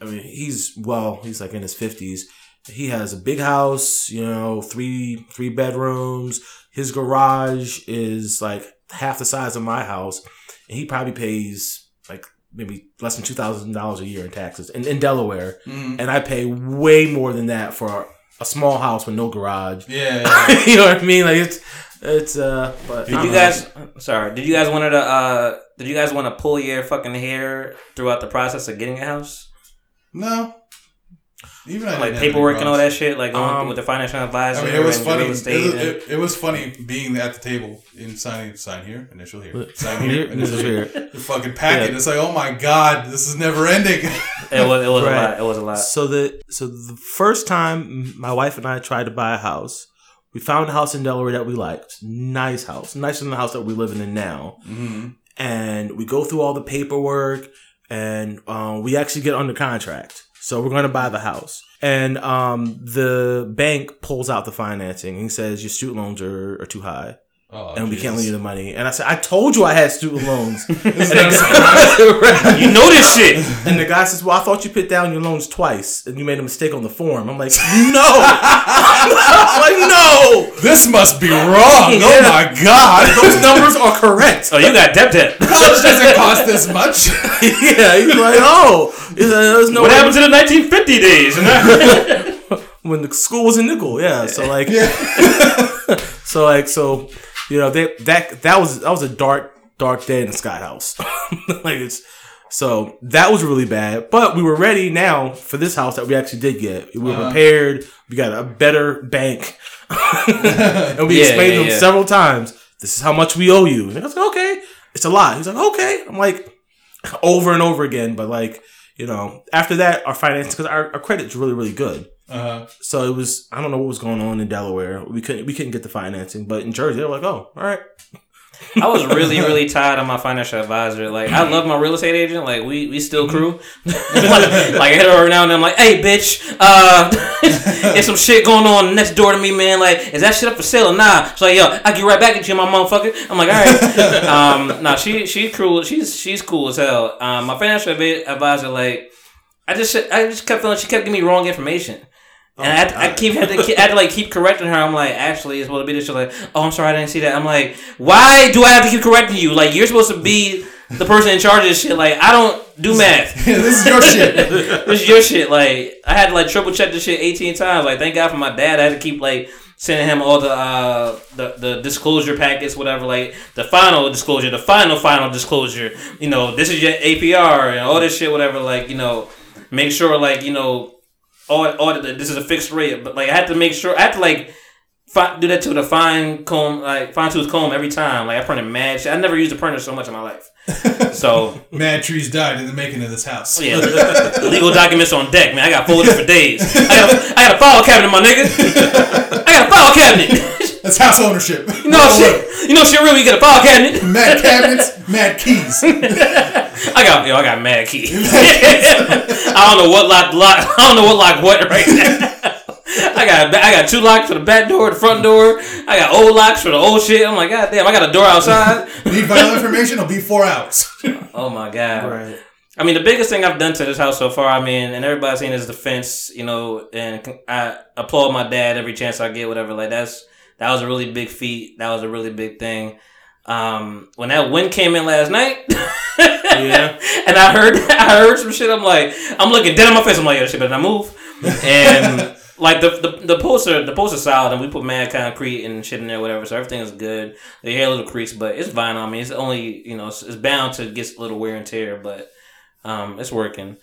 I mean, he's well, he's like in his fifties. He has a big house, you know, three three bedrooms. His garage is like half the size of my house, and he probably pays maybe less than two thousand dollars a year in taxes in, in Delaware, Mhm. and I pay way more than that for a small house with no garage. Yeah. you know what I mean? Like it's it's uh. But Did you guys? Sorry. Did you guys want to? Uh, did you guys want to pull your fucking hair throughout the process of getting a house, No. Even I like didn't have any paperwork and all that shit, like going Um, with the financial advisor? I mean, it was and funny. Real It, estate was- and- it, it was funny being at the table in signing, sign here, initial here, sign Here, here, initial here. here. The fucking packet. Yeah. It's like, oh my god, this is never ending. it was. It was Right. a lot. It was a lot. So the so the first time my wife and I tried to buy a house, we found a house in Delaware that we liked. Nice house, nicer than the house that we're living in now. hmm And we go through all the paperwork, and um, we actually get under contract. So we're going to buy the house, and um, the bank pulls out the financing. And he says your student loans are, are too high, Oh, and we can't lend you the money. And I said, I told you I had student loans. This is not a surprise. you know this shit. And the guy says, "Well, I thought you put down your loans twice, and you made a mistake on the form." I'm like, "No, I'm like no, this must be wrong. Oh my god. those numbers are correct." Oh, you got debt debt. College doesn't cost this much. yeah, he's like, "Oh, He's like, there's no What way- happened to the 1950 days? when the school was a nickel?" Yeah, so like, yeah. so like, so you know, they, that that was that was a dark dark day in the Scott House. like it's. So that was really bad, but we were ready now for this house that we actually did get. We were Uh-huh. prepared. We got a better bank, and we Yeah, explained yeah, to him yeah. several times. This is how much we owe you. And I was like, okay, it's a lot. He's like, okay. I'm like, over and over again. But like, you know, after that, our finance because our, our credit's really really good. Uh, So it was I don't know what was going on in Delaware. We couldn't we couldn't get the financing, but in Jersey they were like, oh, all right. I was really, really tired of my financial advisor. Like, I love my real estate agent. Like, we we still crew. like, I hit her every now and then. I'm like, hey, bitch, uh, there's some shit going on next door to me, man. Like, is that shit up for sale or nah? She's like, yo, I get right back at you, my motherfucker. I'm like, all right. um, nah, she she cool. She's she's cool as hell. Um, my financial advisor, like, I just I just kept feeling she kept giving me wrong information. And I, had to, I keep had to, keep, had to like keep correcting her. I'm like, actually, it's supposed to be this. She's like, oh, I'm sorry, I didn't see that. I'm like, why do I have to keep correcting you? Like, you're supposed to be the person in charge of this shit. Like, I don't do math. this is your shit. this is your shit. Like, I had to like triple check this shit 18 times. Like, thank God for my dad. I had to keep like sending him all the uh the, the disclosure packets, whatever. Like the final disclosure, the final final disclosure. You know, this is your APR and all this shit, whatever. Like, you know, make sure like you know all, all the, this is a fixed rate, but like I had to make sure I had to like fi- do that to the fine comb, like fine tooth comb every time. Like I printed mad shit. I never used a printer so much in my life. So Mad trees died in the making of this house. yeah, legal documents on deck, man. I got folders for days. I got, I got a file cabinet, my nigga. I got a file cabinet. That's house ownership. You know shit. You know shit. really you get a file cabinet. Mad cabinets, mad keys. I got yo, I got mad keys. I don't know what lock lock. I don't know what lock what right now. I got I got two locks for the back door, the front door. I got old locks for the old shit. I'm like, god damn, I got a door outside. Need vital information? It'll be four hours. Oh my god. Right. I mean, the biggest thing I've done to this house so far, I mean, and everybody's saying is defense, you know, and I applaud my dad every chance I get, whatever. Like that's that was a really big feat. That was a really big thing. Um, when that wind came in last night, Yeah. and I heard I heard some shit. I'm like, I'm looking dead in my face. I'm like, yo, shit better not move. And like the, the the poster, the poster solid, and we put mad concrete and shit in there, whatever. So everything is good. They had a little crease, but it's vinyl. I mean, it's only you know, it's, it's bound to get a little wear and tear, but um, it's working.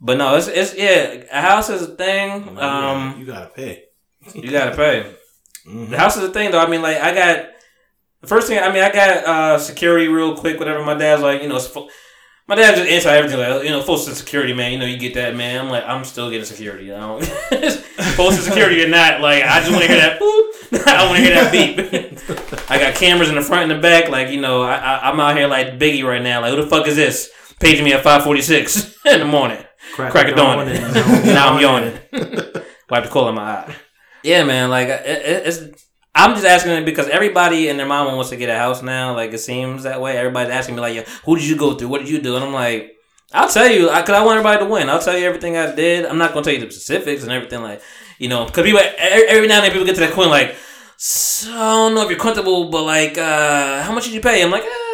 But no, it's it's yeah, a house is a thing. Um, you gotta pay. you gotta pay. Mhm. The house is a thing though. I mean, like I got the first thing. I mean, I got uh security real quick. Whatever. My dad's like, you know, it's fu- my dad just answered everything like, you know, full security, man. You know, you get that, man. I'm like, I'm still getting security. I don't full security or not. Like, I just want to hear that. Boop. I want to hear that beep. I got cameras in the front and the back. Like, you know, I, I I'm out here like Biggie right now. Like, who the fuck is this? Paging me at 5:46 in the morning. Crack of dawn. and now I'm yawning. Wipe the coal in my eye. Yeah, man. Like it, it- it's. I'm just asking because everybody and their mama wants to get a house now. Like it seems that way. Everybody's asking me like, "Yeah, who did you go through? What did you do?" And I'm like, "I'll tell you, I, cause I want everybody to win. I'll tell you everything I did. I'm not gonna tell you the specifics and everything. Like, you know, because people every, every now and then people get to that point like, so I don't know if you're comfortable, but like, uh, how much did you pay? I'm like, uh,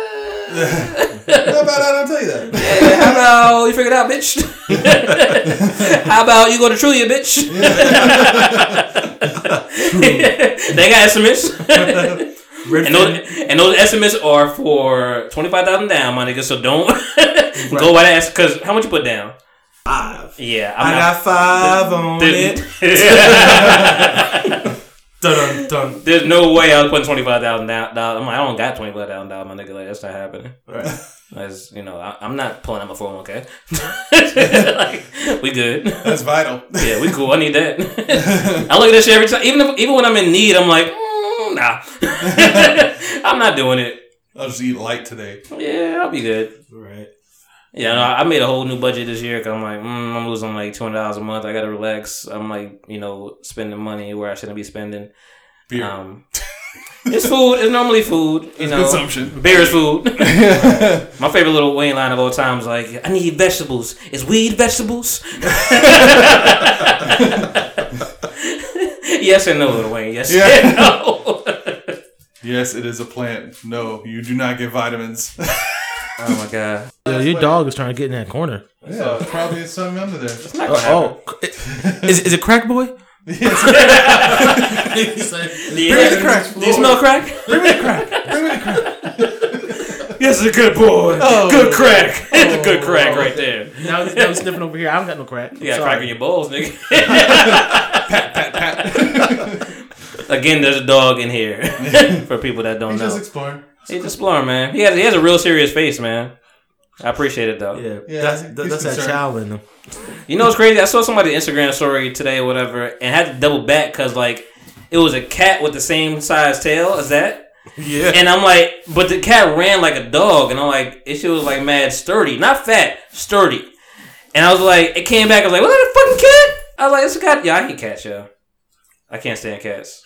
How about I don't tell you that? yeah, how about you figure it out, bitch? how about you go to Trulia, bitch? they got estimates. and those and those estimates are for twenty five thousand down, my nigga. So don't go by that because how much you put down? Five. Yeah, I got five on it. Dun dun dun. There's no way I was putting twenty five thousand down. I'm like, I don't got twenty five thousand dollars, my nigga. Like that's not happening. Right. That's you know, I, I'm not pulling out my four hundred one k. Like we good. That's vital. Yeah, we cool. I need that. I look at this shit every time. Even if, even when I'm in need, I'm like, mm, nah. I'm not doing it. I'll just eat light today. Yeah, I'll be good. Right. Yeah, no, I made a whole new budget this year because I'm like, mm, I'm losing like two hundred dollars a month. I gotta relax. I'm like, you know, spending money where I shouldn't be spending. Beer. Um, it's food. It's normally food. You It's know, consumption. Beer is food. My favorite little Wayne line of all time is like, I need vegetables. Is weed vegetables? yes and no, Lil Wayne. Yes Yeah. and no. yes, it is a plant. No, you do not get vitamins. oh my god. Yo, your dog is trying to get in that corner. yeah, probably something under there. Oh, oh. is, is it crack boy? Do you, crack, do you smell crack? Bring me the crack. Bring me the crack. Yes, it's a good boy. Oh. good crack. it's a good oh. crack right there. Now, now he's sniffing over here. I don't got no crack. You got Sorry. crack in your balls, nigga. pat, pat, pat. Again, there's a dog in here for people that don't He's know. just exploring. He's exploring, man. He has he has a real serious face, man. I appreciate it though. Yeah, Yeah, that's, he's that's that child in him. You know what's crazy? I saw somebody Instagram story today or whatever, and had to double back because like it was a cat with the same size tail as that. Yeah. And I'm like, but the cat ran like a dog, and I'm like, it shit was like mad sturdy, not fat, sturdy. And I was like, it came back. I was like, was that a fucking cat? I was like, it's a cat. Yeah, I hate cats, yo. I can't stand cats.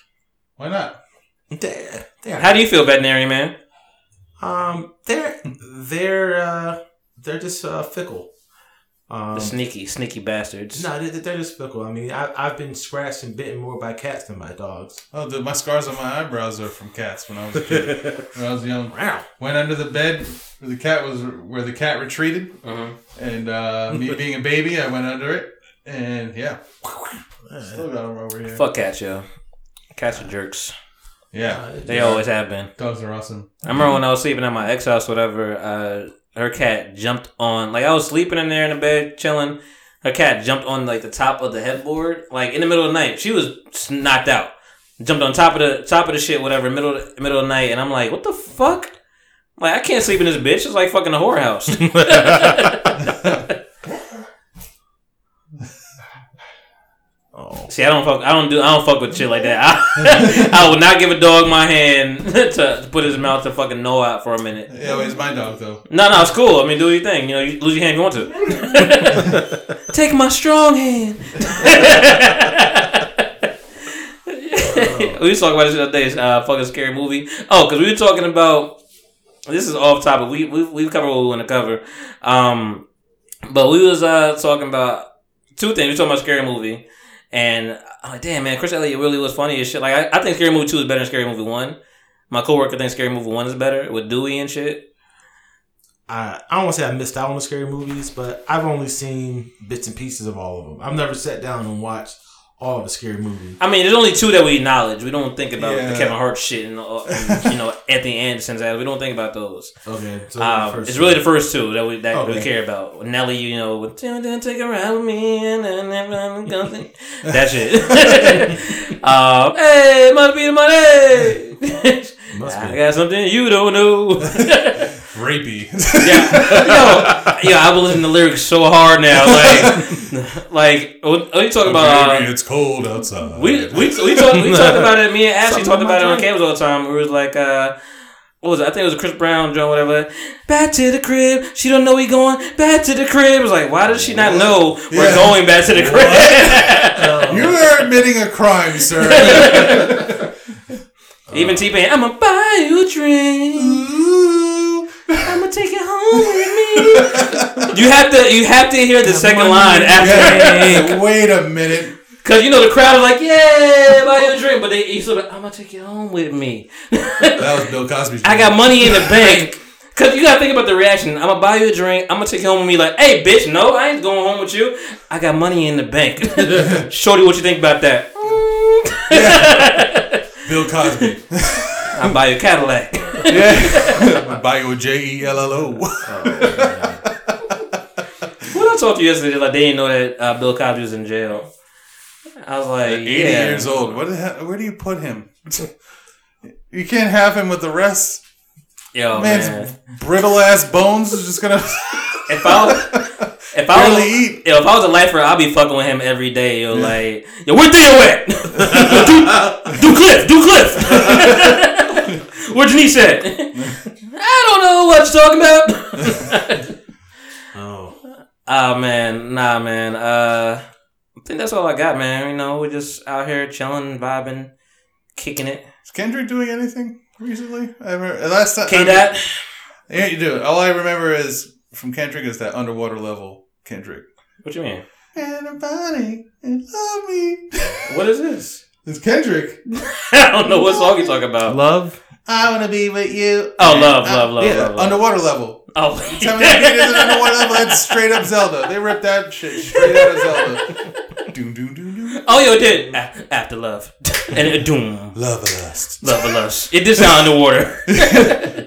Why not? They're, they're, How do you feel, veterinary man? Um, they're they're uh, they're just uh, fickle. Um, The sneaky, sneaky bastards. no, they're, they're just fickle. I mean, I, I've been scratched and bitten more by cats than by dogs. Oh, the, my scars on my eyebrows are from cats when I was a kid. when I was young. Wow. Went under the bed where the cat was, where the cat retreated, Mhm. and uh, me being a baby, I went under it, and yeah, still got them over here. Fuck cats, yo. Cats are jerks. Yeah, They always have been. dogs are awesome. I remember when I was sleeping at my ex house, whatever. Uh, her cat jumped on, like I was sleeping in there in the bed, chilling. Her cat jumped on like the top of the headboard, like in the middle of the night. She was knocked out. Jumped on top of the top of the shit, whatever, middle of the, middle of the night, and I'm like, what the fuck? Like I can't sleep in this bitch. It's like fucking a whorehouse. Oh. See, I don't fuck. I don't do. I don't fuck with shit like that. I, I would not give a dog my hand to, to put his mouth to fucking know out for a minute. Yeah, well, it's my dog though. No, no, it's cool. I mean, do your thing. You know, you lose your hand if you want to. Take my strong hand. we was talking about this the other day. Uh, fucking scary movie. Oh, because we were talking about. This is off topic. We we we covered what we want to cover. Um, but we was uh talking about two things. We talking about scary movie, and I'm like, damn man, Chris Elliott really was funny as shit. Like I, I think Scary Movie two is better than Scary Movie one. My coworker thinks Scary Movie one is better with Dewey and shit. I, I don't want to say I missed out on the scary movies, but I've only seen bits and pieces of all of them. I've never sat down and watched all of the scary movies. I mean, there's only two that we acknowledge. We don't think about Yeah. the Kevin Hart shit and, uh, and you know Anthony Anderson's. We don't think about those. Okay, so Um, it's two. really the first two that we that we care about. Nelly, you know, with "Dun, dun, take a ride with me and then everyone comes in." that shit. um, hey, must be the money. I got something you don't know. Rapey. yeah, yo, yo, I will listen to lyrics so hard now. Like, like, what, what are you talking about? uh, Baby, it's cold outside. We we we talked we talked about it. Me and Ashley Something talked about it on about campus all the time. It was like uh. What was it? I think it was a Chris Brown joint, whatever. Back to the crib. She don't know we going back to the crib. It was like, why does she not know we're Yeah. going back to the crib? You are admitting a crime, sir. Even T Pain, I'ma buy you a drink. Ooh. I'ma take it home with me. you have to, you have to hear the second line after, Yeah, wait a minute. because you know the crowd is like, "Yeah, buy you a drink," but they, he's sort of, "I'm gonna take it home with me." That was Bill Cosby's. I got money in the bank. Cause you gotta think about the reaction. I'm gonna buy you a drink. I'm gonna take you home with me. Like, hey, bitch, no, I ain't going home with you. I got money in the bank. Shorty, what you think about that? Bill Cosby. I'll buy you a Cadillac. Yeah. Bio you a J E L L O. What I talked to you yesterday, like they didn't know that uh, Bill Cosby was in jail. I was like, 80 yeah. years old. What the hell, where do you put him? You can't have him with the rest. Yo, Man's man. brittle ass bones is just gonna If I was, if I was, eat. yo, if I was a lifer, I'd be fucking with him every day. Yo, like, yo, where Theo at? do, do Cliff, do Cliff. Where Janice at? I don't know what you're talking about. Oh, Oh man, nah, man. Uh, I think that's all I got, man. You know, we're just out here chilling, vibing, kicking it. Is Kendrick doing anything recently? Ever? Last time. K dot. Yeah, you do. All I remember is from Kendrick is that underwater level Kendrick. What you mean? Anybody love me? What is this? It's Kendrick. I don't know what song you talking about. love. I wanna be with you. Oh, love, love, love, yeah, love, love. underwater level. Oh, Tell me that beat isn't underwater level. That's straight up Zelda. They ripped that shit straight out of Zelda. doom doom doom doom. oh, yo, it did. A- After love, and it doom, Love and lust. love and lust. It did sound underwater.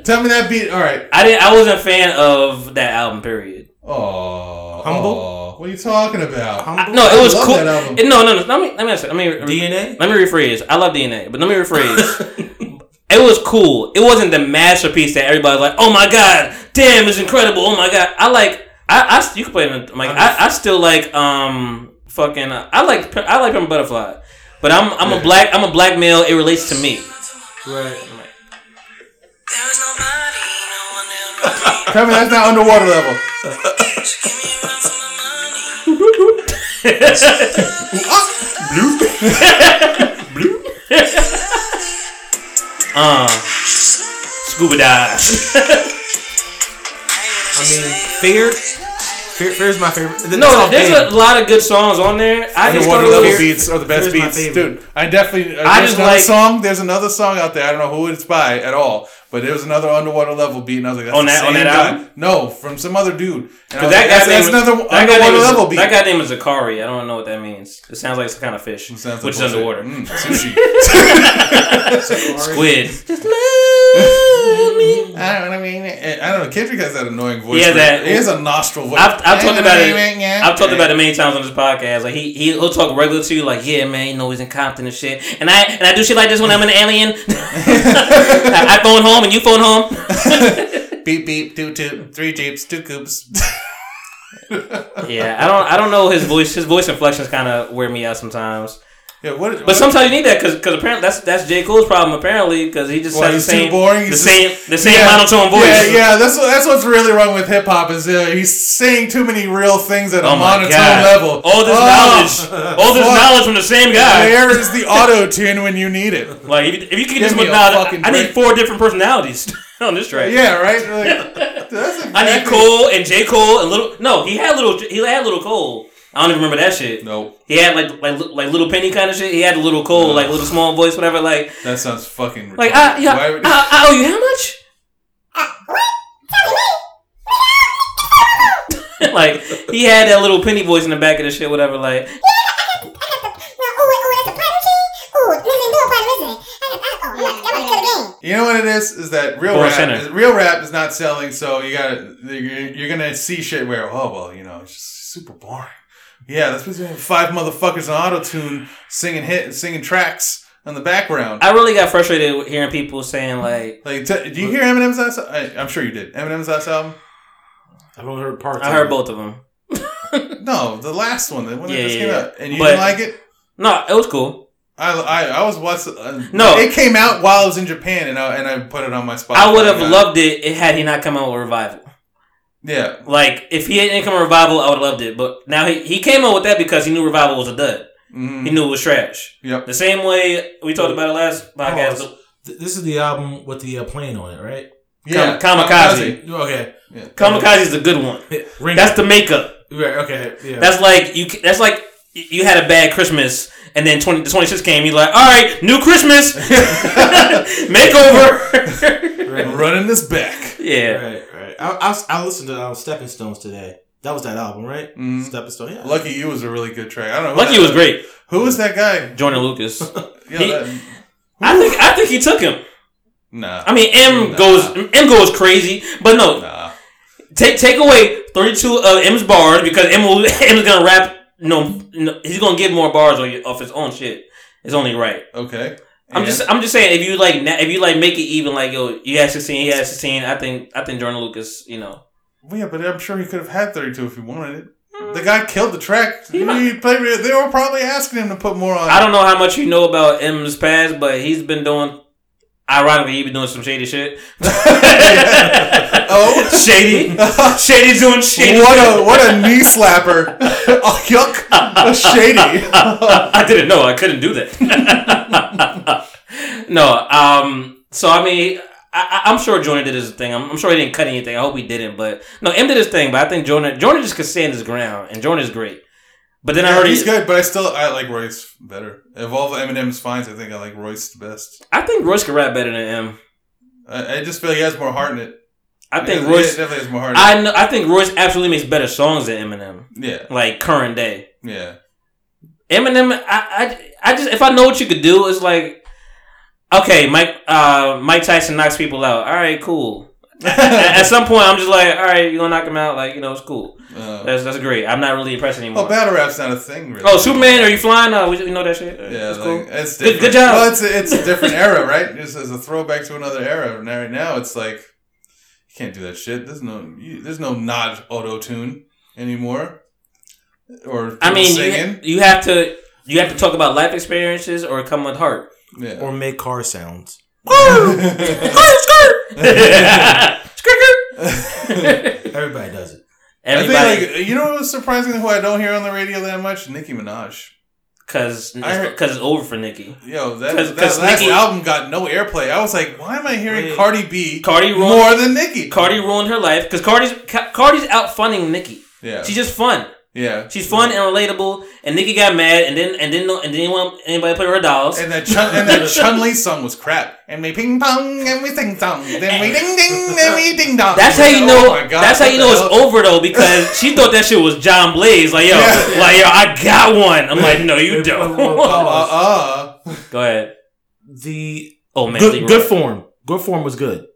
Tell me that beat. All right. I didn't. I wasn't a fan of that album. Period. Oh, Humble? What are you talking about? Humble? No, it was love cool. that album. It- no, no, no. Let me let me let me DNA. Let me rephrase. I love DNA, but let me rephrase. it was cool. It wasn't the masterpiece that everybody's like, "Oh my god, damn, it's incredible." Oh my god, I like. I, I you can play it. in- Like I, I still like um fucking. Uh, I like I like Pimp Butterfly, but I'm I'm a black I'm a black male. It relates to me. Right. Tell me that's not underwater level. Uh, scuba dive. I mean, fear. Fear, fear is my favorite. That's no, all there's a lot of good songs on there. I just Underwater don't level beats are the best Fear's my beats, favorite. dude. I definitely. Uh, I there's just like- song. There's another song out there. I don't know who it's by at all, but there was another underwater level beat, and I was like, that's On the that- on same that guy. album? No, from some other dude. And I was That like, guy that's, that's is- another that guy name underwater is- level beat. That guy name is Zacari. I don't know what that means. It sounds like some kind of fish, Sounds like which is underwater. Mm, sushi. Squid. Just love me. I don't know. I mean, I don't know. Kendrick has that annoying voice. He has that- He has a nostril voice. I've, I've talked about it. I've talked about it many times on this podcast. Like he he- he'll talk regular to you, like yeah, man, you know he's in Compton and shit. And I and I do shit like this when I'm an alien. I, I phone home and you phone home. beep beep, toot toot, three jeeps, two coops. Yeah, I don't I don't know his voice. His voice inflections kind of wear me out sometimes. Yeah, what? But sometimes you need that because apparently that's that's J Cole's problem apparently because he just Why, has the same boring? the same the same Yeah, monotone voice. Yeah, yeah, that's that's what's really wrong with hip hop is uh, he's saying too many real things at a Oh my monotone God. level. All this Oh, knowledge, all this knowledge from the same guy. Where is the auto tune when you need it? Like if you, if you can get this a I need four different personalities on this track. Yeah, right. Like, exactly, I need Cole and J Cole and little. No, he had little. He had little Cole. I don't even remember that shit. No, He had like like like little Penny kind of shit. He had a little Cole, like little small voice, whatever. Like that sounds fucking. like. I yeah, I, I owe you how much? like he had that little penny voice in the back of the shit, whatever. Like You know what it is? Is that real Born rap? Is, real rap is not selling, so you got to you're, you're gonna see shit where oh well, you know, it's just super boring. Yeah, that's because you have five motherfuckers on auto tune singing hit singing tracks in the background. I really got frustrated with hearing people saying like Like, t- do you hear Eminem's last? I, I'm sure you did. Eminem's last album. I've only heard parts. I of heard it. both of them. No, the last one, the one that just yeah, came yeah. out, and you But- didn't like it. No, it was cool. I, I, I was watching. Uh, No. it came out while I was in Japan, and I and I put it on my Spotify. I would have loved it it had he not come out with revival. Yeah, Like if he hadn't come with revival, I would have loved it. But now he, he came up with that because he knew revival was a dud. Mhm. he knew it was trash. Yep. The same way we talked about it last podcast. Pause. Th- This is the album with the uh, plane on it, right? Yeah. Kamikaze. Okay. Kamikaze is the good one. Ring That's the makeup. right. Okay. Yeah. That's like you. That's like you had a bad Christmas, and then 20, the twenty six came. You're like, all right, new Christmas, makeover. right. Running this back. yeah, Right. Right. I, I, I listened to uh, Stepping Stones today. That was that album, right? Mhm. Stepping Stone. Yeah. Lucky You was a really good track. I don't know. Lucky that- was great. Who was that guy? Joyner Lucas. Yeah, He- that- I think I think he took him. nah. I mean, M Nah. goes M goes crazy, but no, nah. take take away thirty two of M's bars because M will, M's gonna rap. No, no, he's gonna get more bars on, off his own shit. It's only right. Okay. I'm And- just I'm just saying if you like if you like make it even like yo you had 16 he had 16 I think I think Joyner Lucas you know Well, yeah, but I'm sure he could have had 32 if he wanted it. Hmm. The guy killed the track. He He might- played, they were probably asking him to put more on. I don't know how much you know about M's past but he's been doing ironically he been doing some shady shit Oh. shady shady doing shady what shit. a what a knee slapper! oh, yuck! A shady. I didn't know I couldn't do that no um so I mean I, I'm sure Joyner did his thing. I'm, I'm sure he didn't cut anything. I hope he didn't. But no, M did his thing. But I think Joyner Joyner just could stand his ground, and Joyner is great. But then I heard he's he, good, but I still I like Royce better. Of all of Eminem's finds, I think I like Royce the best. I think Royce can rap better than M. I, I just feel like he has more heart in it. I think He Royce. definitely has more heart. In I know. I think Royce absolutely makes better songs than Eminem. Yeah, Like current day. yeah. Eminem. I, I. I just if I know what you could do, it's like. Okay, Mike. Uh, Mike Tyson knocks people out. All right, cool. At some point, I'm just like, all right, you gonna knock him out? Like, you know, it's cool. Uh, That's that's great. I'm not really impressed anymore. well, battle rap's not a thing. Really. Oh, Superman, are you flying? Uh, we, we know that shit. Yeah, it's like, cool. it's Good- different. good job. Well, it's a, it's a different era, right? It's, as a throwback to another era. Now, right now, it's like you can't do that shit. There's no you, there's no not auto tune anymore. Or I mean, singing. you, you have to you have to talk about life experiences or come with heart. yeah. Or make car sounds. Everybody does it. Everybody, I think like you know what's surprising who I don't hear on the radio that much? Nicki Minaj. because I heard- because it's over for Nicki. Yo, that, 'Cause- that 'cause last Nicki- album got no airplay. I was like, why am I hearing Wait. Cardi B Cardi ruined more than Nicki? Cardi ruined her life because Cardi's Ca- Cardi's out funning Nicki. Yeah. She's just fun. yeah. She's fun and relatable. And Nicki got mad and then and didn't and didn't want anybody to play her dolls. And that Chun and that Chun Li song was crap. And we ping pong and we sing song. Then we ding ding. Then we ding dong. That's how you Oh know. my God, that's how you the know it's over though, because she thought that shit was John Blaze. Like yo, Yeah. like yo, I got one. I'm like, no, you don't. Uh, uh, Go ahead. The Oh man, good, good form. Good form was good.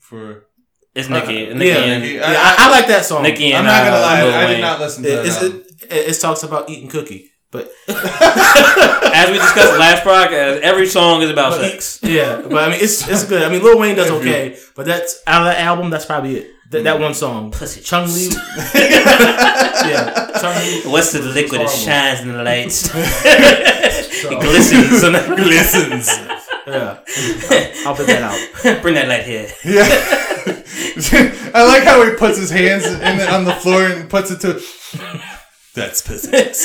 for It's Nicki. Uh, Nicki yeah, and, Nicki. Yeah, I, I like that song. Nicki I'm not gonna uh, lie. Lil I did not listen to It, that. it, it talks about eating cookie, but As we discussed last podcast, every song is about But- sex. yeah, but I mean it's it's good. I mean Lil Wayne does okay, but that's out of that album. That's probably it. That, that one song, Pussy Chung Lee. yeah, Chung Lee. What's the liquid that shines in the lights? it glistens. on the- glistens. Yeah, I'll put that out. Bring that light here. Yeah. I like how he puts his hands in the, on the floor and puts it to. That's pussy. It's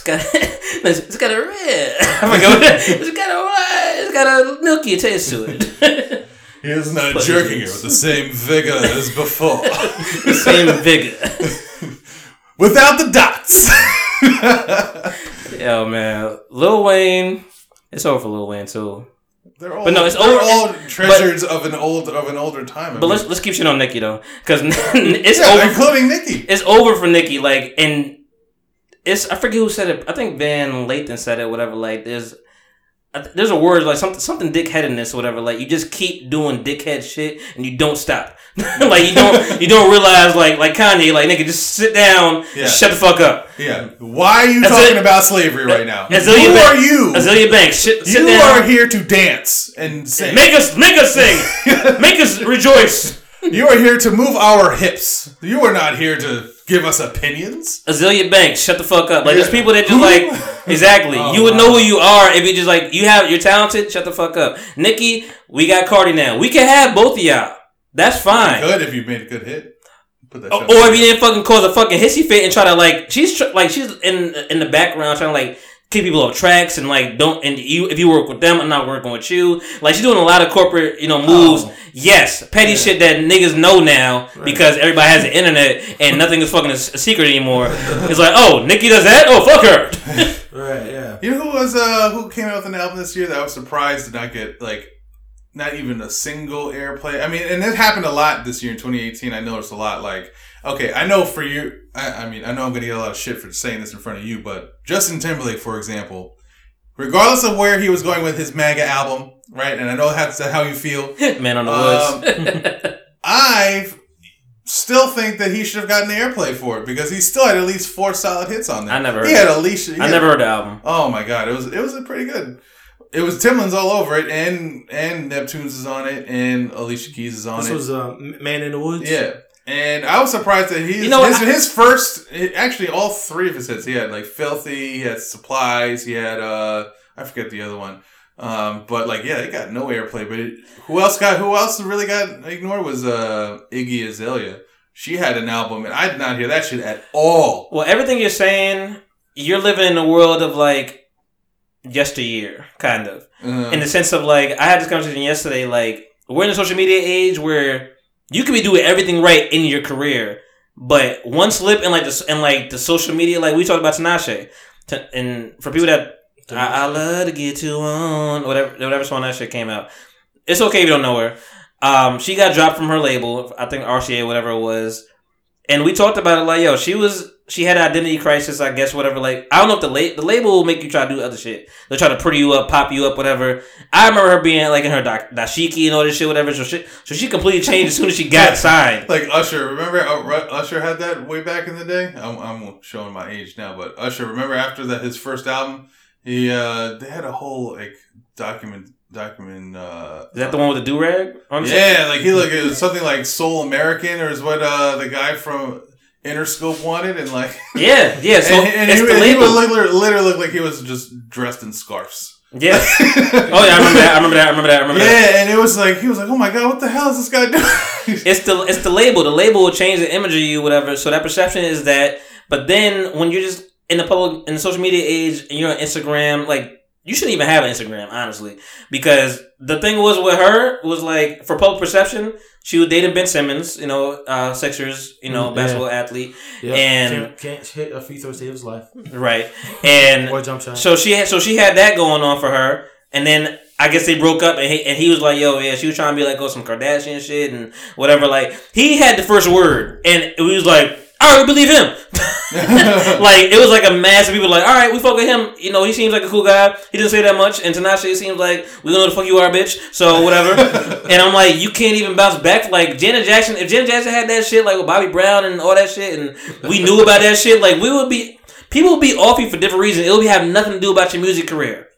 got, it's got a red. I forgot what that- It's got a red. It's got a milky taste to it. He is not Pussy jerking her juice. with the same vigor as before. The same vigor. Without the dots. Yo, man. Lil Wayne. It's over for Lil Wayne, too. They're all, But no, it's they're over- all treasures of an old of an older time. I But mean, let's let's keep shit on Nicki though. Because it's yeah, over. including Nicki. it's over for Nicki. Like, and it's I forget who said it. I think Van Lathan said it. Whatever. Like, there's th- there's a word like something something dickheadedness or whatever. Like, you just keep doing dickhead shit and you don't stop. like you don't you don't realize like like Kanye like nigga just sit down Yeah. shut the fuck up. Yeah. Why are you talking about slavery right now? Who it. are you? Azealia Banks shit, You down. are here to dance and sing. Make us make us sing. make us rejoice. you are here to move our hips. You are not here to give us opinions. Azealia Banks, shut the fuck up. Like Yeah. there's people that just like oh exactly. Oh, you would know who you are if you just like you have you're talented. Shut the fuck up, Nicki. We got Cardi now. We can have both of y'all. That's fine. Good if you made a good hit. Or or if you didn't fucking cause a fucking hissy fit and try to like, she's tr- like she's in in the background trying to like keep people off tracks and like don't and you if you work with them, I'm not working with you. Like she's doing a lot of corporate you know moves. Oh. Yes, petty Yeah. shit that niggas know now Right. because everybody has the internet and nothing is fucking a, secret anymore. It's like, oh, Nicki does that. Oh, fuck her. Right, yeah. You know who was uh who came out with an album this year that I was surprised did not get like not even a single airplay. I mean, and it happened a lot this year in 2018. I noticed a lot. Like, okay, I know for you, I, I mean, I know I'm gonna get a lot of shit for saying this in front of you, but Justin Timberlake, for example, regardless of where he was going with his MAGA album, right? And I know that's how you feel. Man on the Um, woods. I still think that he should have gotten the airplay for it because he still had at least four solid hits on there. I never He heard had Alicia. he I had- never heard the album. Oh my god, it was it was a pretty good. It was Timbaland's all over it, and and Neptune's is on it, and Alicia Keys is on This it. This was uh, Man in the Woods. yeah, and I was surprised that he You know his, I- his first actually all three of his hits. He had like Filthy, he had Supplies, he had uh I forget the other one. Um, but like yeah, they got no airplay. But it, who else got who else really got ignored was uh Iggy Azalea. She had an album, and I did not hear that shit at all. Well, everything you're saying, you're living in a world of like yesteryear, kind of. Uh, In the sense of like, I had this conversation yesterday. Like, we're in a social media age where you could be doing everything right in your career, but one slip in like the in like the social media, like we talked about Tinashe, and for people that I, I love to get you on whatever whatever song that shit came out. It's okay if you don't know her. Um, she got dropped from her label, I think RCA, whatever it was, and we talked about it. Like, yo, she was she had an identity crisis, I guess, whatever. Like, I don't know if the la- the label will make you try to do other shit. They'll try to pretty you up, pop you up, whatever. I remember her being like in her da- dashiki and all this shit, whatever. So she so she completely changed as soon as she got signed. Like Usher, remember uh, Usher had that way back in the day. I'm, I'm showing my age now, but Usher, remember after that his first album, he uh they had a whole like document document. uh Is that the one with the do rag? Yeah, like he looked it was something like Soul American, or is what uh the guy from Interscope wanted, and like yeah, yeah. So and, and it's he, the and he would literally, literally look like he was just dressed in scarves. yeah. Oh yeah, I remember that. I remember that. I remember that. I remember that. Yeah, and it was like he was like, "Oh my god, what the hell is this guy doing?" It's the it's the label. The label will change the image of you, whatever. So that perception is that. But then when you're just in the public in the social media age and you're on Instagram, like you shouldn't even have an Instagram, honestly, because the thing was with her was like for public perception, she was dating Ben Simmons, you know, uh, Sixers, you know, Mm, basketball athlete, Yeah. And- can't, can't hit a free throw to save his life right? And or jump shot. So she had so she had that going on for her, and then I guess they broke up, and he, and he was like, "Yo, yeah," she was trying to be like, "Oh, some Kardashian shit and whatever." Like he had the first word, and it was like, "I already believe him." like it was like a mass of people like, "All right, we fuck with him." You know, he seems like a cool guy. He didn't say that much, and Tinashe seems like we don't know the fuck you are, bitch. So whatever. and I'm like, you can't even bounce back. Like Janet Jackson, if Janet Jackson had that shit, like with Bobby Brown and all that shit, and we knew about that shit, like we would be. People would be off you for different reasons. It would be have nothing to do about your music career.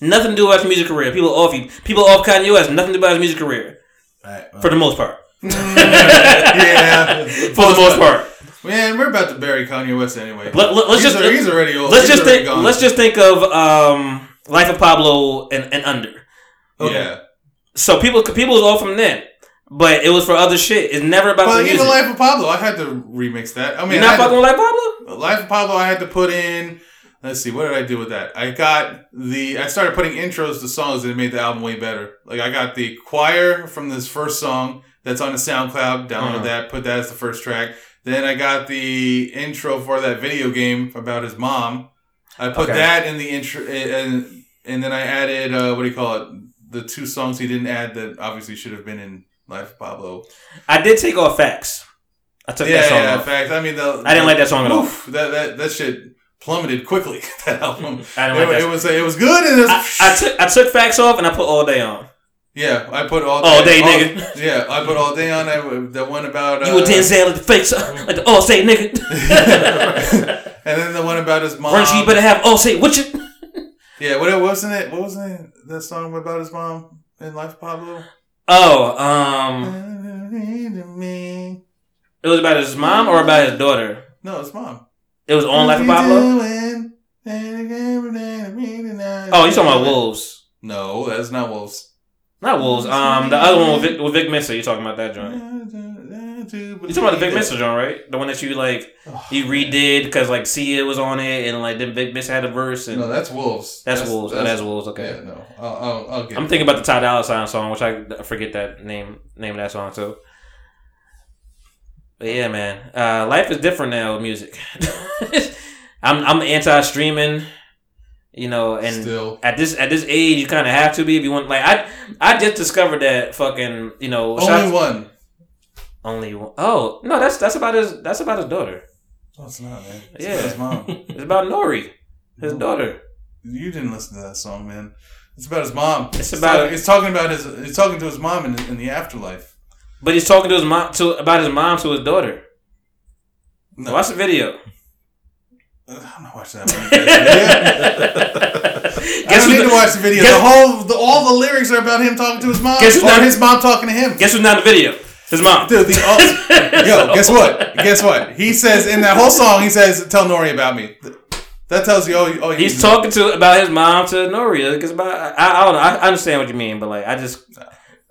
Nothing to do about your music career. People off you. People off Kanye West. Nothing to do about his music career. Right, well, For the most part. yeah, For the most part. Man, we're about to bury Kanye West anyway. Let, let, us he's, just a- he's already old. let's He's just already think. gone. Let's just think of um, Life of Pablo and, and under. yeah. So people people was off from then, but it was for other shit. It's never about But the music. even Life of Pablo, I had to remix that. I mean, You're not fucking with Life of Pablo. Life of Pablo, I had to put in. Let's see, what did I do with that? I got the. I started putting intros to songs that made the album way better. Like I got the choir from this first song that's on the SoundCloud. Downloaded Uh-huh. that, put that as the first track. Then I got the intro for that video game about his mom. I put Okay. that in the intro, and and then I added uh, what do you call it? The two songs he didn't add that obviously should have been in Life of Pablo. I did take off facts. I took yeah, that song yeah. Off. facts. I mean, the, I didn't like that song at all. That that that shit plummeted quickly. That album. I didn't It, like that. it was it was good and it was, I, I took I took facts off and I put all day on. Yeah. I put all All day, all- nigga. Yeah, I put all day on that. That one about uh, You were Denzel at the face, like the all say nigga. and then the one about his mom. Weren't you better have all say what you? Yeah, what wasn't it? What was it? That song about his mom in Life of Pablo. Oh, um, it was about his mom or about his daughter. No, it's mom. It was on Life of Pablo. Oh, you talking about Wolves? No, that's not Wolves. Not Wolves. Um, the other one with Vic, with Vic Mensa. You talking about that joint? You talking about the Big Mister joint, right? The one that you like you redid because like Sia was on it and like then Vic Miss had a verse and No, that's Wolves. that's, Wolves. Oh, that's Wolves. Okay. Yeah, no, I'll, I'll, I'll get. I'm it. thinking about the Ty Dolla Sign song, which I I forget that name name of that song too. But yeah, man, uh, life is different now with music. I'm I'm anti streaming, you know, and Still. at this at this age, you kind of have to be if you want. Like I I just discovered that fucking you know Only shots- one. only one. Oh no, that's that's about his that's about his daughter. No, it's not, man. It's Yeah. about his mom. It's about Nori, his No. daughter. You didn't listen to that song, man. It's about his mom. It's about- talking, it's talking about his. It's talking to his mom in, in the afterlife. But he's talking to his mom to about his mom to his daughter. No, Watch the video. I'm not watching that one. I Guess don't need to watch the video. guess- the whole, the, all the lyrics are about him talking to his mom. Guess or not- his mom talking to him. guess who's not in the video? His mom. Dude, the oh, yo, guess what? Guess what? He says in that whole song, he says, "Tell Nori about me." That tells you, oh, oh He's talking to about his mom to Nori. because about I, I don't know. I, understand what you mean, but like I just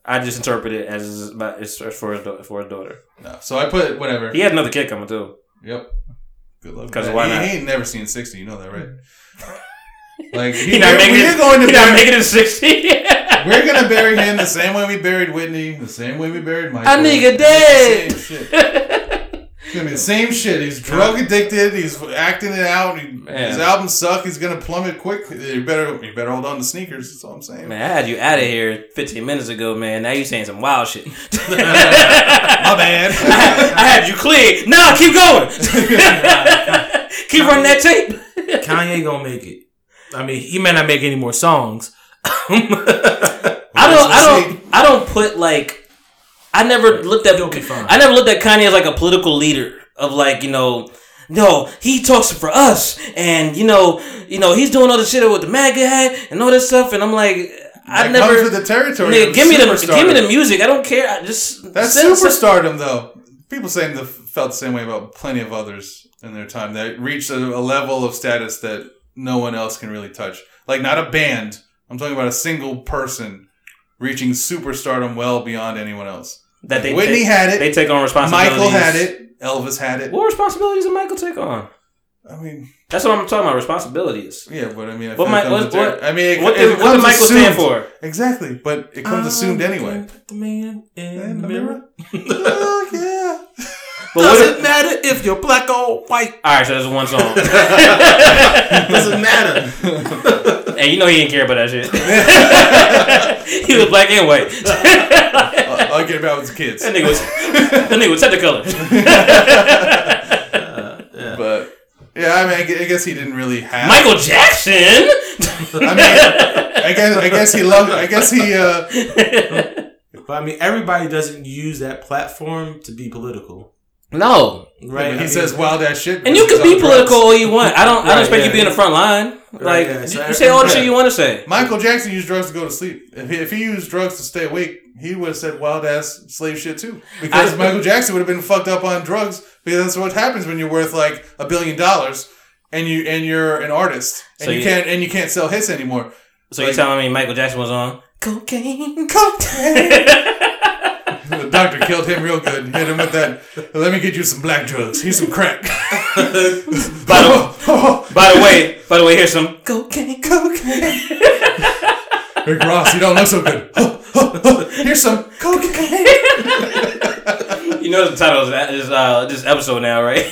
I just interpret it as about it's for his for his daughter. No, so I put whatever. He had another kid coming too. Yep. Good luck. 'Cause with that. why he, not? he ain't never seen sixty. You know that, right? Like he, He not we're, making we're it. going to he not bury, making it sixty. we're gonna bury him the same way we buried Whitney, the same way we buried Michael. A nigga dead. Same shit. It's gonna be the same shit. He's drug addicted. He's acting it out. He, his albums suck. He's gonna plummet quick. You better, you better hold on to sneakers. That's all I'm saying. Man, I had you out of here 15 minutes ago, man. Now you saying some wild shit. My bad. I, had, I had you clear. Nah, keep going. keep running that tape. Kanye gonna make it. I mean, he may not make any more songs. I don't. I don't. I don't put like. I never looked at. I never looked at Kanye as like a political leader of like you know. No, he talks for us, and you know, you know, he's doing all the shit with the MAGA hat and all this stuff, and I'm like, I never. comes with the territory. Nigga, give me the give me the music. I don't care. I just That's send- superstardom, though. People saying the felt the same way about plenty of others in their time that reached a, a level of status that no one else can really touch. Like not a band. I'm talking about a single person reaching superstardom well beyond anyone else. That they Whitney take, had it. They take on responsibilities. Michael had it. Elvis had it. What responsibilities did Michael take on? I mean, That's what I'm talking about. Responsibilities. yeah, but I mean, I What feel Mi- it comes what- what- I mean, it, What it did, what did comes Michael stand assumed. for? Exactly, but it comes assumed anyway. The man in, In the the mirror. oh yeah. But Doesn't if, matter if you're black or white. all right, so that's one song. Doesn't matter. Hey, you know he didn't care about that shit. he was black and white. All I care about was the kids. That nigga was that nigga was Technicolor. But yeah, I mean, I I guess he didn't really have. Michael Jackson. I mean, I guess I guess he loved. I guess he. uh But I mean, everybody doesn't use that platform to be political, no, right? He I mean, says wild ass shit. and you can be political drugs. all you want. I don't. I don't Right, expect you to be in the front line. Like yeah, so you, you say all the every- shit you want to say. Michael Jackson used drugs to go to sleep. If he, if he used drugs to stay awake, he would have said wild ass slave shit too. Because I- Michael Jackson would have been fucked up on drugs. Because that's what happens when you're worth like a billion dollars and you and you're an artist and So you, you- can't and you can't sell hits anymore. So you're telling me Michael Jackson was on cocaine? Cocaine. the doctor killed him real good. Hit him with that. Let me get you some black drugs. Here's some crack. By the, by the way, by the way, here's some cocaine. cocaine. Rick Ross, you don't look so good. Here's some cocaine. You know the title of that is uh, this episode now, right?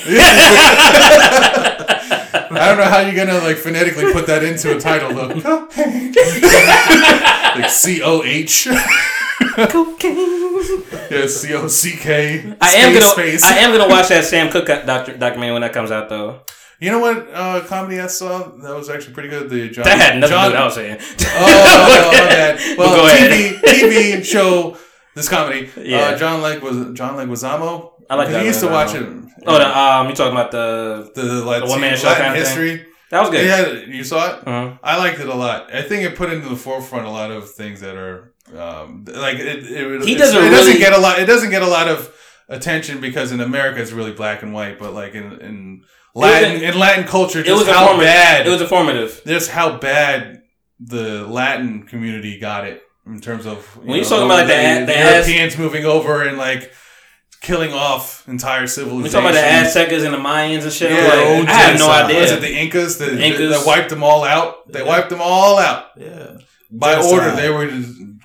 I don't know how you're gonna like phonetically put that into a title though. Like C O H. cocaine. Yeah, C O C K. I am gonna. Space. I am gonna watch that Sam Cooke doc- documentary when that comes out, though. You know what uh, comedy I saw that was actually pretty good? The John. That had nothing John, to do with what I was saying. Oh, my bad. Well, Go ahead. TV, TV show this comedy. Yeah. Uh, John Leg was John Leguizamo. I like that. He John used to watch it. Oh, the, um, you talking about the? the, Latin, one-man show Latin kind of thing? That was good. Yeah, you saw it. Uh-huh. I liked it a lot. I think it put into the forefront a lot of things that are um, like it. it He doesn't It doesn't get a lot. It doesn't get a lot of attention because in America it's really black and white, but like in in Latin an- in Latin culture, It was just how bad It was informative. just how bad the Latin community got it in terms of you When you talking about, like, the a- the ass- Europeans moving over and like killing off entire civilizations. We talking about the Aztecas and the Mayans and shit. Yeah, like, I have no idea. Was it the Incas that, Incas. that wiped them all out? They wiped them all out Yeah. by order. They were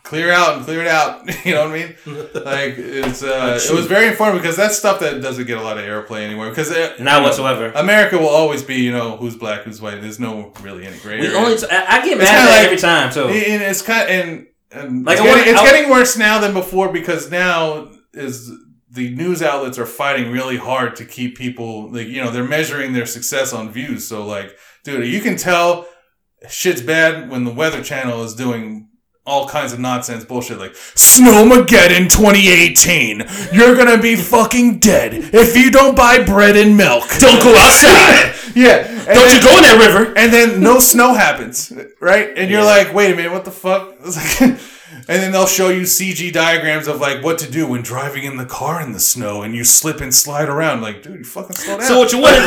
clear out and clear it out. You know what I mean? Like it's uh, it was very informative because that's stuff that doesn't get a lot of airplay anymore. Because Not uh, you know, whatsoever. America will always be you know who's black, who's white. There's no really any gray We area. only. T- I I get It's mad at like- every time too. and it's kind and, and Like, it's, wanna- getting, it's getting worse now than before because now is the news outlets are fighting really hard to keep people like you know they're measuring their success on views. So like, dude, you can tell shit's bad when the Weather Channel is doing all kinds of nonsense bullshit like Snowmageddon 2018. You're gonna be fucking dead if you don't buy bread and milk. Don't go outside. yeah. And Don't then- you go in that river? and then no snow happens, right? And you're Yeah. like, wait a minute, what the fuck? It's like- and then they'll show you CG diagrams of like what to do when driving in the car in the snow and you slip and slide around. Like, dude, you fucking slow down. So what you want to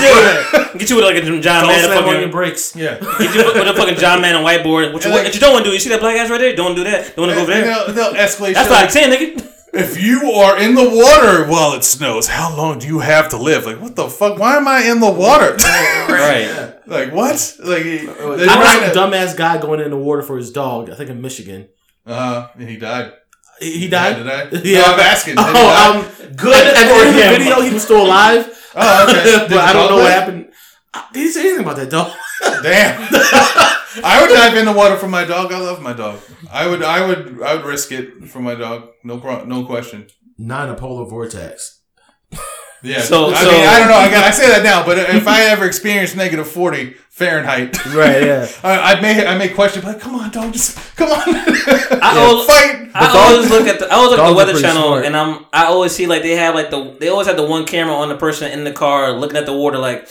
do? Get you with like a John Don't Man, a on your brakes. yeah. Get you with a fucking John Madden and whiteboard. What you, And like- what you don't want to do? You see that black ass right there? Don't do that. Don't want to go over there. they'll, they'll escalate. That's shit like like, ten, nigga. if you are in the water while it snows, how long do you have to live? Like, what the fuck? Why am I in the water? Right. like, what? Like, uh, I they're was trying some dumbass guy going in the water for his dog. I think in Michigan. Uh, and he died. He, he died. I? Yeah. No, I'm asking. Did he die? Oh, um, good. At the end of the video, he was still alive. Oh, okay. But I don't know what happened. Did he say anything about that dog? Damn. I would dive in the water for my dog. I love my dog. I would. I would. I would risk it for my dog. No. Pro- no question. Not a polar vortex. Yeah. So- I so- mean, I don't know. I, got, I say that now, but if I ever experience negative forty Fahrenheit, Right. Yeah. I, I may. I may question. But come on, dog. Just come on. I al- fight. I dog- always look at the I always look at the Weather Channel, smart. and I'm I always see like they have like the they always have the one camera on the person in the car looking at the water like.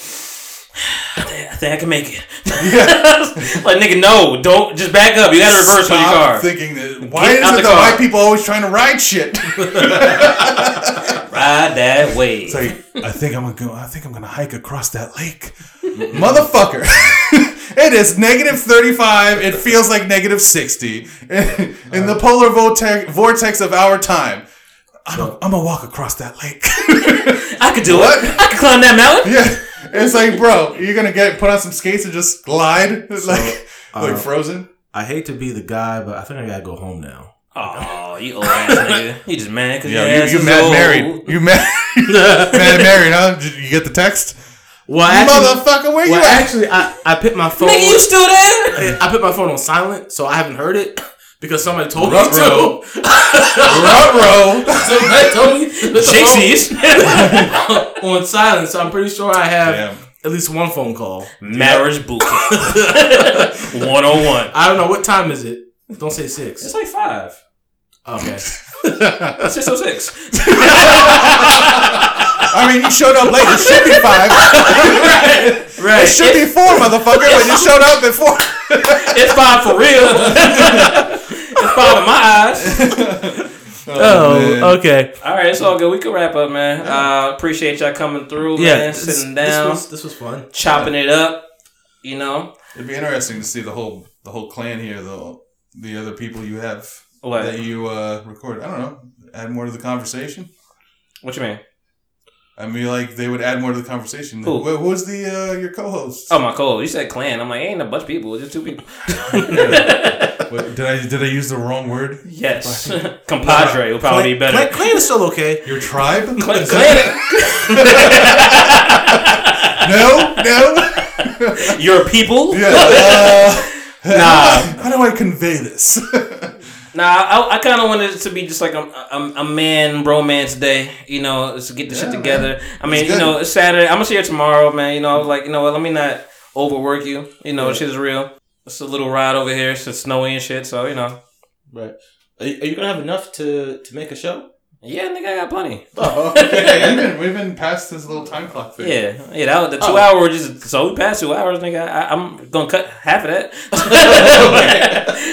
I think, I think I can make it. like nigga, no, don't just back up. You got to reverse on your car. Thinking that. Why Get is the it that car. white people always trying to ride shit? Ride that wave. It's like I think I'm gonna go. I think I'm gonna hike across that lake, motherfucker. it is negative thirty five. It feels like negative sixty in, in the uh, polar vortex, vortex of our time. I'm, a, I'm gonna walk across that lake. I could do What? it. I could climb that mountain. yeah, it's like, bro, you're gonna get put on some skates and just glide like uh, like Frozen. I hate to be the guy, but I think I gotta go home now. Oh, you old ass nigga. You just mad because Yeah, your you, ass you is mad old. married. You mad, mad and married, huh? Did you get the text? Well, actually, Motherfucker, where you at? actually, I, I put my phone. Nigga, you still there? I put my phone on silent, so I haven't heard it because somebody told me Ruh-roh. to. Ruh-roh. somebody told me to put the JC's. on silent, so I'm pretty sure I have Damn. at least one phone call. Marriage boot camp. 101. I don't know what time is it. Don't say six. It's like five. Okay. It's 606. I mean, you showed up late. It should be five. Right. right. It should be four, motherfucker, but you showed up at four. It's five for real. it's five in my eyes. Oh, okay. All right, it's all good. We can wrap up, man. Uh, appreciate y'all coming through, Yeah, man. this- Sitting This down, was, this was fun. chopping it up. You know It'd be interesting to see the whole the whole clan here, the the other people you have what? that you uh, record. I don't know. Add more to the conversation. What you mean? I mean, like they would add more to the conversation. Who? Who, who's the uh, your co-host? Oh my cold. You said clan. I'm like, ain't a bunch of people. It's just two people. What, did I did I use the wrong word? yes, compadre will probably be better. Clan, Clan is still okay. Your tribe? Clan, Is clan, that- no, no. your people. Yeah. Uh, Nah, how do I convey this? Nah. I, I kind of wanted it to be just like a, a, a man bromance day. You know, to get the shit Yeah, together. I mean, you know, it's Saturday. I'm gonna see you tomorrow, man. You know, I was like, you know what? Let me not overwork you. You know, shit is real. It's a little ride over here. It's snowy and shit. So you know, Right. Are you, are you gonna have enough to to make a show? Yeah, nigga, I got plenty. Oh, we've, been, we've been past this little time clock thing. Yeah, yeah. That was the two Oh. hour just so we passed two hours, nigga. I, I'm gonna cut half of that,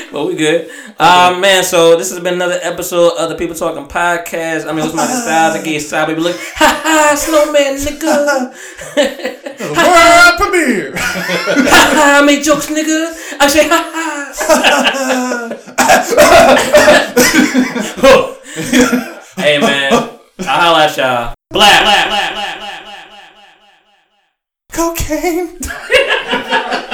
but we good. Um, man. So this has been another episode of the People Talking podcast. I mean, it was my style to get style, baby. Look, ha ha, snowman, nigga. World premiere. ha ha, I make jokes, nigga. I say ha ha. Hey man, I'll holla at y'all. Black, black, black, black, black, black, black, black, black, black. Cocaine.